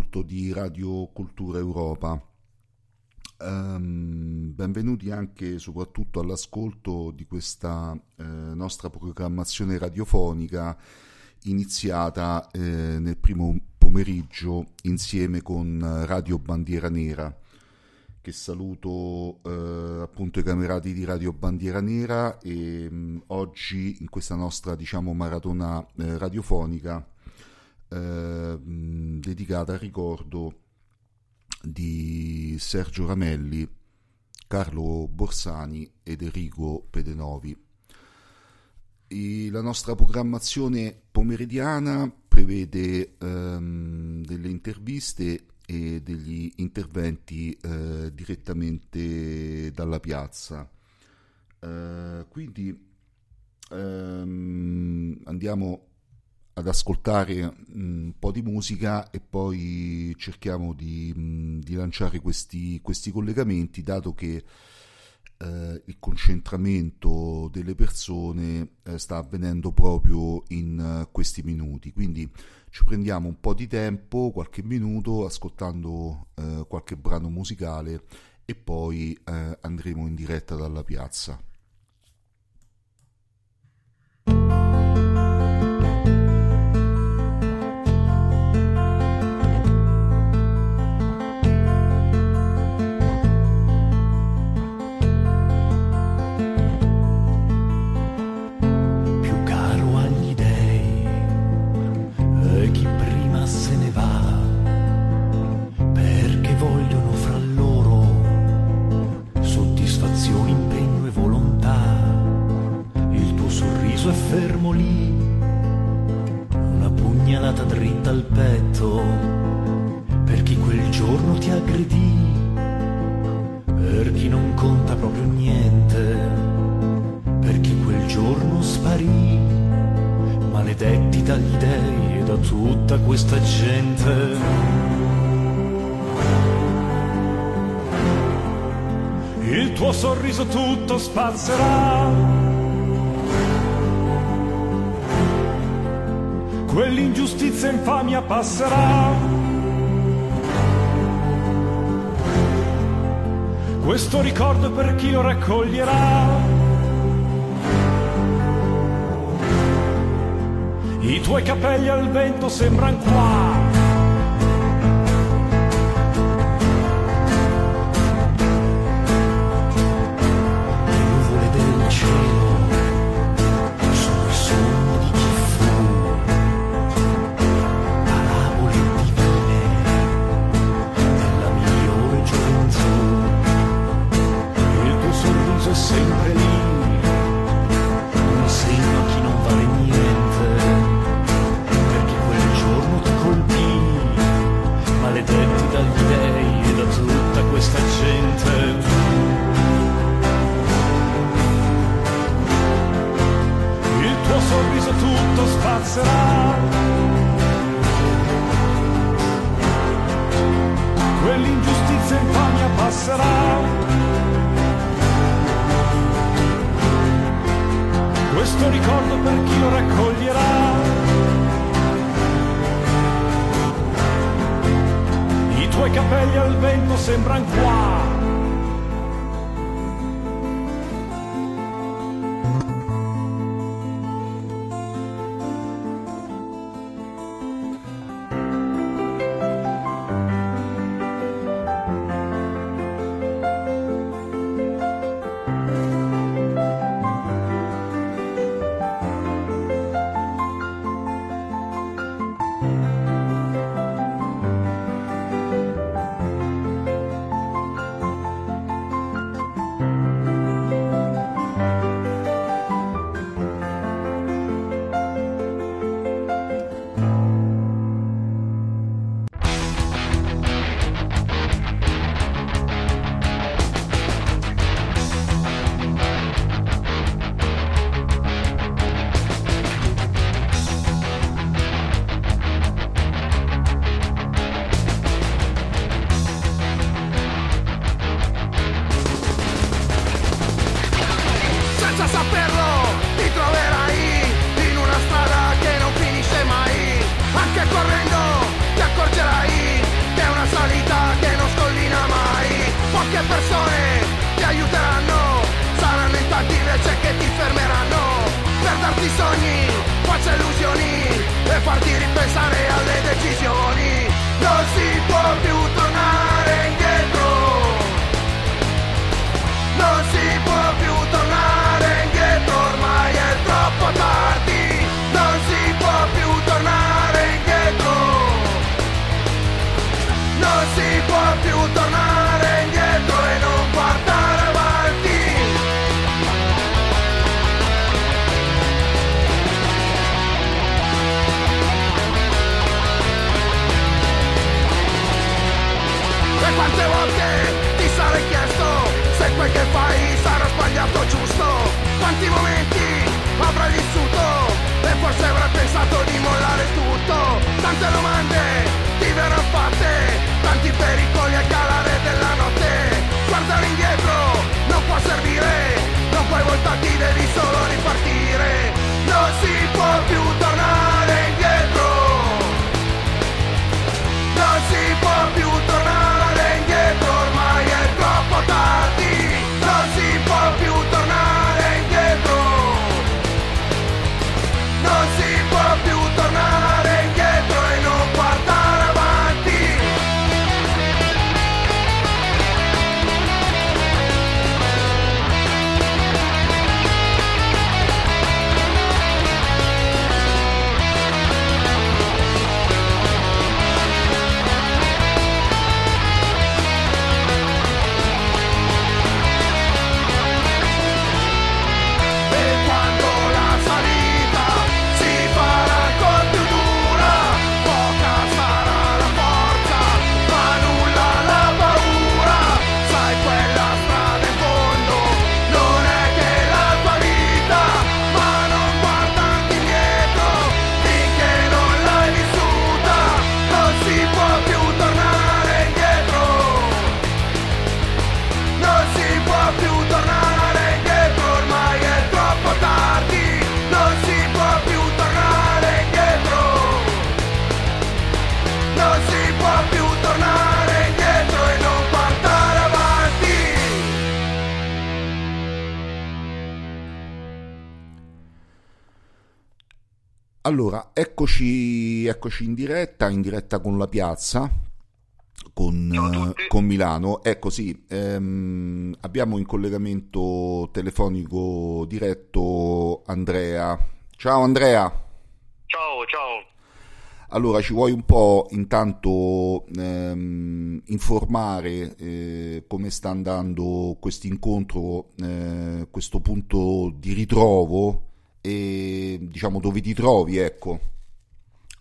all'ascolto di Radio Cultura Europa. Ehm, benvenuti anche e soprattutto all'ascolto di questa eh, nostra programmazione radiofonica iniziata eh, nel primo pomeriggio insieme con Radio Bandiera Nera che saluto eh, appunto i camerati di Radio Bandiera Nera e mh, oggi in questa nostra diciamo maratona eh, radiofonica eh, mh, dedicata al ricordo di Sergio Ramelli, Carlo Borsani ed Enrico Pedenovi. E la nostra programmazione pomeridiana prevede ehm, delle interviste e degli interventi eh, direttamente dalla piazza. Eh, quindi ehm, andiamo ad ascoltare mm, un po' di musica e poi cerchiamo di, mm, di lanciare questi, questi collegamenti, dato che eh, il concentramento delle persone eh, sta avvenendo proprio in eh, questi minuti. Quindi ci prendiamo un po' di tempo, qualche minuto, ascoltando eh, qualche brano musicale e poi eh, andremo in diretta dalla piazza. Pugnalata dritta al petto, per chi quel giorno ti aggredì, per chi non conta proprio niente, per chi quel giorno sparì, maledetti dagli dei e da tutta questa gente. il tuo sorriso tutto spazzerà. Quell'ingiustizia infamia passerà. Questo ricordo per chi lo raccoglierà. I tuoi capelli al vento sembran qua questa gente tu. Il tuo sorriso tutto spazzerà. Quell'ingiustizia infamia passerà. Questo ricordo per chi lo raccoglierà. tuoi capelli al vento sembran qua. Allora, eccoci, eccoci in diretta, in diretta con la piazza, con, eh, con Milano. Ecco sì, ehm, abbiamo in collegamento telefonico diretto Andrea. Ciao Andrea. Ciao, ciao. Allora, ci vuoi un po' intanto ehm, informare eh, come sta andando questo incontro, eh, questo punto di ritrovo e diciamo dove ti trovi, ecco.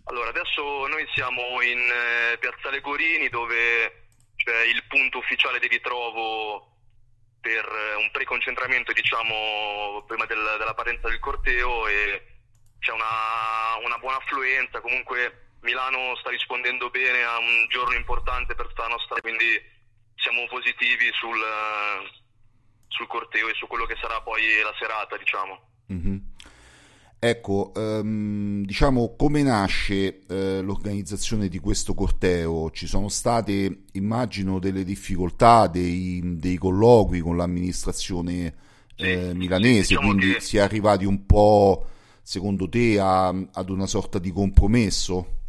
Allora, adesso noi siamo in eh, Piazzale Corini dove c'è il punto ufficiale di ritrovo per eh, un preconcentramento, diciamo, prima del, della partenza del corteo e c'è una, una, buona affluenza, comunque Milano sta rispondendo bene a un giorno importante per la nostra, quindi siamo positivi sul, sul corteo e su quello che sarà poi la serata, diciamo. Mm-hmm. Ecco, um, diciamo come nasce uh, l'organizzazione di questo corteo? Ci sono state, immagino, delle difficoltà, dei, dei colloqui con l'amministrazione eh, milanese, diciamo quindi che... si è arrivati un po', secondo te, a, ad una sorta di compromesso?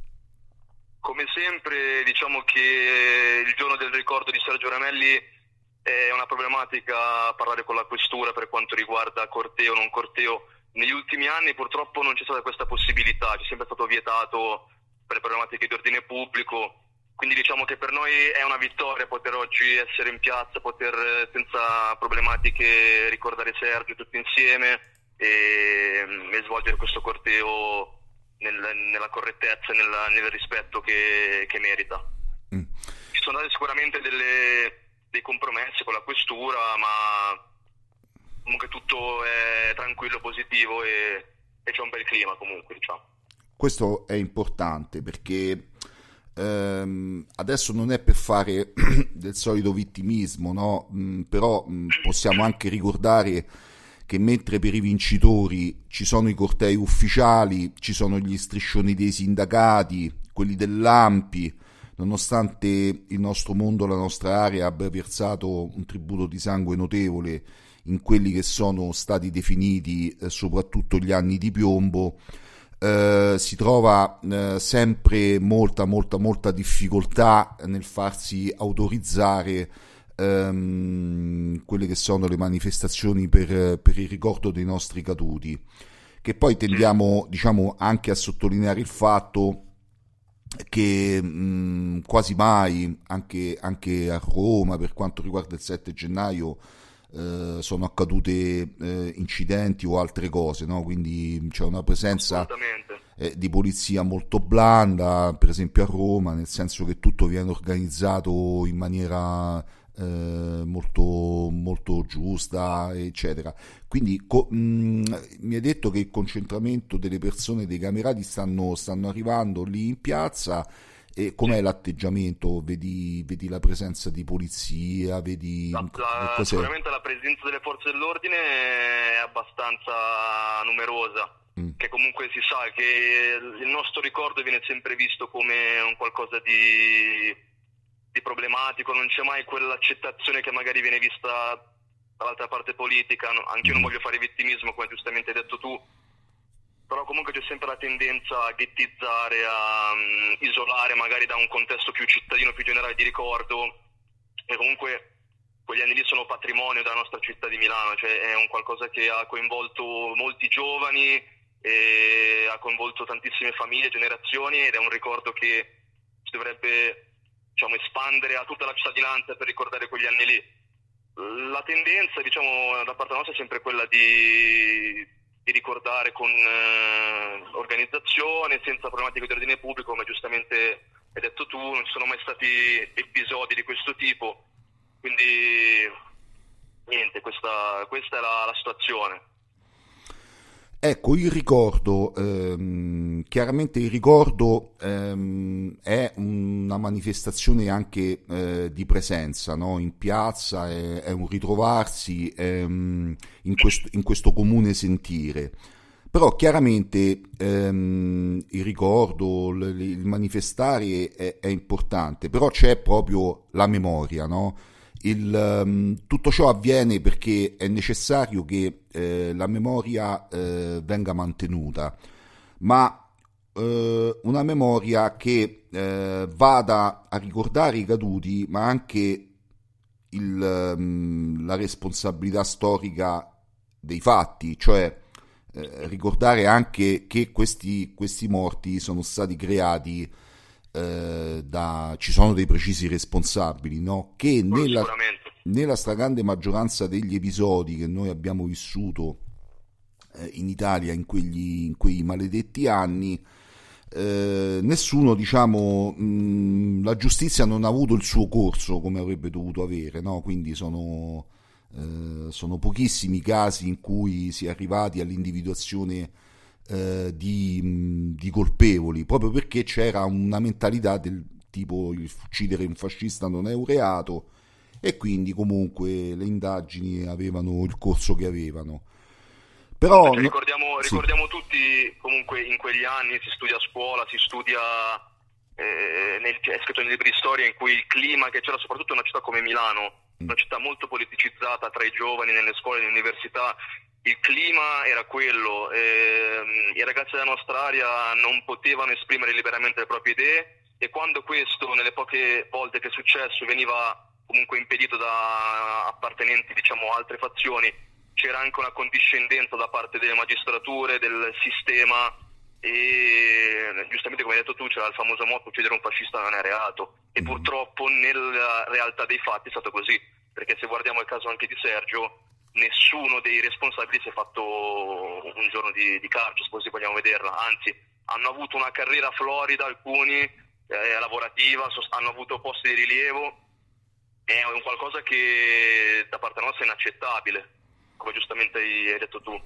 Come sempre, diciamo che il giorno del ricordo di Sergio Ramelli è una problematica parlare con la questura per quanto riguarda corteo o non corteo negli ultimi anni purtroppo non c'è stata questa possibilità, ci è sempre stato vietato per problematiche di ordine pubblico, quindi diciamo che per noi è una vittoria poter oggi essere in piazza, poter senza problematiche ricordare Sergio tutti insieme e, e svolgere questo corteo nel, nella correttezza e nel, rispetto che, che merita. Mm. Ci sono state sicuramente delle, dei compromessi con la questura, ma comunque tutto è tranquillo, positivo e, e c'è un bel clima comunque diciamo. Questo è importante perché ehm, adesso non è per fare del solito vittimismo, no? Mm, però mh, mm, possiamo anche ricordare che mentre per i vincitori ci sono i cortei ufficiali, ci sono gli striscioni dei sindacati, quelli dell'AMPI, nonostante il nostro mondo, la nostra area abbia versato un tributo di sangue notevole in quelli che sono stati definiti eh, soprattutto gli anni di piombo, eh, si trova eh, sempre molta, molta, molta difficoltà nel farsi autorizzare ehm, quelle che sono le manifestazioni per, per, il ricordo dei nostri caduti, che poi tendiamo diciamo, anche a sottolineare il fatto che mh, quasi mai, anche, anche, a Roma, per quanto riguarda il 7 gennaio, eh, sono accadute eh, incidenti o altre cose, no? quindi c'è una presenza eh, di polizia molto blanda, per esempio a Roma, nel senso che tutto viene organizzato in maniera eh, molto, molto giusta, eccetera. Quindi co- mh, mi hai detto che il concentramento delle persone, dei camerati stanno, stanno arrivando lì in piazza e com'è l'atteggiamento? Vedi, vedi, la presenza di polizia? Vedi la, la, sicuramente la presenza delle forze dell'ordine è abbastanza numerosa. Mm. Che comunque si sa che il nostro ricordo viene sempre visto come un qualcosa di, di problematico, non c'è mai quell'accettazione che magari viene vista dall'altra parte politica. Anche io mm. non voglio fare vittimismo, come giustamente hai detto tu, però comunque c'è sempre la tendenza a ghettizzare, a um, isolare magari da un contesto più cittadino, più generale di ricordo e comunque quegli anni lì sono patrimonio della nostra città di Milano, cioè è un qualcosa che ha coinvolto molti giovani ha coinvolto tantissime famiglie, generazioni ed è un ricordo che si dovrebbe diciamo, espandere a tutta la cittadinanza per ricordare quegli anni lì. La tendenza diciamo, da parte nostra è sempre quella di di ricordare con eh, organizzazione, senza problematiche di ordine pubblico, come giustamente hai detto tu, non ci sono mai stati episodi di questo tipo, quindi niente, questa, questa è la, la situazione. Ecco, il ricordo, ehm, chiaramente il ricordo ehm, è una manifestazione anche eh, di presenza no? in piazza, è, è un ritrovarsi ehm, in, questo, in, questo, comune sentire. Però chiaramente ehm, il ricordo, il, il manifestare è, è, importante, però c'è proprio la memoria, no? Il, um, tutto ciò avviene perché è necessario che eh, la memoria eh, venga mantenuta, ma eh, una memoria che eh, vada a ricordare i caduti, ma anche il, um, la responsabilità storica dei fatti, cioè eh, ricordare anche che questi, questi, morti sono stati creati eh, da... ci sono dei precisi responsabili, no? che nella, nella stragrande maggioranza degli episodi che noi abbiamo vissuto eh, in Italia in, quegli, in quei maledetti anni, eh, nessuno, diciamo, mh, la giustizia non ha avuto il suo corso come avrebbe dovuto avere, no? quindi sono, eh, sono pochissimi i casi in cui si è arrivati all'individuazione eh, di, mh, di, colpevoli, proprio perché c'era una mentalità del tipo uccidere un fascista non è un reato e quindi comunque le indagini avevano il corso che avevano. Però ricordiamo, ricordiamo sì. tutti comunque in quegli anni si studia a scuola, si studia eh, nel, è scritto nei libri di storia in cui il clima che c'era soprattutto in una città come Milano, mm. una città molto politicizzata tra i giovani nelle scuole e nelle università, il clima era quello, eh, i ragazzi della nostra area non potevano esprimere liberamente le proprie idee e quando questo nelle poche volte che è successo veniva comunque impedito da appartenenti diciamo altre fazioni c'era anche una condiscendenza da parte delle magistrature, del sistema e giustamente come hai detto tu c'era il famoso motto uccidere un fascista non è reato. E mm. purtroppo nella realtà dei fatti è stato così perché se guardiamo il caso anche di Sergio nessuno dei responsabili si è fatto un giorno di, di carcere se così vogliamo vederla. Anzi hanno avuto una carriera florida alcuni eh, lavorativa hanno avuto posti di rilievo. È un qualcosa che da parte nostra è inaccettabile come giustamente hai detto tu.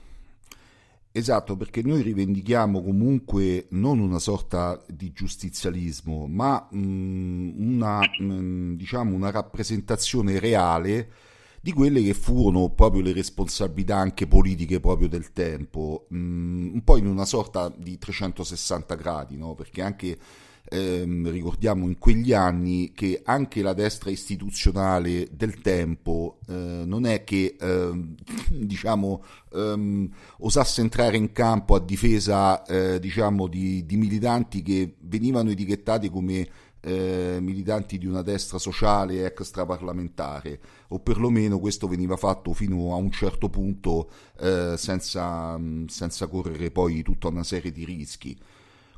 Esatto, perché noi rivendichiamo comunque non una sorta di giustizialismo, ma mh, mm, una, mh, mm, diciamo, una rappresentazione reale di quelle che furono proprio le responsabilità anche politiche proprio del tempo, mh, mm, un po' in una sorta di 360 gradi, no? perché anche ehm, ricordiamo in quegli anni che anche la destra istituzionale del tempo eh, non è che ehm, diciamo ehm, osasse entrare in campo a difesa eh, diciamo di, di militanti che venivano etichettati come eh, militanti di una destra sociale extraparlamentare, o perlomeno questo veniva fatto fino a un certo punto eh, senza, senza correre poi tutta una serie di rischi.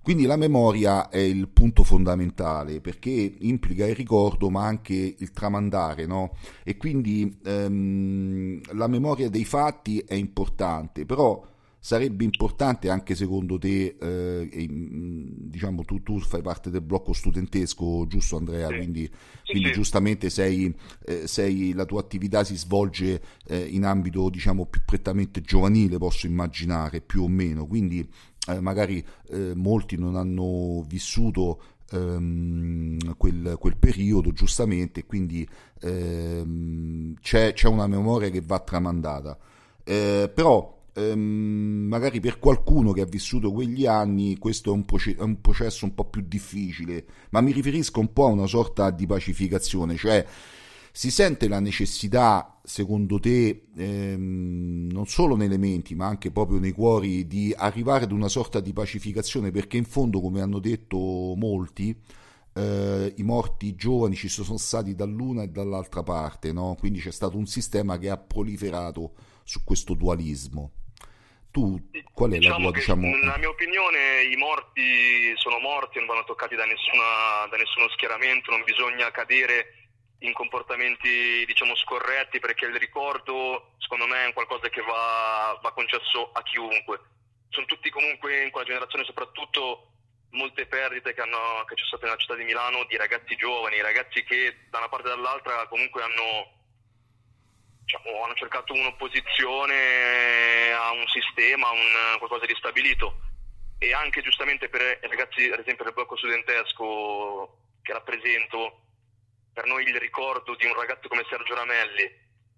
Quindi la memoria è il punto fondamentale perché implica il ricordo ma anche il tramandare, no? E quindi ehm, la memoria dei fatti è importante, però sarebbe importante anche secondo te, eh, diciamo tu, tu, fai parte del blocco studentesco, giusto Andrea? Quindi, quindi giustamente sei, eh, sei, la tua attività si svolge eh, in ambito diciamo più prettamente giovanile, posso immaginare, più o meno, quindi eh, magari eh, molti non hanno vissuto ehm, quel, quel, periodo giustamente, quindi ehm, c'è, c'è, una memoria che va tramandata. Eh, però ehm, magari per qualcuno che ha vissuto quegli anni questo è un, proce- è un processo un po' più difficile, ma mi riferisco un po' a una sorta di pacificazione, cioè si sente la necessità, secondo te, ehm, non solo nei menti, ma anche proprio nei cuori, di arrivare ad una sorta di pacificazione? Perché in fondo, come hanno detto molti, eh, i morti giovani ci sono stati dall'una e dall'altra parte, no? quindi c'è stato un sistema che ha proliferato su questo dualismo. Tu, qual è diciamo la tua, diciamo... Nella mia opinione i morti sono morti, non vanno toccati da, nessuna, da nessuno schieramento, non bisogna cadere in comportamenti diciamo scorretti perché il ricordo secondo me è qualcosa che va, va concesso a chiunque. Sono tutti comunque in quella generazione soprattutto molte perdite che, hanno, che c'è state nella città di Milano di ragazzi giovani, ragazzi che da una parte e dall'altra comunque hanno, diciamo, hanno cercato un'opposizione a un sistema, a un qualcosa di stabilito. E anche giustamente per i ragazzi ad esempio del blocco studentesco che rappresento per noi il ricordo di un ragazzo come Sergio Ramelli,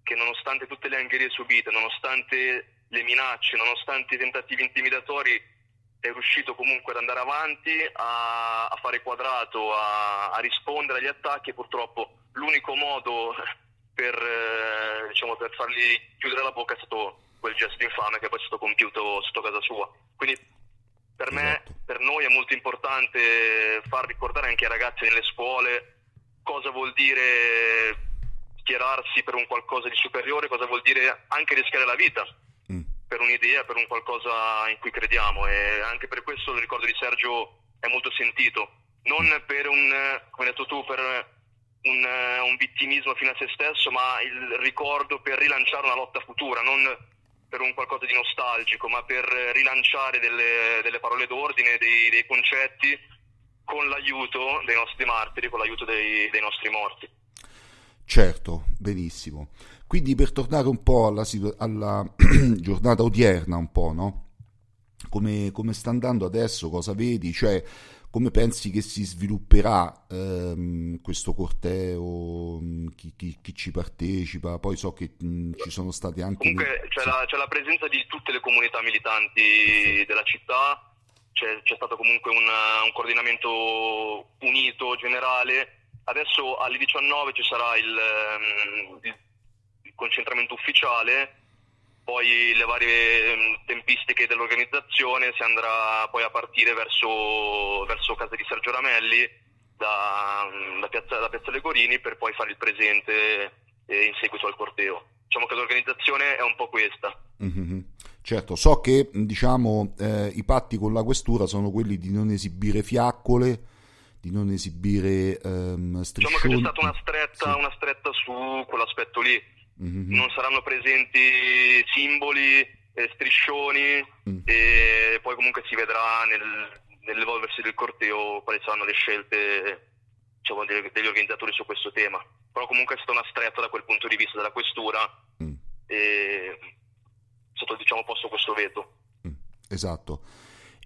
che nonostante tutte le angherie subite, nonostante le minacce, nonostante i tentativi intimidatori, è riuscito comunque ad andare avanti, a, a fare quadrato, a, a, rispondere agli attacchi e purtroppo l'unico modo per, eh, diciamo, per fargli chiudere la bocca è stato quel gesto infame che poi è stato compiuto sotto casa sua. Quindi Per me, esatto. per noi è molto importante far ricordare anche ai ragazzi nelle scuole cosa vuol dire schierarsi per un qualcosa di superiore, cosa vuol dire anche rischiare la vita. Mm. per un'idea, per un qualcosa in cui crediamo. E anche per questo il ricordo di Sergio è molto sentito, non per un, come hai detto tu, per un, un vittimismo fino a se stesso, ma il ricordo per rilanciare una lotta futura, non per un qualcosa di nostalgico, ma per rilanciare delle, delle parole d'ordine, dei, dei, concetti con l'aiuto dei nostri martiri, con l'aiuto dei, dei nostri morti. Certo, benissimo. Quindi per tornare un po' alla, alla giornata odierna, un po', no? Come, come, sta andando adesso, cosa vedi? Cioè, come pensi che si svilupperà ehm, questo corteo? Mm, chi, chi, chi, ci partecipa? Poi so che mh, mm, ci sono state anche... Comunque c'è, la, c'è, la, presenza di tutte le comunità militanti della città, c'è, c'è stato comunque un, un, coordinamento unito, generale. Adesso alle 19 ci sarà il, ehm, il, il concentramento ufficiale poi le varie ehm, tempistiche dell'organizzazione si andrà poi a partire verso, verso casa di Sergio Ramelli da, da, piazza, da piazza Legorini per poi fare il presente eh, in seguito al corteo. Diciamo che l'organizzazione è un po' questa. Mm-hmm. Certo, so che diciamo, eh, i patti con la questura sono quelli di non esibire fiaccole, di non esibire ehm, striscioni. Diciamo che c'è stata una stretta, sì. una stretta su quell'aspetto lì mm-hmm. non saranno presenti simboli, eh, striscioni mm. e poi comunque si vedrà nel, nell'evolversi del corteo quali saranno le scelte diciamo, degli organizzatori su questo tema. Però comunque è stata una stretta da quel punto di vista della questura mm. e è stato diciamo, posto questo veto. Mm. Esatto.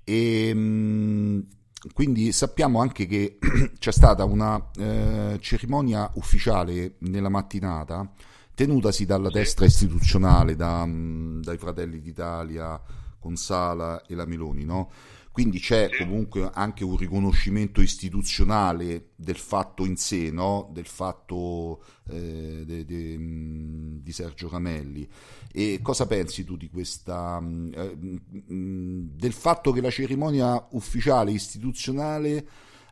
E, ehm, quindi sappiamo anche che c'è stata una eh, cerimonia ufficiale nella mattinata tenutasi dalla destra istituzionale, da, mm, dai Fratelli d'Italia, con Sala e la Meloni, no? Quindi c'è comunque anche un riconoscimento istituzionale del fatto in sé, no? del fatto eh, de, de, mm, di Sergio Camelli. E cosa pensi tu di questa, mm, eh, del fatto che la cerimonia ufficiale istituzionale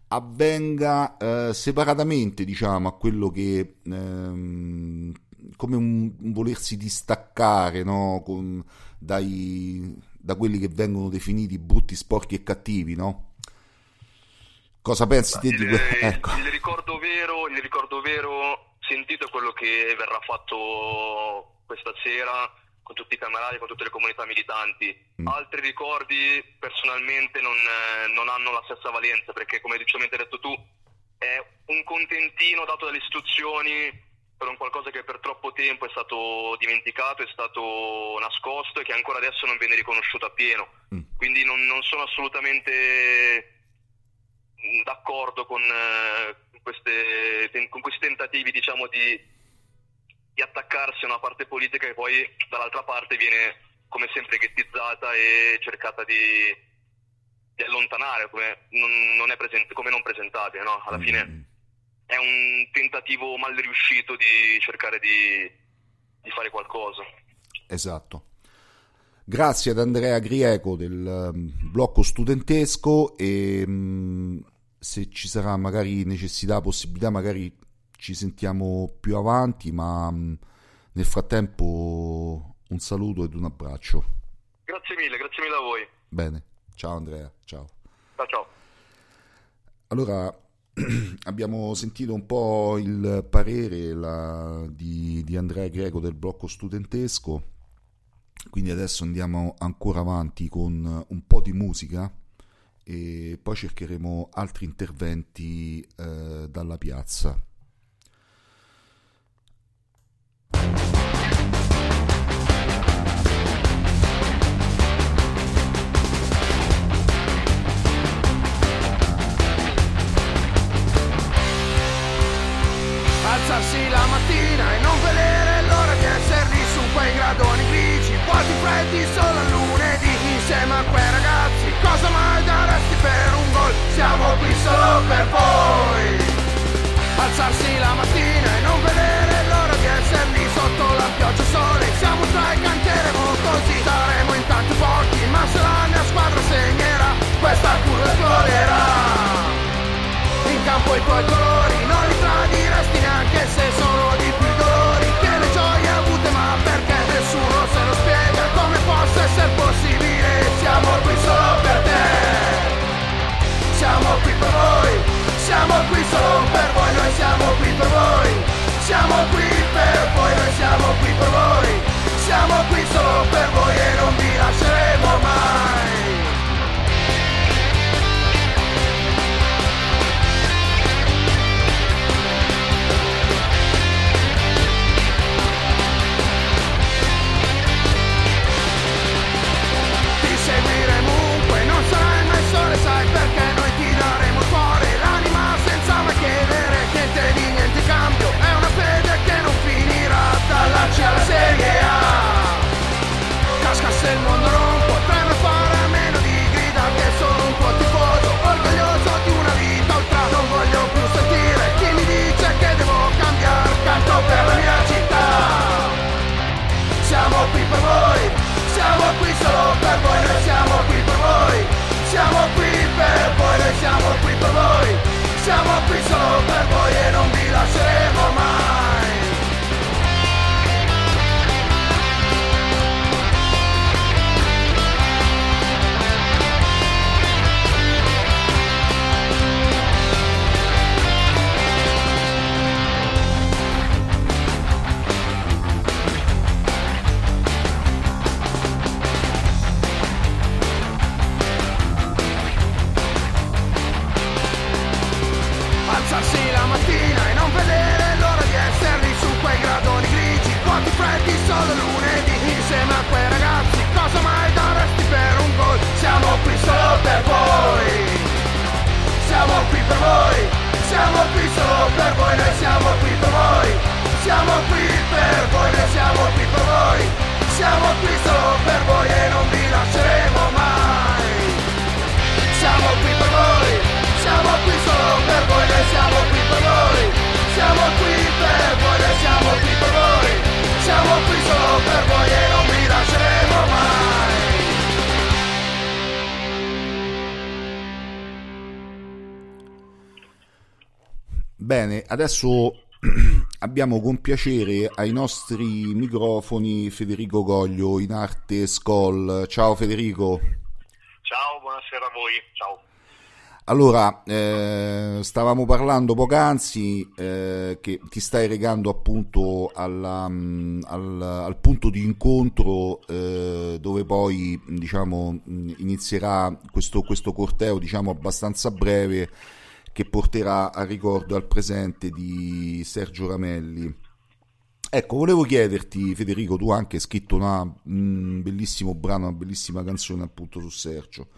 avvenga eh, separatamente, diciamo, a quello che ehm, come un, un volersi distaccare no? Con, dai, da quelli che vengono definiti brutti, sporchi e cattivi, no? Cosa pensi te di questo? Ecco. Il, ricordo vero, il ricordo vero sentito è quello che verrà fatto questa sera con tutti i camerali, con tutte le comunità militanti. Mm. Altri ricordi personalmente non, non, hanno la stessa valenza perché come giustamente hai detto tu è un contentino dato dalle istituzioni per un qualcosa che per troppo tempo è stato dimenticato, è stato nascosto e che ancora adesso non viene riconosciuto appieno. Mm. Quindi non, non, sono assolutamente d'accordo con, eh, queste, con questi tentativi diciamo, di, di, attaccarsi a una parte politica che poi dall'altra parte viene come sempre ghettizzata e cercata di, di allontanare come non, non, è presente, come non presentabile. No? Alla mm. fine è un tentativo mal riuscito di cercare di, di fare qualcosa. Esatto. Grazie ad Andrea Grieco del um, blocco studentesco e um, se ci sarà magari necessità, possibilità, magari ci sentiamo più avanti, ma um, nel frattempo un saluto ed un abbraccio. Grazie mille, grazie mille a voi. Bene, ciao Andrea, ciao. Ciao ciao. Allora, abbiamo sentito un po' il parere la, di, di, Andrea Greco del blocco studentesco, quindi adesso andiamo ancora avanti con un po' di musica e poi cercheremo altri interventi eh, dalla piazza. alzarsi la mattina e non vedere l'ora di essere su quei gradoni grigi, vuoti freddi solo a lunedì, insieme a quei ragazzi, cosa mai daresti per un gol? Siamo qui solo per voi. Alzarsi la mattina e non vedere l'ora di essere sotto la pioggia sole, siamo tra i cantieremo così, saremo in tanti pochi, ma se la mia squadra segnerà, questa curva esploderà. In campo i tuoi colori, neanche se sono di più dolori Che le gioie avute ma perché nessuno se lo spiega? Come possa essere possibile? Siamo qui solo per te. Siamo qui per voi. Siamo qui solo per voi. Noi siamo qui per voi. Siamo qui per voi. Noi siamo qui per voi. Siamo qui solo per voi e non vi lasceremo mai se il mondo non potrà mai fare meno di grida che sono un tuo tifoso, orgoglioso di una vita ultra, non voglio più sentire chi mi dice che devo cambiare, canto per la mia città. Siamo qui per voi, siamo qui solo per voi, noi siamo qui per voi, siamo qui per voi, noi siamo qui per voi, siamo qui solo per voi e non vi lasceremo mai. Alzarsi la mattina e non vedere l'ora di essere lì su quei gradoni grigi. Quanti freddi solo lunedì insieme a quei ragazzi. Cosa mai daresti per un gol? Siamo qui solo per voi. Siamo qui per voi. Siamo qui solo per voi. Noi siamo qui per voi. Siamo qui per voi. Noi siamo qui per voi. Siamo qui solo per voi e non vi lasceremo mai. Siamo qui per siamo qui solo per voi, noi siamo qui per voi, siamo qui per voi, noi siamo qui per voi, siamo qui solo per voi e non vi lasceremo mai. Bene, adesso abbiamo con piacere ai nostri microfoni Federico Goglio in arte Skoll. Ciao Federico. Ciao, buonasera a voi. Ciao. Allora, eh, stavamo parlando poc'anzi eh, che ti stai regando appunto alla, mm, al, al punto di incontro eh, dove poi diciamo mh, inizierà questo, questo corteo diciamo abbastanza breve che porterà al ricordo e al presente di Sergio Ramelli. Ecco, volevo chiederti, Federico, tu anche hai scritto un bellissimo brano, una bellissima canzone appunto su Sergio.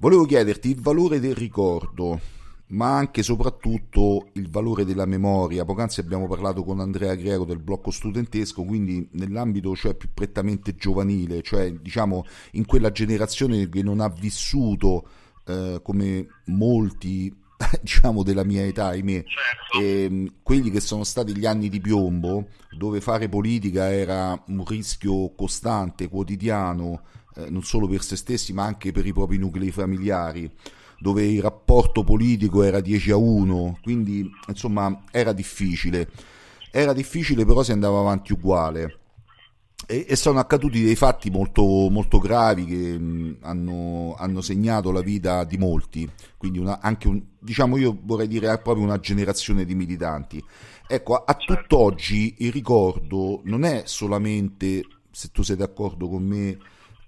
Volevo chiederti il valore del ricordo, ma anche e soprattutto il valore della memoria. Poc'anzi abbiamo parlato con Andrea Greco del blocco studentesco, quindi nell'ambito cioè, più prettamente giovanile, cioè diciamo in quella generazione che non ha vissuto eh, come molti diciamo della mia età, ahimè, Certo. ehm, quelli che sono stati gli anni di piombo, dove fare politica era un rischio costante, quotidiano, eh, non solo per se stessi, ma anche per i propri nuclei familiari, dove il rapporto politico era 10 a 1, quindi insomma era difficile. Era difficile, però si andava avanti uguale. E, e sono accaduti dei fatti molto, molto gravi che mh, hanno, hanno segnato la vita di molti, quindi una, anche un, diciamo io vorrei dire proprio una generazione di militanti. Ecco, a, a tutt'oggi il ricordo non è solamente, se tu sei d'accordo con me,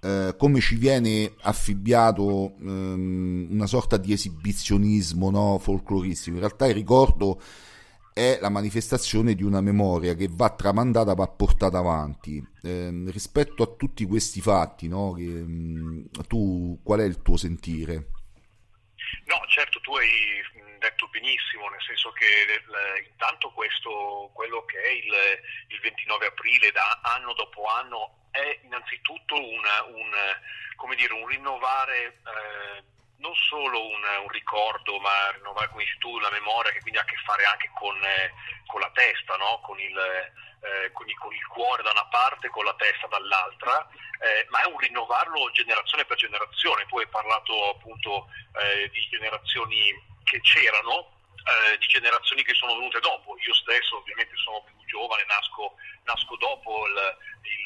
eh, come ci viene affibbiato ehm, una sorta di esibizionismo no, folcloristico. In realtà il ricordo è la manifestazione di una memoria che va tramandata, va portata avanti. Ehm, rispetto a tutti questi fatti, no, che, mh, tu qual è il tuo sentire? No, certo, tu hai mh, detto benissimo, nel senso che eh, intanto questo, quello che è il, il 29 aprile, da anno dopo anno, è innanzitutto una- un, dire, un rinnovare eh, non solo un, un ricordo, ma rinnovare, come dici tu, la memoria, che quindi ha a che fare anche con, eh, con la testa, no? con, il, eh, con, il, con il cuore da una parte e con la testa dall'altra, eh, ma è un rinnovarlo generazione per generazione. Tu hai parlato appunto eh, di generazioni che c'erano, eh, di generazioni che sono venute dopo. Io stesso ovviamente sono più giovane, nasco, nasco dopo il, il,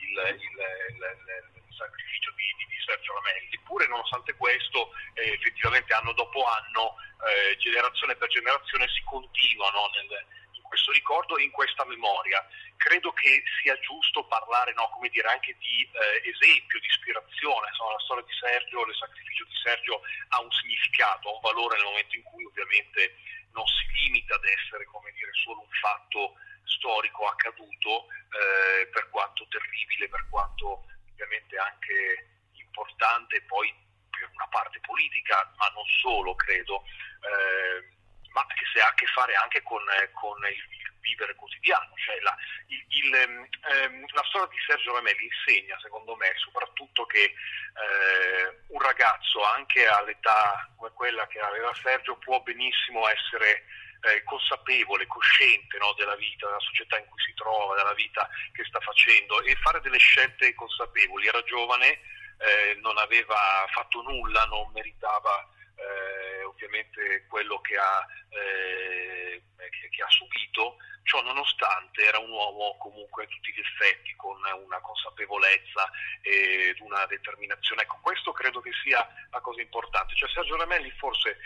il, il sacrificio di, di, Sergio Ramelli. Eppure nonostante questo eh, effettivamente anno dopo anno, eh, generazione per generazione si continuano nel, questo ricordo e in questa memoria. Credo che sia giusto parlare no, dire, anche di eh, esempio, di ispirazione. Insomma, la storia di Sergio, il sacrificio di Sergio ha un significato, ha un valore nel momento in cui ovviamente non si limita ad essere dire, solo un fatto storico accaduto, eh, per quanto terribile, per quanto ovviamente anche importante poi per una parte politica, ma non solo, credo. Eh, ma che ha a che fare anche con, eh, con il, vivere quotidiano. Cioè la, il, il, ehm, ehm, la, storia di Sergio Ramelli insegna, secondo me, soprattutto che eh, un ragazzo, anche all'età come quella che aveva Sergio, può benissimo essere eh, consapevole, cosciente no, della vita, della società in cui si trova, della vita che sta facendo e fare delle scelte consapevoli. Era giovane, eh, non aveva fatto nulla, non meritava eh, ovviamente quello che ha, eh, che, che ha, subito, ciò nonostante era un uomo comunque a tutti gli effetti con una consapevolezza ed una determinazione. Ecco, questo credo che sia la cosa importante. Cioè Sergio Ramelli forse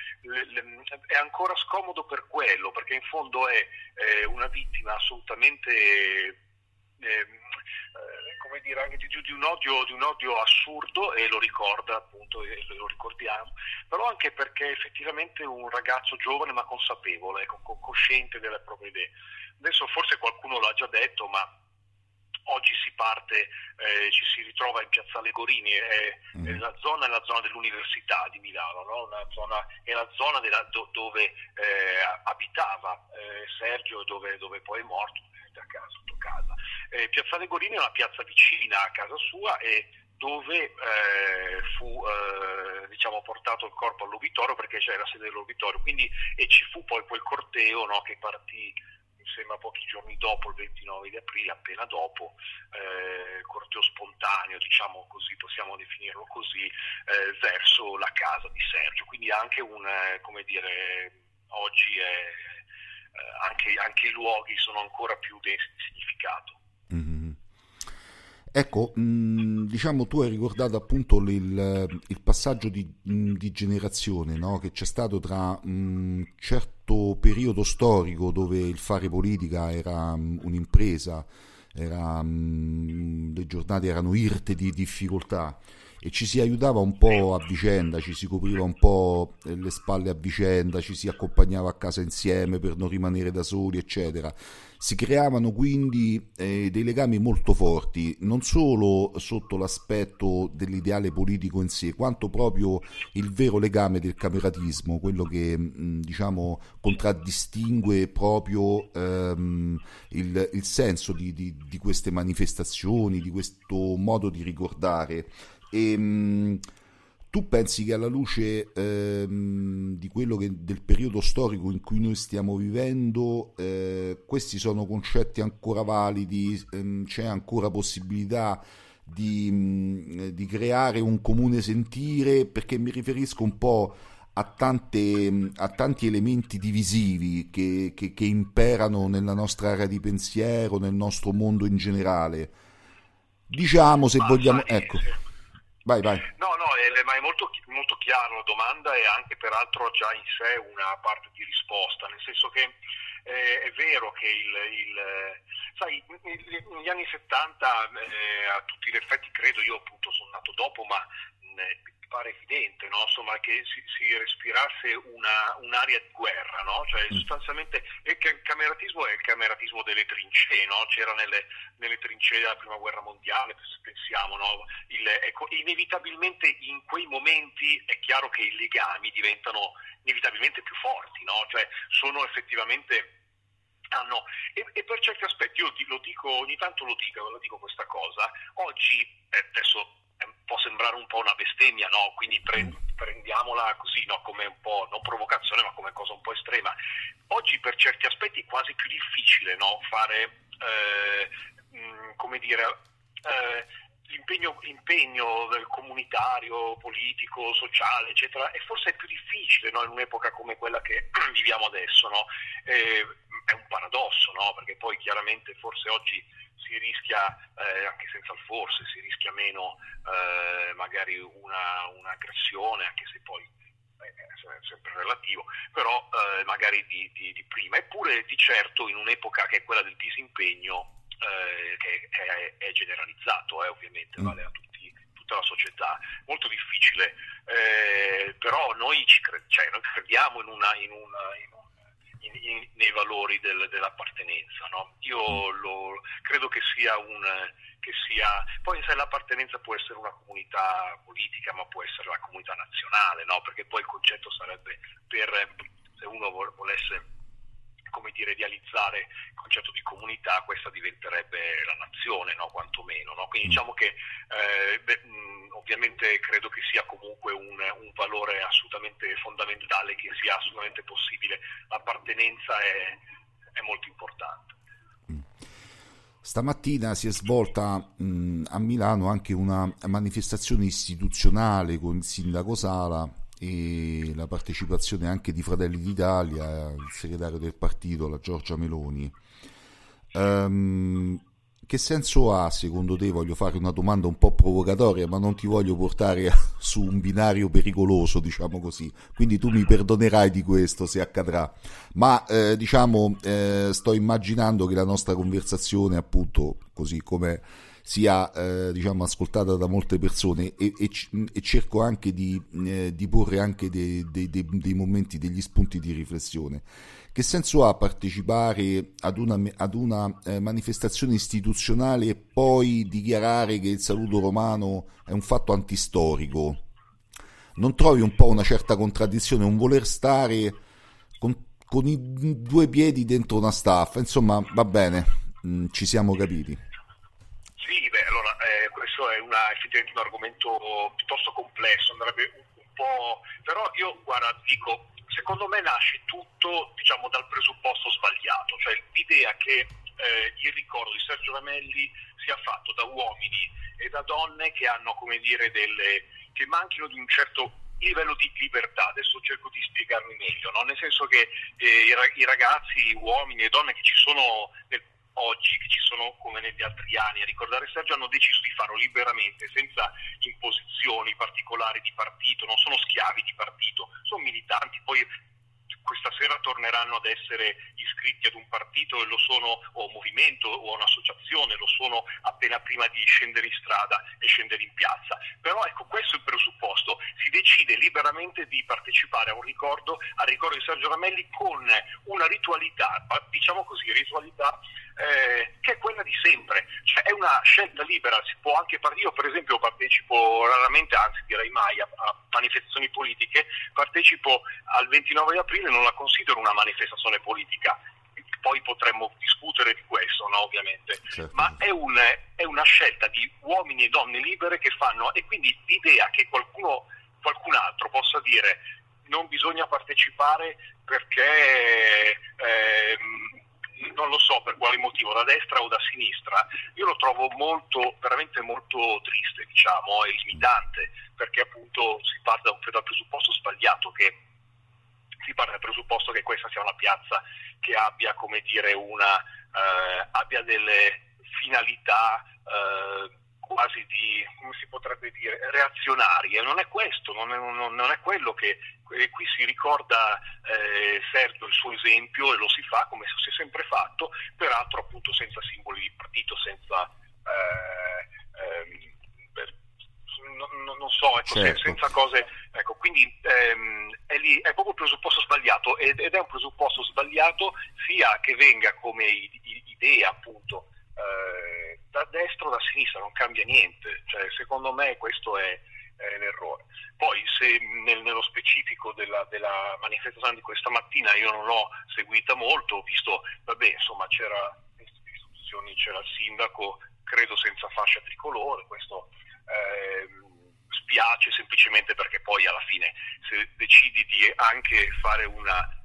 è ancora scomodo per quello, perché in fondo è eh, una vittima assolutamente... Eh, eh, come dire, anche di, di, un odio, di, un odio, assurdo e lo ricorda appunto e lo ricordiamo, però anche perché effettivamente un ragazzo giovane ma consapevole, ecco, cosciente delle proprie idee. Adesso forse qualcuno l'ha già detto, ma oggi si parte, eh, ci si ritrova in Piazzale Gorini, è, mm. è la zona è la zona dell'Università di Milano, no? zona, è la zona della, do, dove eh, abitava eh, Sergio, dove, dove, poi è morto, a casa, sotto casa. Eh, Piazzale Gorini è una piazza vicina a casa sua e dove eh, fu eh, diciamo, portato il corpo all'obitorio perché c'era la sede dell'obitorio quindi, e ci fu poi quel corteo no, che partì mi sembra pochi giorni dopo il 29 di aprile appena dopo eh, corteo spontaneo diciamo così possiamo definirlo così eh, verso la casa di Sergio quindi anche un eh, come dire oggi è anche, anche, i luoghi sono ancora più densi di significato. Mm-hmm. Ecco, mh, mm, diciamo tu hai ricordato appunto il, il passaggio di, mh, mm, di generazione no? che c'è stato tra un mm, certo periodo storico dove il fare politica era un'impresa, era, le giornate erano irte di difficoltà e ci si aiutava un po' a vicenda, ci si copriva un po' le spalle a vicenda, ci si accompagnava a casa insieme per non rimanere da soli, eccetera. Si creavano quindi eh, dei legami molto forti, non solo sotto l'aspetto dell'ideale politico in sé, quanto proprio il vero legame del cameratismo, quello che mh, diciamo contraddistingue proprio ehm, il, il, senso di, di, di queste manifestazioni, di questo modo di ricordare e, ehm, mh, tu pensi che alla luce ehm, di quello che, del periodo storico in cui noi stiamo vivendo, eh, questi sono concetti ancora validi, ehm, c'è ancora possibilità di, mh, di, creare un comune sentire? Perché mi riferisco un po' a, tante, a tanti elementi divisivi che, che, che imperano nella nostra area di pensiero, nel nostro mondo in generale. Diciamo se vogliamo... Ecco. Vai, vai. No, no, è, ma è molto, molto chiaro la domanda e anche peraltro già in sé una parte di risposta, nel senso che eh, è vero che il, il sai, negli anni 70 eh, a tutti gli effetti credo, io appunto sono nato dopo, ma mh, pare evidente no? Insomma, che si, si respirasse una, un'area di guerra, no? cioè, mm. sostanzialmente il cameratismo è il cameratismo delle trincee, no? c'era nelle, nelle, trincee della prima guerra mondiale, pensiamo, il, ecco, inevitabilmente in quei momenti è chiaro che i legami diventano inevitabilmente più forti, cioè, sono effettivamente hanno, e, e, per certi aspetti io lo dico, ogni tanto lo dico, lo dico questa cosa, oggi, eh, adesso può sembrare un po' una bestemmia, no? quindi pre- mm. prendiamola così no? come un po', non provocazione, ma come cosa un po' estrema. Oggi per certi aspetti è quasi più difficile no? fare, eh, mh, come dire, eh, l'impegno, l'impegno, comunitario, politico, sociale, eccetera, è forse più difficile no? in un'epoca come quella che viviamo adesso. No? Eh, è un paradosso, no? perché poi chiaramente forse oggi si rischia, eh, anche senza il forse, si rischia meno eh, magari una, un'aggressione, anche se poi è sempre relativo, però eh, magari di, di, di, prima. Eppure di certo in un'epoca che è quella del disimpegno, eh, che è, è generalizzato, eh, ovviamente, mm. vale a tutti, tutta la società, molto difficile, eh, però noi, cre- cioè, noi, crediamo in una, in una, in in, in, nei valori del, dell'appartenenza. No? Io lo, credo che sia un... Che sia, poi sai, l'appartenenza può essere una comunità politica, ma può essere la comunità nazionale, no? perché poi il concetto sarebbe per, se uno volesse come dire, realizzare il concetto di comunità, questa diventerebbe la nazione, no? quantomeno. No? Quindi mm. diciamo che eh, beh, mh, ovviamente credo che sia comunque un, un, valore assolutamente fondamentale, che sia assolutamente possibile. L'appartenenza è, è molto importante. Mm. Stamattina si è svolta mh, a Milano anche una manifestazione istituzionale con il sindaco Sala e la partecipazione anche di Fratelli d'Italia, il segretario del partito, la Giorgia Meloni. Um, che senso ha, secondo te, voglio fare una domanda un po' provocatoria, ma non ti voglio portare su un binario pericoloso, diciamo così, quindi tu mi perdonerai di questo se accadrà, ma eh, diciamo, eh, sto immaginando che la nostra conversazione, appunto, così come sia eh, diciamo, ascoltata da molte persone e, e, e cerco anche di, eh, di porre anche dei, dei, dei, dei, momenti, degli spunti di riflessione. Che senso ha partecipare ad una, ad una eh, manifestazione istituzionale e poi dichiarare che il saluto romano è un fatto antistorico? Non trovi un po' una certa contraddizione, un voler stare con, con i due piedi dentro una staffa? Insomma, va bene, mh, mm, ci siamo capiti. Sì, beh, allora eh, questo è una, effettivamente un argomento piuttosto complesso, andrebbe un, un po'... però io guarda, dico, secondo me nasce tutto diciamo, dal presupposto sbagliato, cioè l'idea che eh, il ricordo di Sergio Ramelli sia fatto da uomini e da donne che hanno, come dire, delle, che manchino di un certo livello di libertà, adesso cerco di spiegarmi meglio, no? nel senso che eh, i ragazzi, uomini e donne che ci sono nel oggi, che ci sono come negli altri anni, a ricordare Sergio, hanno deciso di farlo liberamente, senza imposizioni particolari di partito, non sono schiavi di partito, sono militanti, poi questa sera torneranno ad essere iscritti ad un partito lo sono, o un movimento o un'associazione, lo sono appena prima di scendere in strada e scendere in piazza. Però ecco, questo è il presupposto, si decide liberamente di partecipare a un ricordo, al ricordo di Sergio Ramelli con una ritualità, diciamo così, ritualità eh, che è quella di sempre, cioè è una scelta libera, si può anche partire, io per esempio partecipo raramente, anzi direi mai, a, a manifestazioni politiche, partecipo al 29 aprile, non la considero una manifestazione politica, poi potremmo discutere di questo, no, ovviamente, certo. ma è, un, è, una scelta di uomini e donne libere che fanno, e quindi l'idea che qualcuno, qualcun altro possa dire non bisogna partecipare perché... Ehm, non lo so per quale motivo, da destra o da sinistra, io lo trovo molto, veramente molto triste, diciamo, e limitante, perché appunto si parte dal presupposto sbagliato che si parte dal presupposto che questa sia una piazza che abbia, come dire, una, eh, abbia delle finalità eh, quasi di, come si potrebbe dire, reazionarie. Non è questo, non è, non, è quello che qui si ricorda eh, Sergio il suo esempio e lo si fa come si è sempre fatto, peraltro appunto senza simboli di partito, senza... Eh, ehm, non, non, so, ecco, certo. senza cose, ecco, quindi ehm, è, lì, è proprio il presupposto sbagliato ed, ed, è un presupposto sbagliato sia che venga come idea appunto eh, da destra o da sinistra, non cambia niente, cioè, secondo me questo è, è l'errore. Poi se nel, nello specifico della, della, manifestazione di questa mattina io non l'ho seguita molto, ho visto, vabbè, insomma c'era c'era il sindaco, credo senza fascia tricolore, questo eh, spiace semplicemente perché poi alla fine se decidi di anche fare una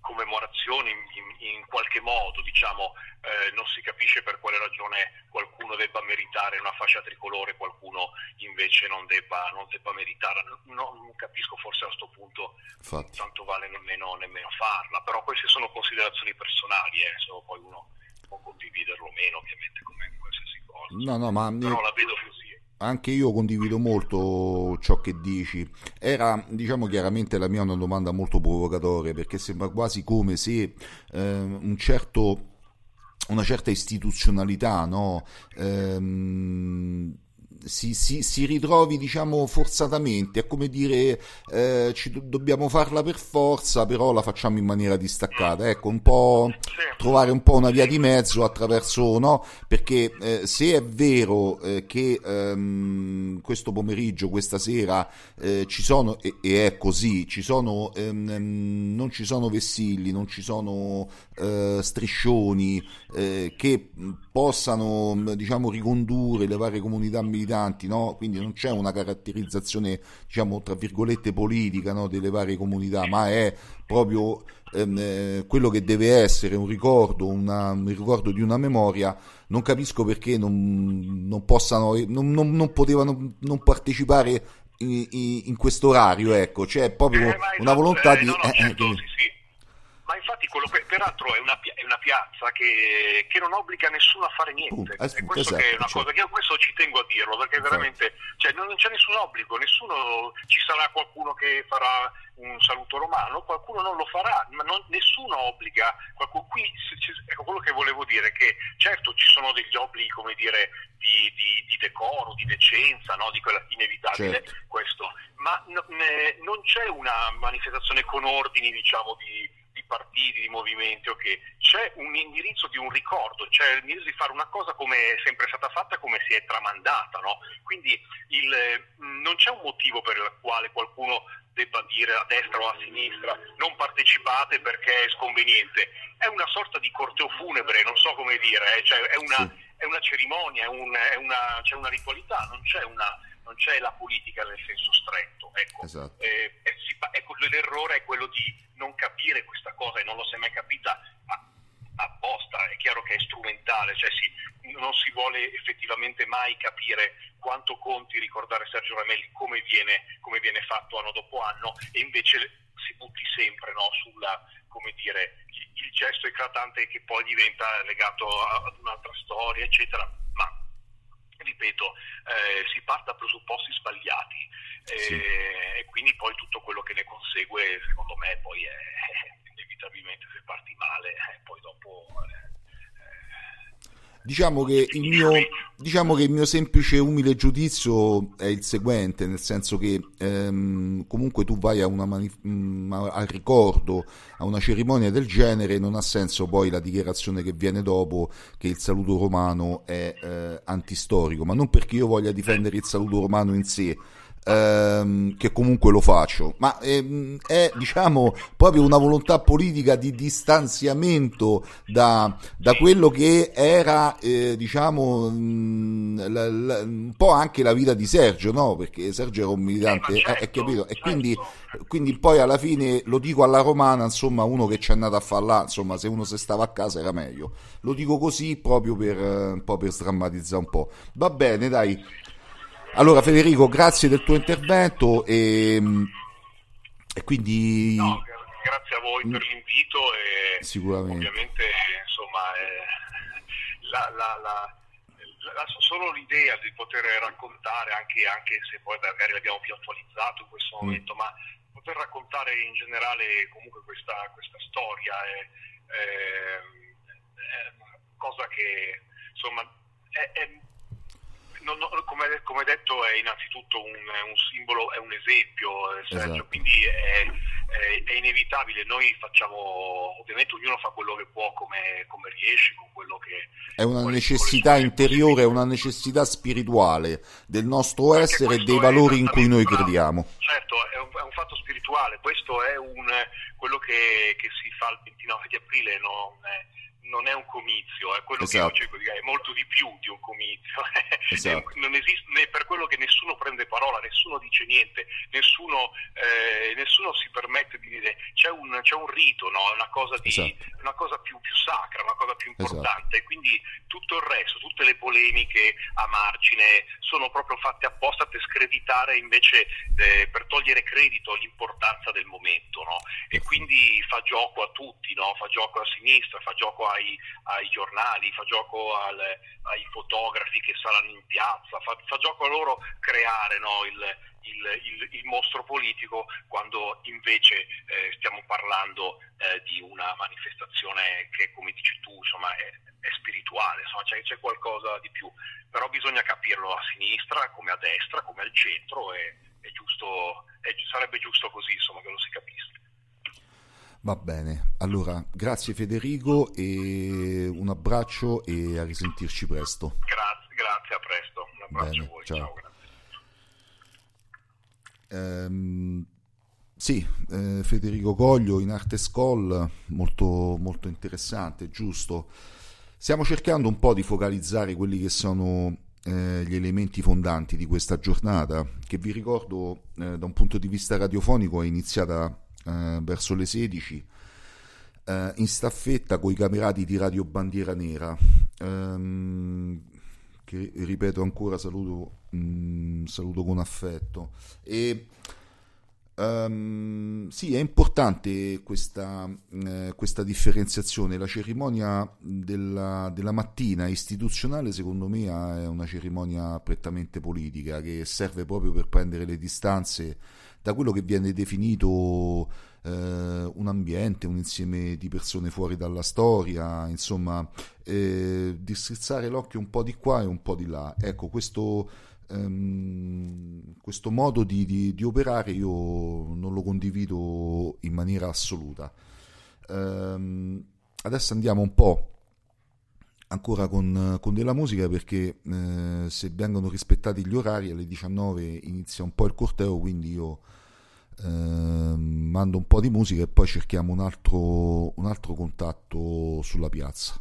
commemorazione in, in, in qualche modo, diciamo, eh, non si capisce per quale ragione qualcuno debba meritare una fascia tricolore, qualcuno invece non debba, non debba meritare. No, non capisco forse a questo punto Infatti. tanto vale nemmeno, nemmeno, farla, però queste sono considerazioni personali, eh, se poi uno può condividerlo o meno ovviamente come qualsiasi cosa. No, no, ma però la vedo così anche io condivido molto ciò che dici. Era, diciamo chiaramente, la mia una domanda molto provocatoria perché sembra quasi come se eh, un certo, una certa istituzionalità, no? Ehm, si, si, si, ritrovi diciamo forzatamente, è come dire eh, ci do- dobbiamo farla per forza, però la facciamo in maniera distaccata, ecco, un po' trovare un po' una via di mezzo attraverso, no? Perché eh, se è vero eh, che ehm, questo pomeriggio, questa sera eh, ci sono, e, e, è così, ci sono, ehm, ehm non ci sono vessilli, non ci sono eh, striscioni eh, che possano diciamo ricondurre le varie comunità militanti, no? quindi non c'è una caratterizzazione diciamo tra virgolette politica no? delle varie comunità, ma è proprio ehm, eh, quello che deve essere un ricordo, una, un ricordo di una memoria, non capisco perché non, non possano, non, non, non potevano non partecipare in, in, in questo orario, ecco, c'è proprio eh, una volontà eh, di... No, no, certo, sì, sì ma infatti quello che peraltro è una, è una piazza che, che, non obbliga nessuno a fare niente. Uh, e questo esatto, è una cosa che io questo ci tengo a dirlo, perché veramente cioè, non c'è nessun obbligo, nessuno ci sarà qualcuno che farà un saluto romano, qualcuno non lo farà, ma non, nessuno obbliga. Qualcuno, qui, ecco quello che volevo dire, che certo ci sono degli obblighi, come dire, di, di, di decoro, di decenza, no? di quella inevitabile certo. questo, ma no, ne, non c'è una manifestazione con ordini, diciamo, di partiti, di movimenti, okay. c'è un indirizzo di un ricordo, c'è l'indirizzo di fare una cosa come è sempre stata fatta, come si è tramandata, no? quindi il, non c'è un motivo per il quale qualcuno debba dire a destra o a sinistra non partecipate perché è sconveniente, è una sorta di corteo funebre, non so come dire, eh? cioè, è, una, sì. è, una, cerimonia, è, un, è una, c'è una ritualità, non c'è una non c'è la politica nel senso stretto. Ecco. Esatto. Eh, eh, si, ecco, l'errore è quello di non capire questa cosa non si è mai capita apposta, è chiaro che è strumentale, cioè si, non si vuole effettivamente mai capire quanto conti ricordare Sergio Ramelli come viene, come viene fatto anno dopo anno e invece si butti sempre no, sulla, come dire, il, il gesto eclatante che poi diventa legato ad un'altra storia, eccetera. Ma ripeto, eh, si parte da presupposti sbagliati eh, sì. e quindi poi tutto quello che ne consegue, secondo me, poi è, inevitabilmente se parti male, eh, poi dopo... Eh, Diciamo che, mio, diciamo che, il mio, semplice umile giudizio è il seguente, nel senso che ehm, comunque tu vai a una manif- mm, al ricordo, a una cerimonia del genere, non ha senso poi la dichiarazione che viene dopo che il saluto romano è eh, antistorico, ma non perché io voglia difendere il saluto romano in sé, ehm, che comunque lo faccio, ma ehm, è diciamo proprio una volontà politica di distanziamento da, da quello che era eh, diciamo mh, la, la, un po' anche la vita di Sergio, no? Perché Sergio era un militante, eh, certo, eh, capito? E quindi, quindi poi alla fine lo dico alla romana, insomma, uno che ci è andato a fare là, insomma, se uno se stava a casa era meglio. Lo dico così proprio per, un po' per sdrammatizzare un po'. Va bene, dai. Allora Federico, grazie del tuo intervento e, e quindi... No, grazie a voi per l'invito e Sicuramente. ovviamente insomma eh, la, la, la, solo l'idea di poter raccontare anche, anche, se poi magari l'abbiamo più attualizzato in questo mm. momento, mm. ma poter raccontare in generale comunque questa, questa storia è, è, è, una cosa che insomma è, è non, non, come, come, detto è innanzitutto un, un, simbolo, è un esempio, Sergio, esatto. quindi è, è, è, inevitabile, noi facciamo, ovviamente ognuno fa quello che può come, come riesce, con quello che... È una necessità interiore, è una necessità spirituale del nostro Perché essere e dei valori in cui noi crediamo. Certo, è un, è un fatto spirituale, questo è un, quello che, che, si fa il 29 di aprile, non non è un comizio, è quello esatto. che io cerco di dire, è molto di più di un comizio. Esatto. non esiste, per quello che nessuno prende parola, nessuno dice niente, nessuno, eh, nessuno si permette di dire c'è un, c'è un rito, no? è una cosa, di, esatto. una cosa più, più, sacra, una cosa più esatto. importante. Esatto. Quindi tutto il resto, tutte le polemiche a margine sono proprio fatte apposta per screditare invece, eh, per togliere credito all'importanza del momento. No? E quindi fa gioco a tutti, no? fa gioco a sinistra, fa gioco ai, ai giornali, fa gioco al, ai fotografi che saranno in piazza, fa, fa gioco a loro creare no, il, il, il, il, mostro politico quando invece eh, stiamo parlando eh, di una manifestazione che come dici tu insomma, è, è, spirituale, insomma, c'è, c'è, qualcosa di più, però bisogna capirlo a sinistra come a destra, come al centro e è giusto, è, sarebbe giusto così insomma, che lo si capisca. Va bene, allora grazie Federico e un abbraccio e a risentirci presto. Grazie, grazie a presto, un abbraccio bene, a voi, ciao. ciao ehm, sì, eh, Federico Coglio in Arte School, molto, molto interessante, giusto. Stiamo cercando un po' di focalizzare quelli che sono eh, gli elementi fondanti di questa giornata, che vi ricordo eh, da un punto di vista radiofonico è iniziata eh, verso le 16 eh, in staffetta con i camerati di Radio Bandiera Nera ehm, che ripeto ancora saluto, mh, mm, saluto con affetto e Um, sì, è importante questa, eh, questa, differenziazione. La cerimonia della, della, mattina istituzionale, secondo me, è una cerimonia prettamente politica che serve proprio per prendere le distanze da quello che viene definito eh, un ambiente, un insieme di persone fuori dalla storia, insomma, eh, di strizzare l'occhio un po' di qua e un po' di là. Ecco, questo, ehm, questo modo di, di, di, operare io non lo condivido in maniera assoluta. Ehm, adesso andiamo un po' ancora con, con, della musica perché eh, se vengono rispettati gli orari alle 19 inizia un po' il corteo quindi io mando un po' di musica e poi cerchiamo un altro, un altro contatto sulla piazza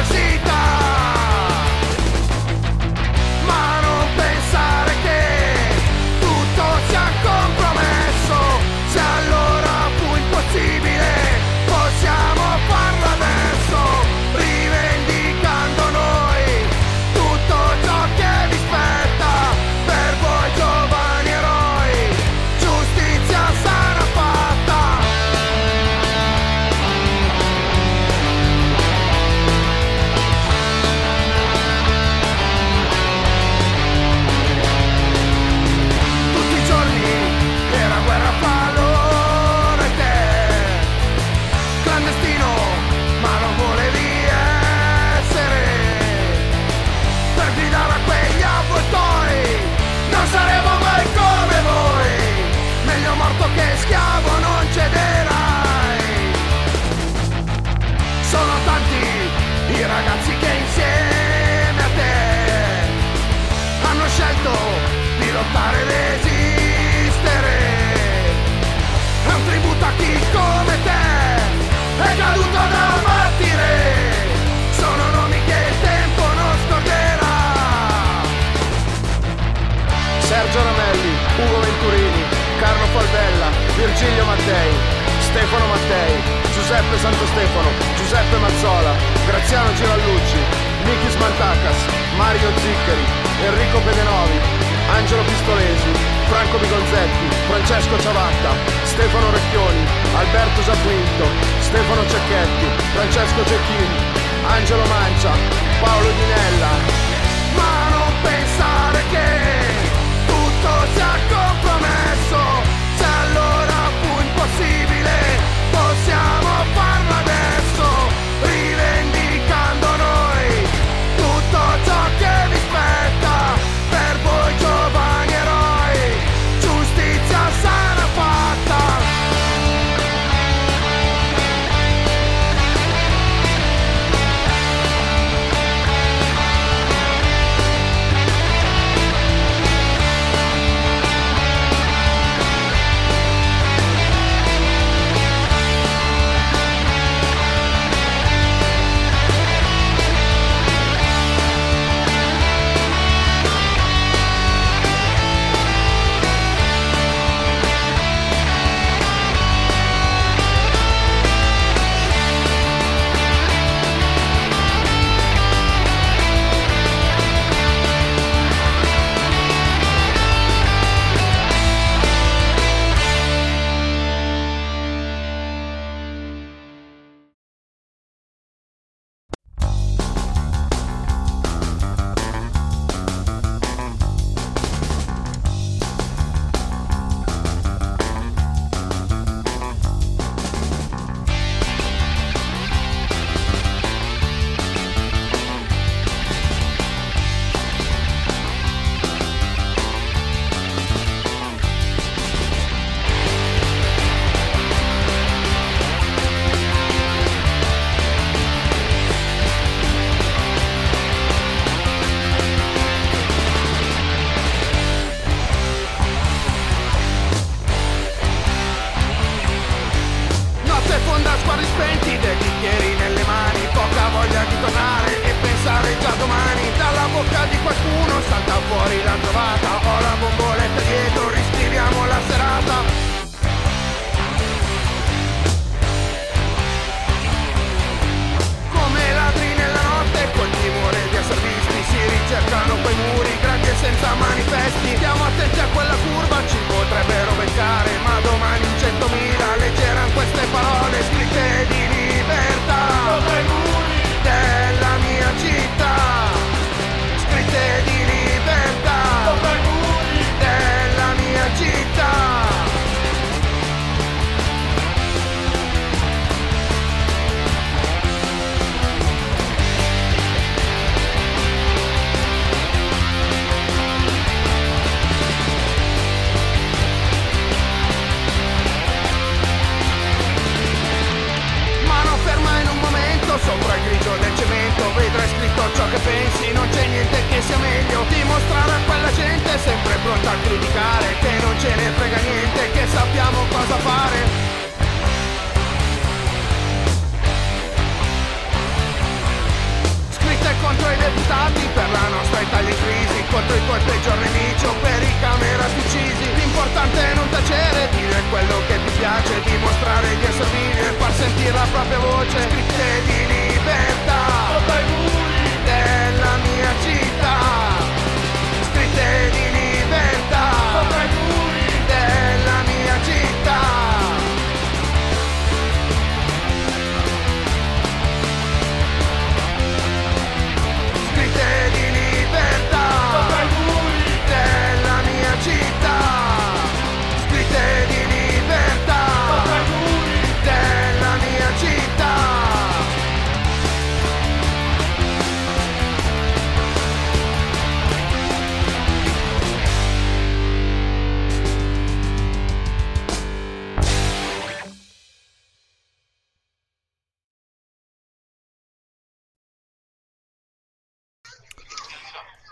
proceed. Virgilio Mattei, Stefano Mattei, Giuseppe Santo Stefano, Giuseppe Mazzola, Graziano Girallucci, Michis Mantacas, Mario Ziccheri, Enrico Pedenovi, Angelo Pistolesi, Franco Bigonzetti, Francesco Ciavatta, Stefano Recchioni, Alberto Giaquinto, Stefano Cecchetti, Francesco Cecchini, Angelo Mancia, Paolo Dinella,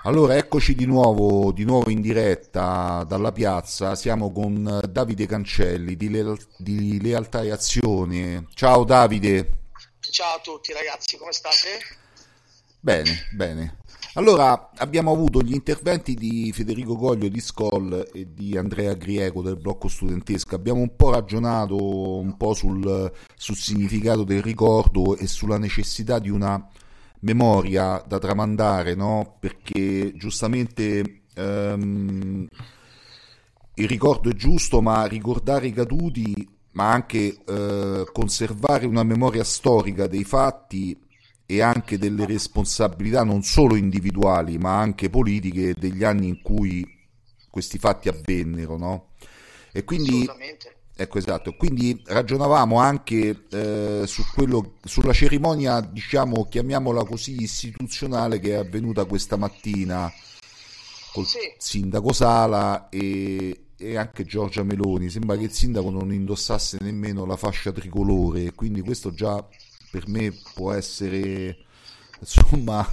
Allora, eccoci di nuovo, di nuovo, in diretta dalla piazza. Siamo con Davide Cancelli di, Leal- di Lealtà e Azione. Ciao Davide. Ciao a tutti ragazzi, come state? Bene, bene. Allora, abbiamo avuto gli interventi di Federico Goglio di Skoll e di Andrea Griego del blocco studentesco. Abbiamo un po' ragionato un po' sul, sul significato del ricordo e sulla necessità di una memoria da tramandare, no? Perché giustamente um, il ricordo è giusto, ma ricordare i caduti, ma anche uh, conservare una memoria storica dei fatti e anche delle responsabilità non solo individuali, ma anche politiche degli anni in cui questi fatti avvennero, no? E quindi Ecco esatto, quindi ragionavamo anche eh, su quello, sulla cerimonia, diciamo, chiamiamola così, istituzionale che è avvenuta questa mattina col sì. sindaco Sala e, e, anche Giorgia Meloni. Sembra che il sindaco non indossasse nemmeno la fascia tricolore, quindi questo già per me può essere insomma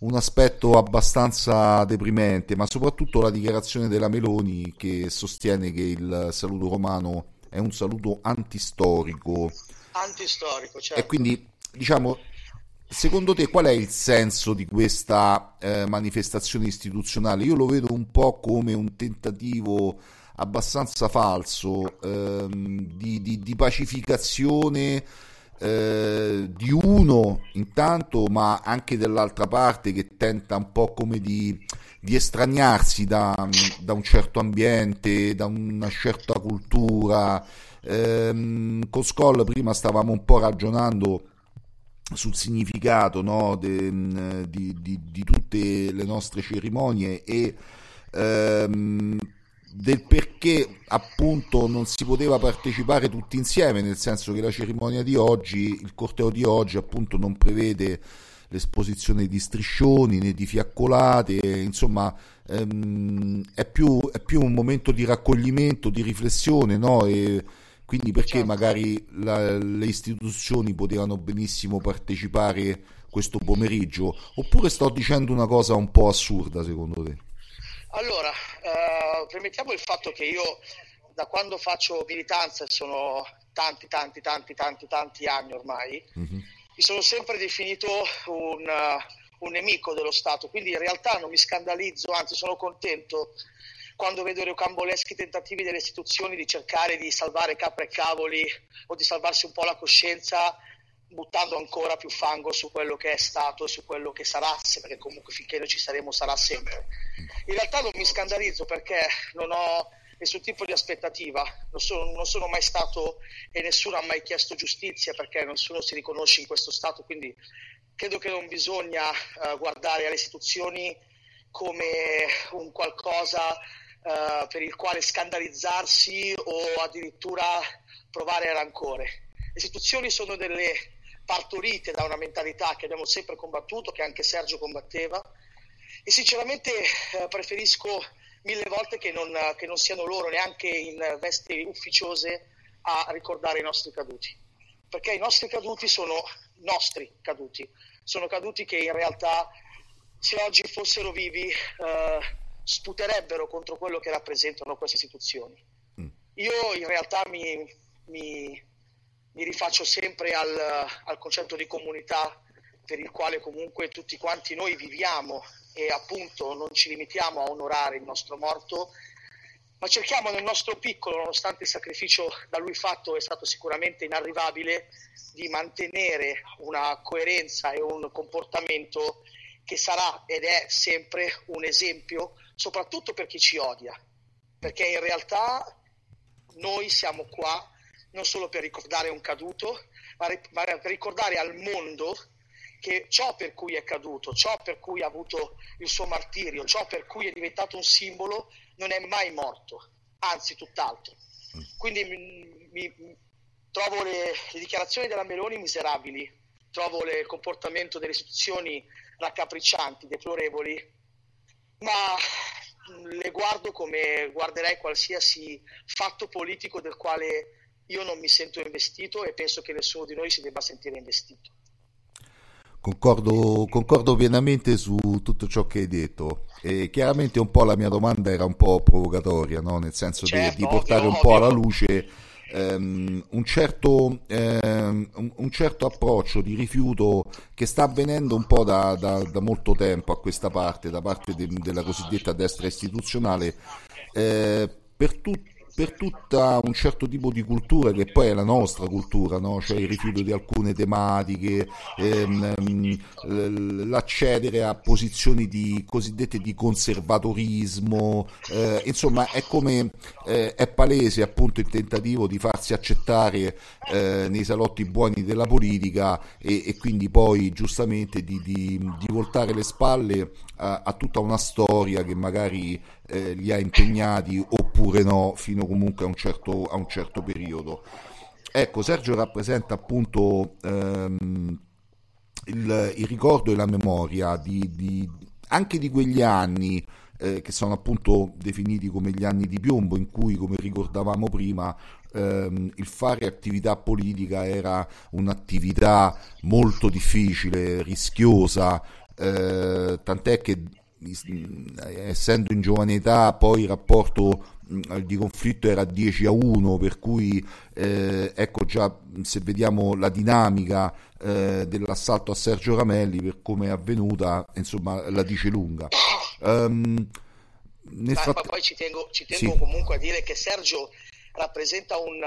un aspetto abbastanza deprimente, ma soprattutto la dichiarazione della Meloni che sostiene che il saluto romano è un saluto antistorico. Antistorico, certo. E quindi, diciamo, secondo te qual è il senso di questa eh, manifestazione istituzionale? Io lo vedo un po' come un tentativo abbastanza falso ehm, di, di, di pacificazione eh, di uno intanto, ma anche dell'altra parte che tenta un po' come di, di estraniarsi da, da, un certo ambiente, da una certa cultura. Eh, con Skoll prima stavamo un po' ragionando sul significato no, de, di, di, di, tutte le nostre cerimonie e ehm, del perché appunto non si poteva partecipare tutti insieme, nel senso che la cerimonia di oggi, il corteo di oggi appunto non prevede l'esposizione di striscioni né di fiaccolate, insomma ehm, è, più, è, più, un momento di raccoglimento, di riflessione, no? E quindi perché certo. magari la, le istituzioni potevano benissimo partecipare questo pomeriggio? Oppure sto dicendo una cosa un po' assurda secondo te? Allora, eh, premettiamo il fatto che io da quando faccio militanza, sono tanti, tanti, tanti, tanti, tanti anni ormai, mm-hmm. mi sono sempre definito un, uh, un, nemico dello Stato, quindi in realtà non mi scandalizzo, anzi sono contento quando vedo i rocamboleschi tentativi delle istituzioni di cercare di salvare capre e cavoli o di salvarsi un po' la coscienza buttando ancora più fango su quello che è stato e su quello che sarà, perché comunque finché noi ci saremo sarà sempre. In realtà non mi scandalizzo perché non ho nessun tipo di aspettativa, non sono, non sono mai stato e nessuno ha mai chiesto giustizia perché nessuno si riconosce in questo Stato, quindi credo che non bisogna uh, guardare alle istituzioni come un qualcosa uh, per il quale scandalizzarsi o addirittura provare rancore. Le istituzioni sono delle partorite da una mentalità che abbiamo sempre combattuto, che anche Sergio combatteva, e sinceramente eh, preferisco mille volte che non, che non, siano loro neanche in vesti ufficiose a ricordare i nostri caduti, perché i nostri caduti sono nostri caduti, sono caduti che in realtà se oggi fossero vivi eh, sputerebbero contro quello che rappresentano queste istituzioni. Mm. Io in realtà mi, mi, mi rifaccio sempre al, al concetto di comunità per il quale comunque tutti quanti noi viviamo e appunto non ci limitiamo a onorare il nostro morto, ma cerchiamo nel nostro piccolo, nonostante il sacrificio da lui fatto è stato sicuramente inarrivabile, di mantenere una coerenza e un comportamento che sarà ed è sempre un esempio, soprattutto per chi ci odia, perché in realtà noi siamo qua non solo per ricordare un caduto, ma per ricordare al mondo che ciò per cui è caduto, ciò per cui ha avuto il suo martirio, ciò per cui è diventato un simbolo, non è mai morto, anzi tutt'altro. Quindi mi, mi, trovo le, le, dichiarazioni della Meloni miserabili, trovo il comportamento delle istituzioni raccapriccianti, deplorevoli, ma le guardo come guarderei qualsiasi fatto politico del quale io non mi sento investito e penso che nessuno di noi si debba sentire investito. Concordo, concordo, pienamente su tutto ciò che hai detto. E chiaramente un po' la mia domanda era un po' provocatoria, no? nel senso certo, di, di, portare ovvio, un po' alla luce um, un, certo, um, un, certo, approccio di rifiuto che sta avvenendo un po' da, da, da molto tempo a questa parte, da parte de, della cosiddetta destra istituzionale, eh, per tutti per tutta un certo tipo di cultura che poi è la nostra cultura, no? cioè il rifiuto di alcune tematiche, ehm, l'accedere a posizioni di, cosiddette di conservatorismo, eh, insomma è come eh, è palese appunto il tentativo di farsi accettare eh, nei salotti buoni della politica e, e quindi poi giustamente di, di, di voltare le spalle a, a, tutta una storia che magari eh, li ha impegnati oppure no fino comunque a un certo, a un certo periodo. Ecco, Sergio rappresenta appunto ehm, il, il, ricordo e la memoria di, di, anche di quegli anni eh, che sono appunto definiti come gli anni di piombo in cui, come ricordavamo prima, ehm, il fare attività politica era un'attività molto difficile, rischiosa, eh, tant'è che essendo in giovane età poi il rapporto di conflitto era 10 a 1 per cui eh, ecco già se vediamo la dinamica eh, dell'assalto a Sergio Ramelli per come è avvenuta insomma la dice lunga um, nel frat... poi ci tengo, ci tengo sì. comunque a dire che Sergio rappresenta un,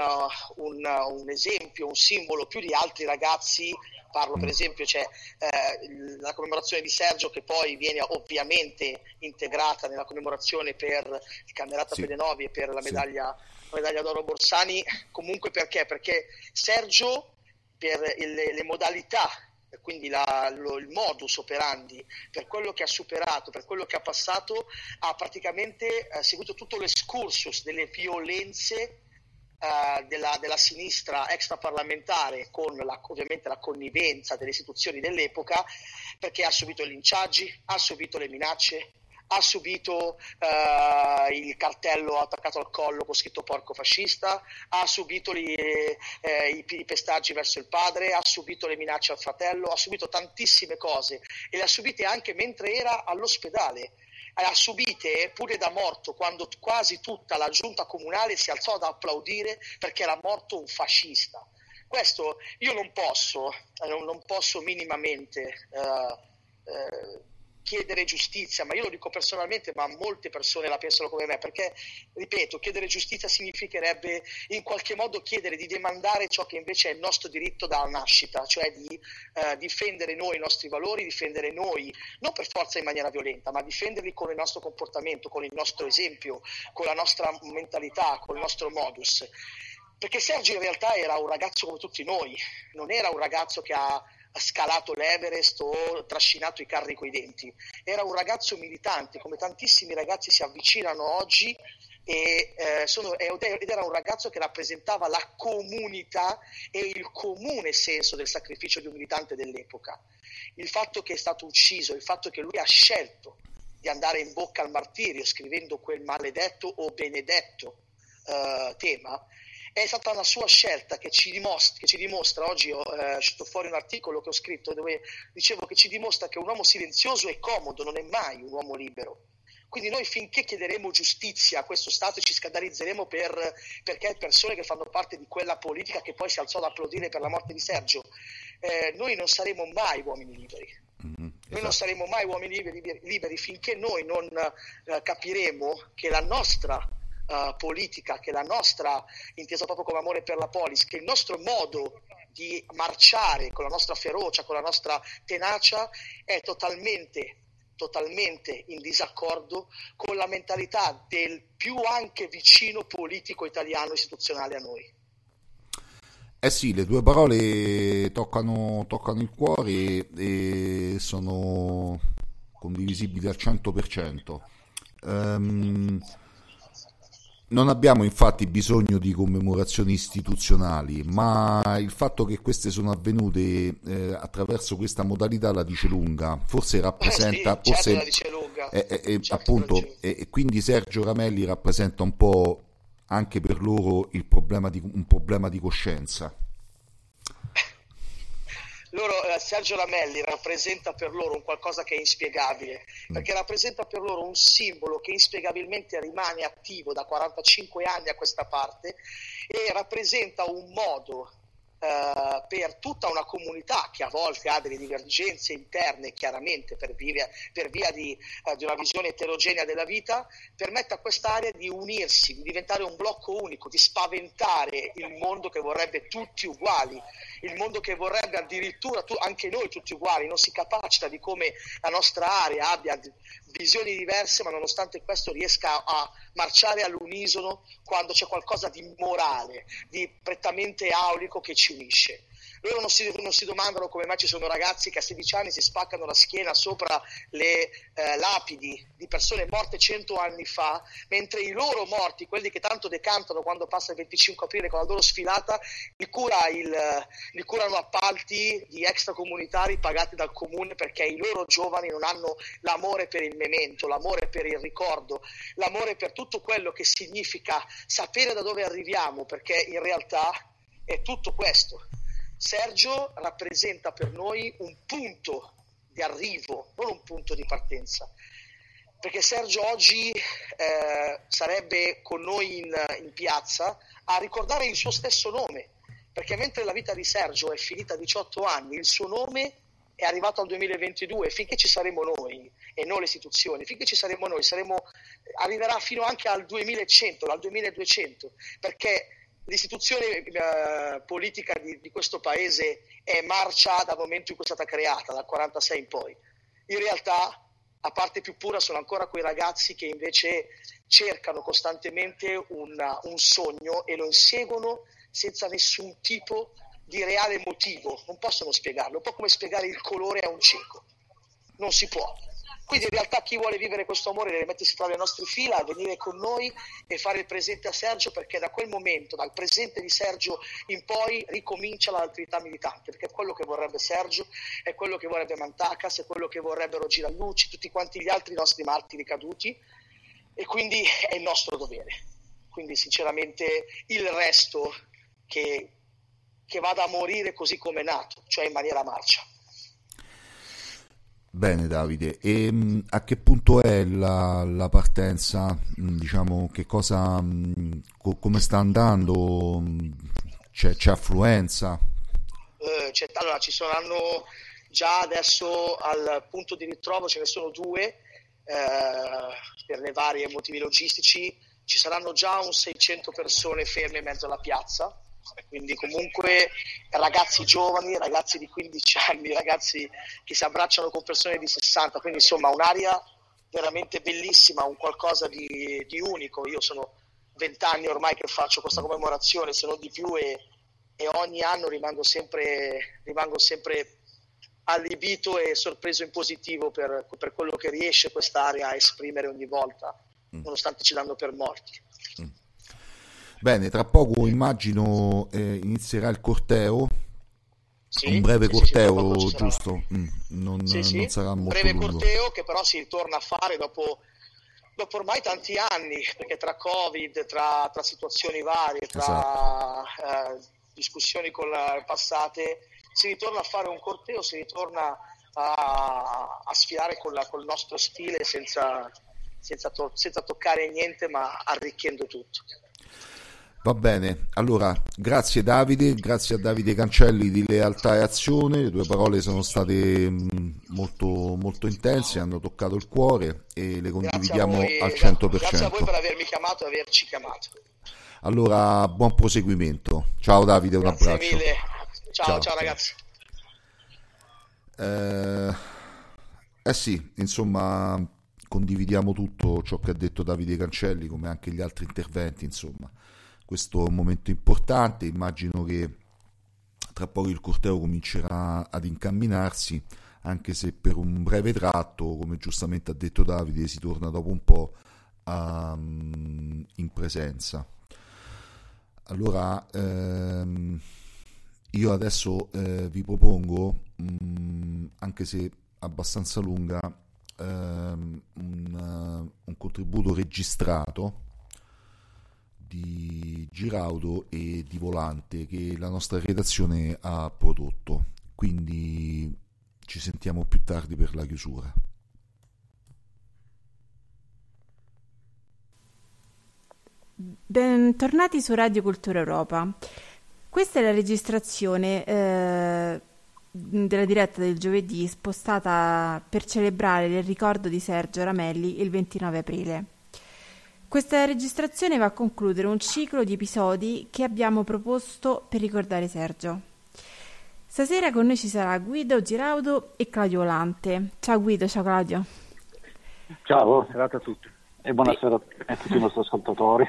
un, un esempio, un simbolo più di altri ragazzi Parlo per mm. esempio c'è eh, la commemorazione di Sergio che poi viene ovviamente integrata nella commemorazione per il Camerata sì. Pedenovi e per la medaglia, sì. la medaglia d'oro Borsani. Comunque perché? Perché Sergio per le, le modalità quindi la, lo, il modus operandi per quello che ha superato, per quello che ha passato, ha praticamente eh, seguito tutto l'escursus delle violenze eh, della, della, sinistra extraparlamentare con la, ovviamente la connivenza delle istituzioni dell'epoca perché ha subito i linciaggi, ha subito le minacce, ha subito uh, il cartello attaccato al collo con scritto porco fascista, ha subito li, eh, i, i, pestaggi verso il padre, ha subito le minacce al fratello, ha subito tantissime cose e le ha subite anche mentre era all'ospedale ha subite pure da morto quando quasi tutta la giunta comunale si alzò ad applaudire perché era morto un fascista. Questo io non posso, eh, non posso minimamente uh, uh, chiedere giustizia, ma io lo dico personalmente, ma molte persone la pensano come me, perché, ripeto, chiedere giustizia significherebbe in qualche modo chiedere di demandare ciò che invece è il nostro diritto dalla nascita, cioè di eh, difendere noi i nostri valori, difendere noi, non per forza in maniera violenta, ma difenderli con il nostro comportamento, con il nostro esempio, con la nostra mentalità, con il nostro modus. Perché Sergio in realtà era un ragazzo come tutti noi, non era un ragazzo che ha scalato l'Everest o trascinato i carri coi denti. Era un ragazzo militante, come tantissimi ragazzi si avvicinano oggi e, eh, sono, ed era un ragazzo che rappresentava la comunità e il comune senso del sacrificio di un militante dell'epoca. Il fatto che è stato ucciso, il fatto che lui ha scelto di andare in bocca al martirio scrivendo quel maledetto o benedetto eh, tema, è stata una sua scelta che ci dimostra, che ci dimostra oggi ho eh, uscito fuori un articolo che ho scritto dove dicevo che ci dimostra che un uomo silenzioso e comodo non è mai un uomo libero. Quindi noi finché chiederemo giustizia a questo Stato e ci scandalizzeremo per, perché persone che fanno parte di quella politica che poi si alzò ad applaudire per la morte di Sergio, eh, noi non saremo mai uomini liberi. Mm-hmm, esatto. Noi non esatto. saremo mai uomini liberi, liberi finché noi non uh, capiremo che la nostra uh, politica, che la nostra, intesa proprio come amore per la polis, che il nostro modo di marciare con la nostra ferocia, con la nostra tenacia è totalmente totalmente in disaccordo con la mentalità del più anche vicino politico italiano istituzionale a noi. Eh sì, le due parole toccano, toccano il cuore e sono condivisibili al 100%. Um, non abbiamo infatti bisogno di commemorazioni istituzionali, ma il fatto che queste sono avvenute eh, attraverso questa modalità la dice lunga. Forse rappresenta. Eh sì, forse, certo dice lunga. Eh, certo appunto, e quindi Sergio Ramelli rappresenta un po' anche per loro problema di, un problema di coscienza loro, eh, Sergio Lamelli rappresenta per loro un qualcosa che è inspiegabile, mm. perché rappresenta per loro un simbolo che inspiegabilmente rimane attivo da 45 anni a questa parte e rappresenta un modo Uh, per tutta una comunità che a volte ha delle divergenze interne, chiaramente per via, per via di, uh, di, una visione eterogenea della vita, permette a quest'area di unirsi, di diventare un blocco unico, di spaventare il mondo che vorrebbe tutti uguali, il mondo che vorrebbe addirittura tu, anche noi tutti uguali, non si capacita di come la nostra area abbia visioni diverse, ma nonostante questo riesca a marciare all'unisono quando c'è qualcosa di morale, di prettamente aulico che ci unisce. Loro non si, non si, domandano come mai ci sono ragazzi che a 16 anni si spaccano la schiena sopra le eh, lapidi di persone morte 100 anni fa, mentre i loro morti, quelli che tanto decantano quando passa il 25 aprile con la loro sfilata, li, cura il, li curano appalti di extracomunitari pagati dal comune perché i loro giovani non hanno l'amore per il memento, l'amore per il ricordo, l'amore per tutto quello che significa sapere da dove arriviamo, perché in realtà è tutto questo Sergio rappresenta per noi un punto di arrivo, non un punto di partenza. Perché Sergio oggi eh, sarebbe con noi in, in piazza a ricordare il suo stesso nome, perché mentre la vita di Sergio è finita a 18 anni, il suo nome è arrivato al 2022, finché ci saremo noi e non le istituzioni, finché ci saremo noi, saremo, arriverà fino anche al 2100, al 2200, perché l'istituzione eh, politica di, di, questo paese è marcia dal momento in cui è stata creata, dal 46 in poi. In realtà, a parte più pura, sono ancora quei ragazzi che invece cercano costantemente una, un sogno e lo inseguono senza nessun tipo di reale motivo. Non possono spiegarlo, un po' come spiegare il colore a un cieco. Non si può. Quindi in realtà chi vuole vivere questo amore deve mettersi tra le nostre fila, venire con noi e fare il presente a Sergio perché da quel momento, dal presente di Sergio in poi, ricomincia l'attività militante, perché è quello che vorrebbe Sergio, è quello che vorrebbe Mantacas, è quello che vorrebbero Girallucci, tutti quanti gli altri nostri martiri caduti e quindi è il nostro dovere. Quindi sinceramente il resto che, che vada a morire così come è nato, cioè in maniera marcia. Bene Davide, e mh, a che punto è la, la partenza? Mh, diciamo che cosa, mh, co- come sta andando? C'è, c'è affluenza? Eh, c'è, allora, ci saranno già adesso al punto di ritrovo, ce ne sono due eh, per le varie motivi logistici, ci saranno già un 600 persone ferme in mezzo alla piazza quindi comunque ragazzi giovani, ragazzi di 15 anni, ragazzi che si abbracciano con persone di 60, quindi insomma un'area veramente bellissima, un qualcosa di, di unico. Io sono 20 anni ormai che faccio questa commemorazione, se non di più, e, e ogni anno rimango sempre, rimango sempre allibito e sorpreso in positivo per, per quello che riesce quest'area a esprimere ogni volta, mm. nonostante ci danno per morti. Bene, tra poco immagino eh, inizierà il corteo. Sì, un breve sì, corteo, sì, giusto? Mm, non, non, sarà molto Un breve lungo. corteo che però si ritorna a fare dopo, dopo ormai tanti anni, perché tra Covid, tra, tra situazioni varie, tra esatto. eh, discussioni con la, passate, si ritorna a fare un corteo, si ritorna a, a sfilare con, la, col nostro stile senza, senza, to- senza toccare niente ma arricchendo tutto. Va bene, allora grazie Davide, grazie a Davide Cancelli di Lealtà e Azione, le tue parole sono state mm, molto, molto intense, hanno toccato il cuore e le condividiamo voi, al 100%. Grazie a voi per avermi chiamato e averci chiamato. Allora, buon proseguimento. Ciao Davide, un grazie abbraccio. Mille. Ciao, ciao, ciao ragazzi. Eh, eh sì, insomma, condividiamo tutto ciò che ha detto Davide Cancelli, come anche gli altri interventi, insomma questo è un momento importante, immagino che tra poco il corteo comincerà ad incamminarsi, anche se per un breve tratto, come giustamente ha detto Davide, si torna dopo un po' um, in presenza. Allora, ehm, io adesso eh, vi propongo, mh, mm, anche se abbastanza lunga, ehm, un, un contributo registrato di Giraudo e di Volante che la nostra redazione ha prodotto. Quindi ci sentiamo più tardi per la chiusura. Bentornati su Radio Cultura Europa. Questa è la registrazione eh, della diretta del giovedì spostata per celebrare il ricordo di Sergio Ramelli il 29 aprile. Questa registrazione va a concludere un ciclo di episodi che abbiamo proposto per ricordare Sergio. Stasera con noi ci sarà Guido Giraudo e Claudio Volante. Ciao Guido, ciao Claudio. Ciao, serata a tutti e buonasera a tutti i nostri ascoltatori.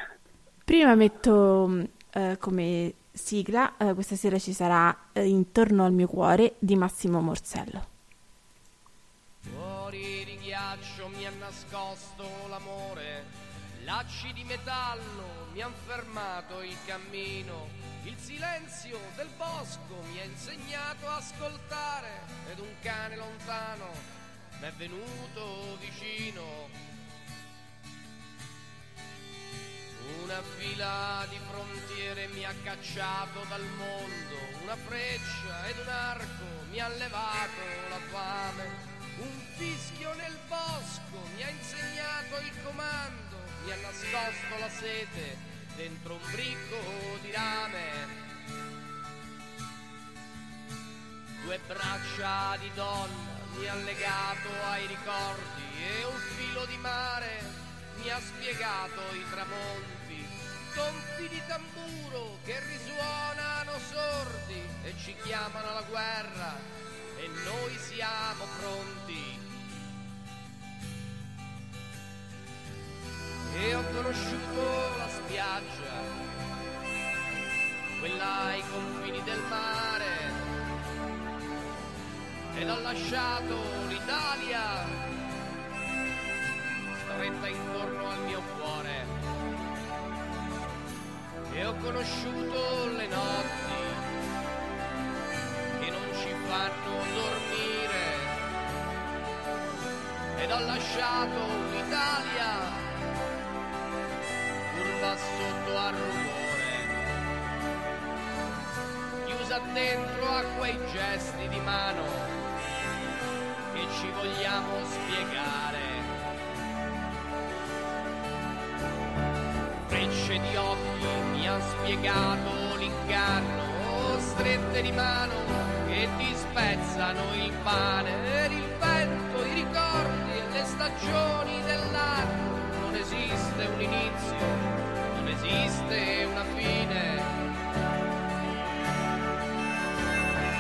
Prima metto eh, come sigla, eh, questa sera ci sarà eh, Intorno al mio cuore di Massimo Morsello. Fuori di ghiaccio mi ha nascosto Lacci di metallo mi han fermato il cammino, il silenzio del bosco mi ha insegnato a ascoltare ed un cane lontano mi è venuto vicino. Una fila di frontiere mi ha cacciato dal mondo, una freccia ed un arco mi ha levato la fame, un fischio nel bosco mi ha insegnato il comando mi ha nascosto la sete dentro un bricco di rame. Due braccia di donna mi ha legato ai ricordi e un filo di mare mi ha spiegato i tramonti, tonfi di tamburo che risuonano sordi e ci chiamano alla guerra e noi siamo pronti. E ho conosciuto la spiaggia, quella ai confini del mare, ed ho lasciato l'Italia stretta intorno al mio cuore, e ho conosciuto le notti che non ci fanno dormire, ed ho lasciato l'Italia curva sotto al rumore, chiusa dentro a quei gesti di mano che ci vogliamo spiegare. Frecce di occhi mi han spiegato l'inganno, strette di mano che ti spezzano il pane, il vento, i ricordi e le stagioni dell'anno. Non esiste un inizio, esiste una fine.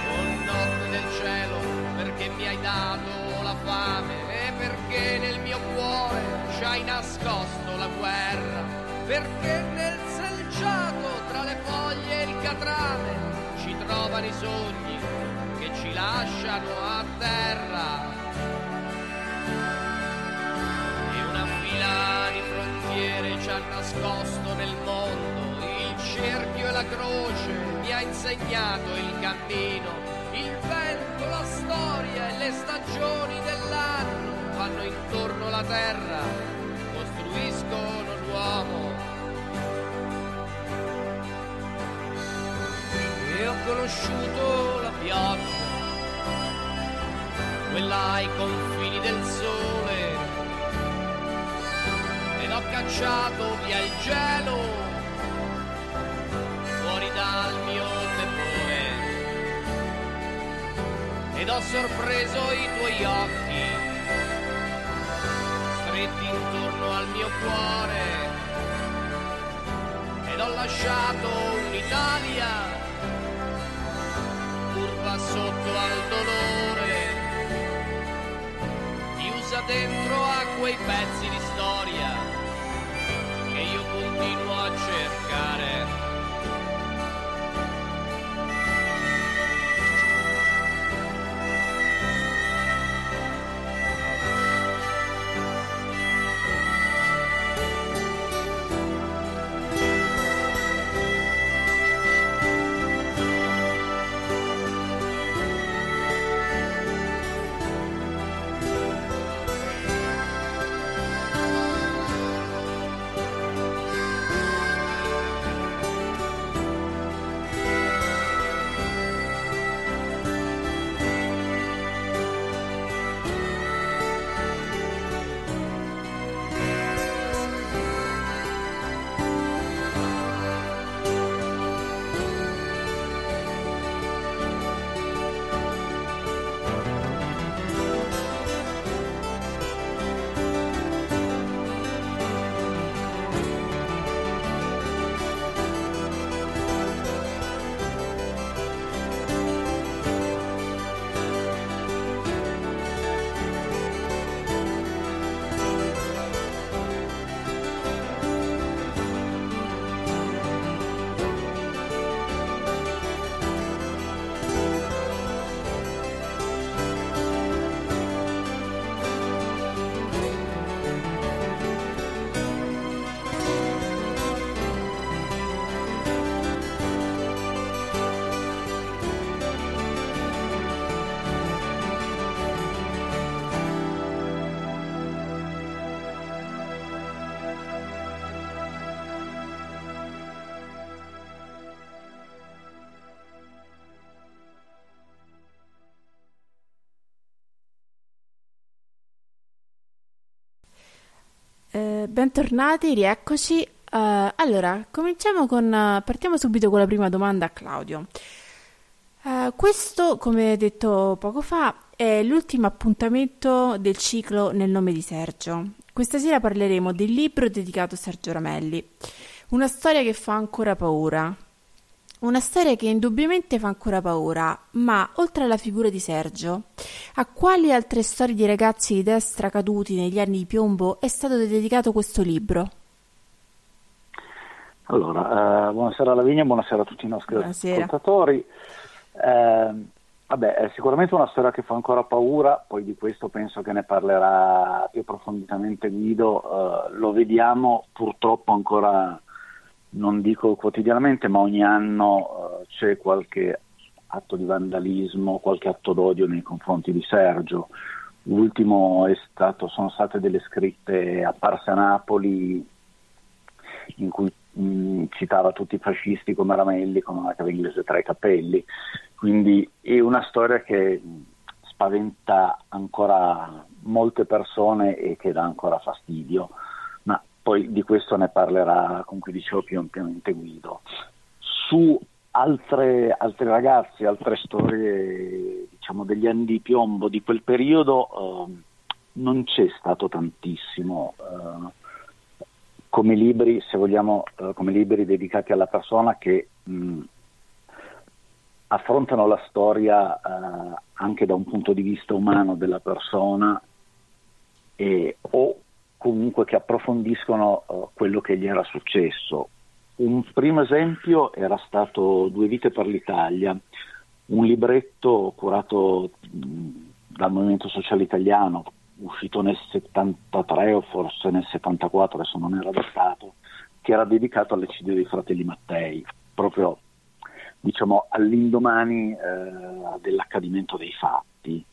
Oh notte del cielo, perché mi hai dato la fame e perché nel mio cuore ci hai nascosto la guerra, perché nel selciato tra le foglie e il catrame ci trovano i sogni che ci lasciano a terra. fila di frontiere ci ha nascosto nel mondo, il cerchio e la croce mi ha insegnato il cammino, il vento, la storia e le stagioni dell'anno fanno intorno la terra, costruiscono l'uomo. E ho conosciuto la pioggia, quella ai confini del sole cacciato via il gelo fuori dal mio tepore ed ho sorpreso i tuoi occhi stretti intorno al mio cuore. Ed ho lasciato un'Italia curva sotto al dolore chiusa dentro a quei pezzi di storia che io continuo a cercare. Bentornati, rieccoci. Uh, allora, cominciamo con. Uh, partiamo subito con la prima domanda a Claudio. Uh, questo, come detto poco fa, è l'ultimo appuntamento del ciclo Nel nome di Sergio. Questa sera parleremo del libro dedicato a Sergio Ramelli, una storia che fa ancora paura. Una storia che indubbiamente fa ancora paura, ma oltre alla figura di Sergio, a quali altre storie di ragazzi di destra caduti negli anni di piombo è stato dedicato questo libro? Allora, eh, buonasera Lavinia, buonasera a tutti i nostri buonasera. ascoltatori. Eh, vabbè, è sicuramente una storia che fa ancora paura, poi di questo penso che ne parlerà più approfonditamente Guido. Eh, lo vediamo purtroppo ancora non dico quotidianamente, ma ogni anno uh, c'è qualche atto di vandalismo, qualche atto d'odio nei confronti di Sergio. L'ultimo stato, sono state delle scritte apparse a Napoli in cui mh, mm, citava tutti i fascisti come Ramelli con una chiave inglese tra i capelli. Quindi è una storia che spaventa ancora molte persone e che dà ancora fastidio poi di questo ne parlerà, come dicevo più ampiamente Guido. Su altre, altri ragazzi, altre storie diciamo, degli anni di piombo di quel periodo eh, non c'è stato tantissimo. Eh, come libri, se vogliamo, eh, come libri dedicati alla persona che mh, affrontano la storia eh, anche da un punto di vista umano della persona e, o comunque che approfondiscono uh, quello che gli era successo. Un primo esempio era stato Due vite per l'Italia, un libretto curato mh, dal Movimento Sociale Italiano, uscito nel 73 o forse nel 74, adesso non era datato, che era dedicato all'eccidio dei fratelli Mattei, proprio diciamo, all'indomani eh, dell'accadimento dei fatti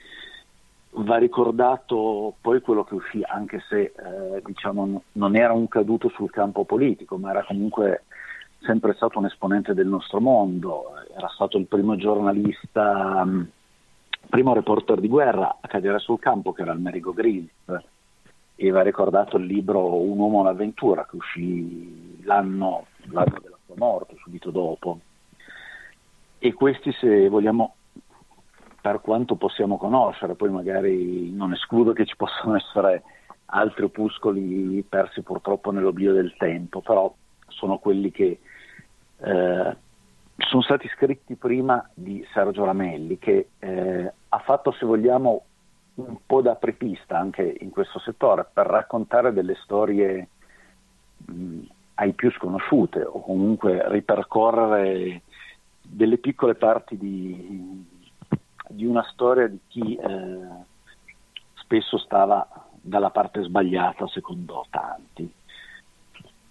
va ricordato poi quello che uscì, anche se eh, diciamo, non era un caduto sul campo politico, ma era comunque sempre stato un esponente del nostro mondo, era stato il primo giornalista, um, primo reporter di guerra a cadere sul campo, che era il Merigo Grills. e va ricordato il libro Un uomo all'avventura che uscì l'anno, l'anno della sua morte, subito dopo. E questi, se vogliamo, per quanto possiamo conoscere, poi magari non escludo che ci possano essere altri opuscoli persi purtroppo nell'oblio del tempo, però sono quelli che eh, sono stati scritti prima di Sergio Ramelli, che eh, ha fatto, se vogliamo, un po' da apripista anche in questo settore per raccontare delle storie mh, ai più sconosciute o comunque ripercorrere delle piccole parti di, di una storia di chi eh, spesso stava dalla parte sbagliata secondo tanti.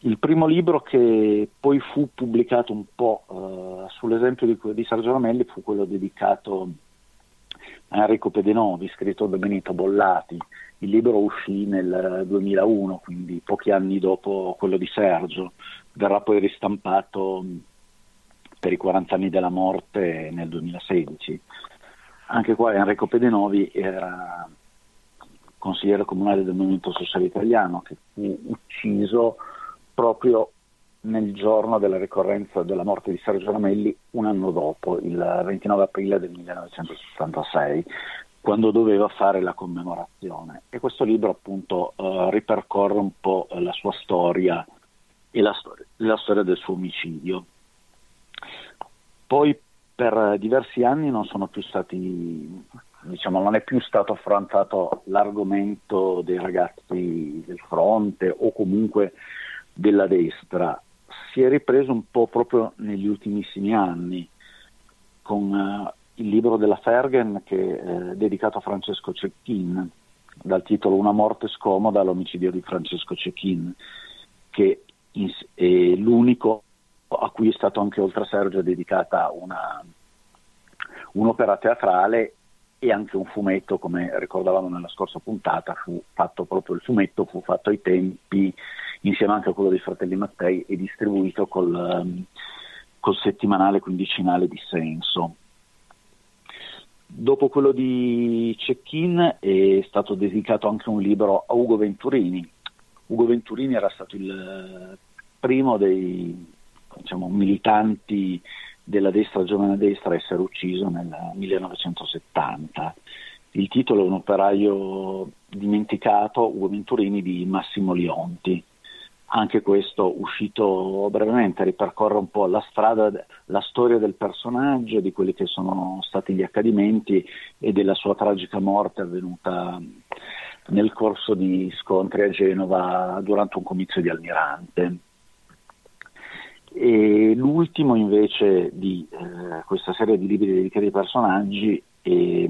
Il primo libro che poi fu pubblicato un po' uh, sull'esempio di, di, Sergio Ramelli fu quello dedicato a Enrico Pedenovi, scritto da Benito Bollati. Il libro uscì nel 2001, quindi pochi anni dopo quello di Sergio. Verrà poi ristampato per i 40 anni della morte nel 2016. Anche qua Enrico Pedenovi era consigliere comunale del Movimento Sociale Italiano che fu ucciso proprio nel giorno della ricorrenza della morte di Sergio Ramelli un anno dopo, il 29 aprile del 1976, quando doveva fare la commemorazione. E questo libro appunto eh, ripercorre un po' la sua storia e la, storia, la storia del suo omicidio. Poi per diversi anni non sono più stati diciamo, non è più stato affrontato l'argomento dei ragazzi del fronte o comunque della destra, si è ripreso un po' proprio negli ultimissimi anni con uh, il libro della Fergen che è dedicato a Francesco Cecchin dal titolo Una morte scomoda all'omicidio di Francesco Cecchin che è l'unico a cui è stato anche oltre a Sergio dedicata una, un'opera teatrale e anche un fumetto, come ricordavamo nella scorsa puntata, fu fatto proprio il fumetto, fu fatto ai tempi insieme anche a quello dei fratelli Mattei e distribuito col, um, col settimanale quindicinale di Senso. Dopo quello di Cecchin è stato dedicato anche un libro a Ugo Venturini. Ugo Venturini era stato il primo dei diciamo, militanti della destra giovane destra essere ucciso nel 1970. Il titolo è un operaio dimenticato, Ugo Venturini di Massimo Lionti anche questo uscito brevemente ripercorre un po' la strada, la storia del personaggio, di quelli che sono stati gli accadimenti e della sua tragica morte avvenuta nel corso di scontri a Genova durante un comizio di Almirante. E l'ultimo invece di eh, questa serie di libri dedicati ai personaggi è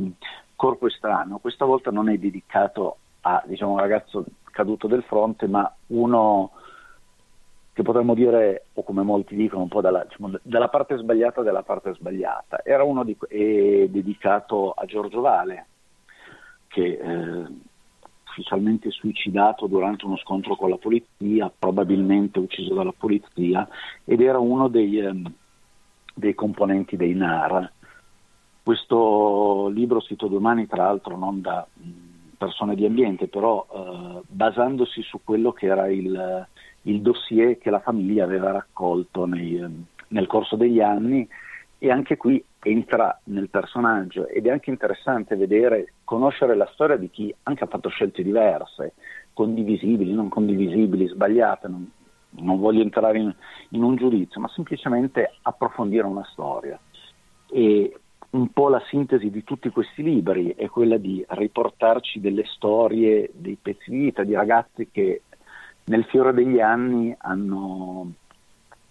Corpo Estraneo, questa volta non è dedicato a diciamo, un ragazzo caduto del fronte, ma uno che potremmo dire, o come molti dicono, un po' dalla, diciamo, dalla parte sbagliata della parte sbagliata. Era uno di, dedicato a Giorgio Vale, che eh, ufficialmente suicidato durante uno scontro con la polizia, probabilmente ucciso dalla polizia, ed era uno dei, eh, dei componenti dei NAR. Questo libro scritto domani, tra l'altro, non da mh, persone di ambiente, però eh, basandosi su quello che era il il dossier che la famiglia aveva raccolto nei, ehm, nel corso degli anni e anche qui entra nel personaggio ed è anche interessante vedere, conoscere la storia di chi anche ha fatto scelte diverse, condivisibili, non condivisibili, sbagliate, non, non voglio entrare in, in, un giudizio, ma semplicemente approfondire una storia. E un po' la sintesi di tutti questi libri è quella di riportarci delle storie, dei pezzi di vita di ragazzi che nel fiore degli anni hanno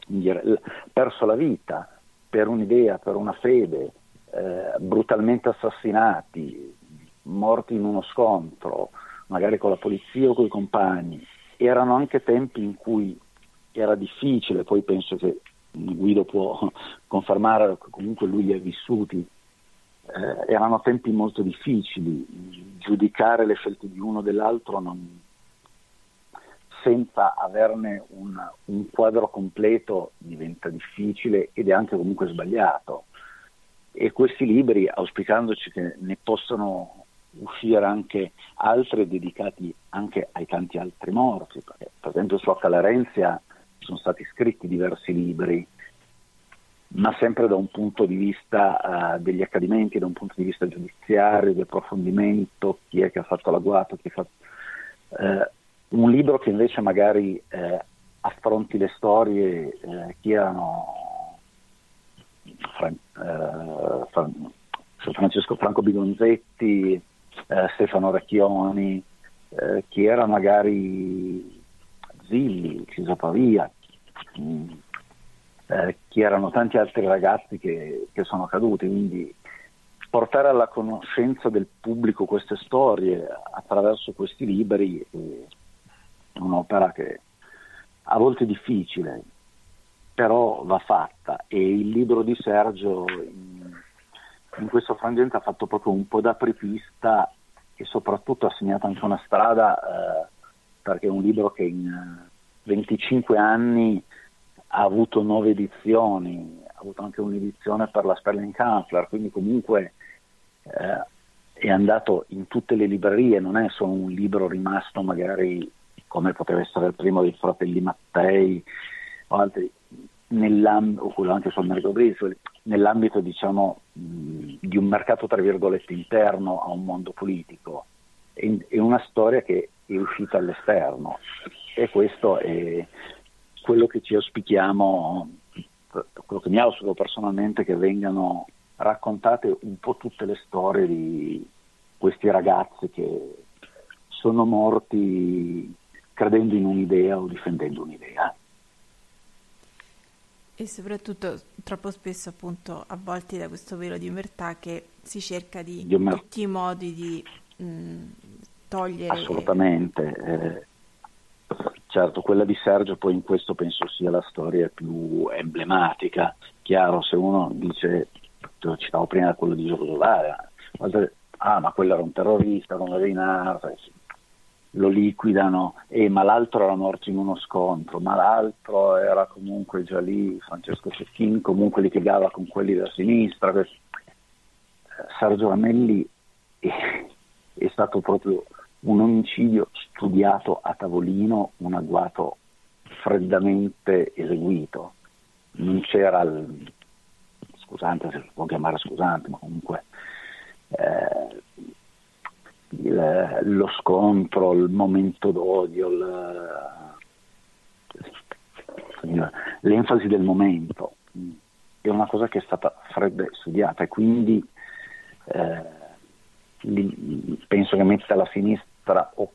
dire, perso la vita per un'idea, per una fede, eh, brutalmente assassinati, morti in uno scontro, magari con la polizia o con i compagni. Erano anche tempi in cui era difficile, poi penso che Guido può confermare che comunque lui li ha vissuti, eh, erano tempi molto difficili, giudicare le scelte di uno o dell'altro non, senza averne un, un, quadro completo diventa difficile ed è anche comunque sbagliato. E questi libri, auspicandoci che ne possano uscire anche altri dedicati anche ai tanti altri morti, perché per esempio su Accalerenza sono stati scritti diversi libri, ma sempre da un punto di vista uh, degli accadimenti, da un punto di vista giudiziario, di approfondimento, chi è che ha fatto l'agguato, chi ha fatto... Uh, un libro che invece magari uh, affronti le storie, chi erano Fran- Fran- Francesco Franco Bigonzetti, Stefano Recchioni, chi era magari Zilli, Ciso Pavia, mh, eh, chi erano tanti altri ragazzi che, che sono caduti, quindi portare alla conoscenza del pubblico queste storie attraverso questi libri è un'opera che a volte è difficile, però va fatta. E il libro di Sergio in, in questo frangente ha fatto proprio un po' da apripista e soprattutto ha segnato anche una strada eh, perché è un libro che in 25 anni ha avuto nove edizioni, ha avuto anche un'edizione per la Sperling Kampfler, quindi comunque eh, è andato in tutte le librerie, non è solo un libro rimasto magari come poteva essere il primo dei fratelli Mattei o altri, o quello anche sul mercato Brisbane, nell'ambito diciamo, di un mercato tra virgolette interno a un mondo politico. È, è una storia che è uscita all'esterno e questo è, quello che ci auspichiamo, quello che mi auspico personalmente, che vengano raccontate un po' tutte le storie di questi ragazzi che sono morti credendo in un'idea o difendendo un'idea. E soprattutto troppo spesso appunto avvolti da questo velo di omertà che si cerca di, di tutti i modi di mh, togliere. Assolutamente. Eh, Certo, quella di Sergio poi in questo penso sia la storia più emblematica. Chiaro, se uno dice, lo citavo prima quello di Gioco Solare, ah ma quello era un terrorista, come Reinhardt, lo liquidano, eh, ma l'altro era morto in uno scontro, ma l'altro era comunque già lì, Francesco Cecchin comunque litigava con quelli da sinistra. Sergio Ramelli è, è stato proprio un omicidio studiato a tavolino, un agguato freddamente eseguito. Non c'era il scusante, se si può chiamare scusante, ma comunque eh, il, lo scontro, il momento d'odio, il, l'enfasi del momento. È una cosa che è stata fredda studiata e quindi eh, penso che metta alla sinistra o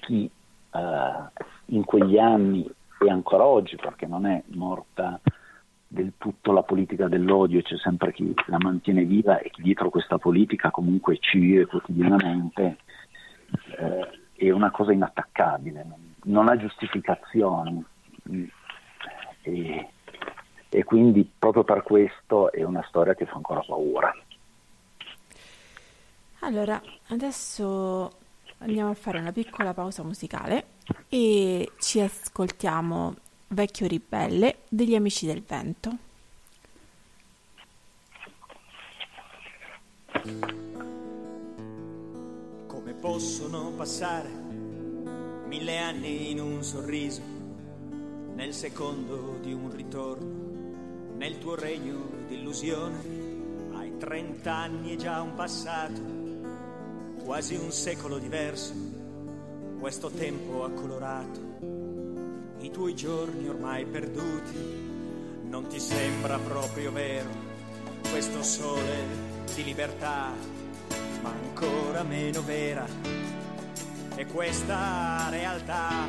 chi eh, in quegli anni e ancora oggi, perché non è morta del tutto la politica dell'odio, c'è sempre chi la mantiene viva e chi dietro questa politica comunque ci vive quotidianamente, eh, è una cosa inattaccabile, non ha giustificazioni. E, e quindi proprio per questo è una storia che fa ancora paura. Allora, adesso andiamo a fare una piccola pausa musicale e ci ascoltiamo Vecchio Ribelle degli Amici del Vento. Possono passare mille anni in un sorriso, nel secondo di un ritorno, nel tuo regno d'illusione? Hai trent'anni e già un passato quasi un secolo diverso, questo tempo ha colorato i tuoi giorni ormai perduti. Non ti sembra proprio vero questo sole di libertà, ma ancora meno vera è questa realtà.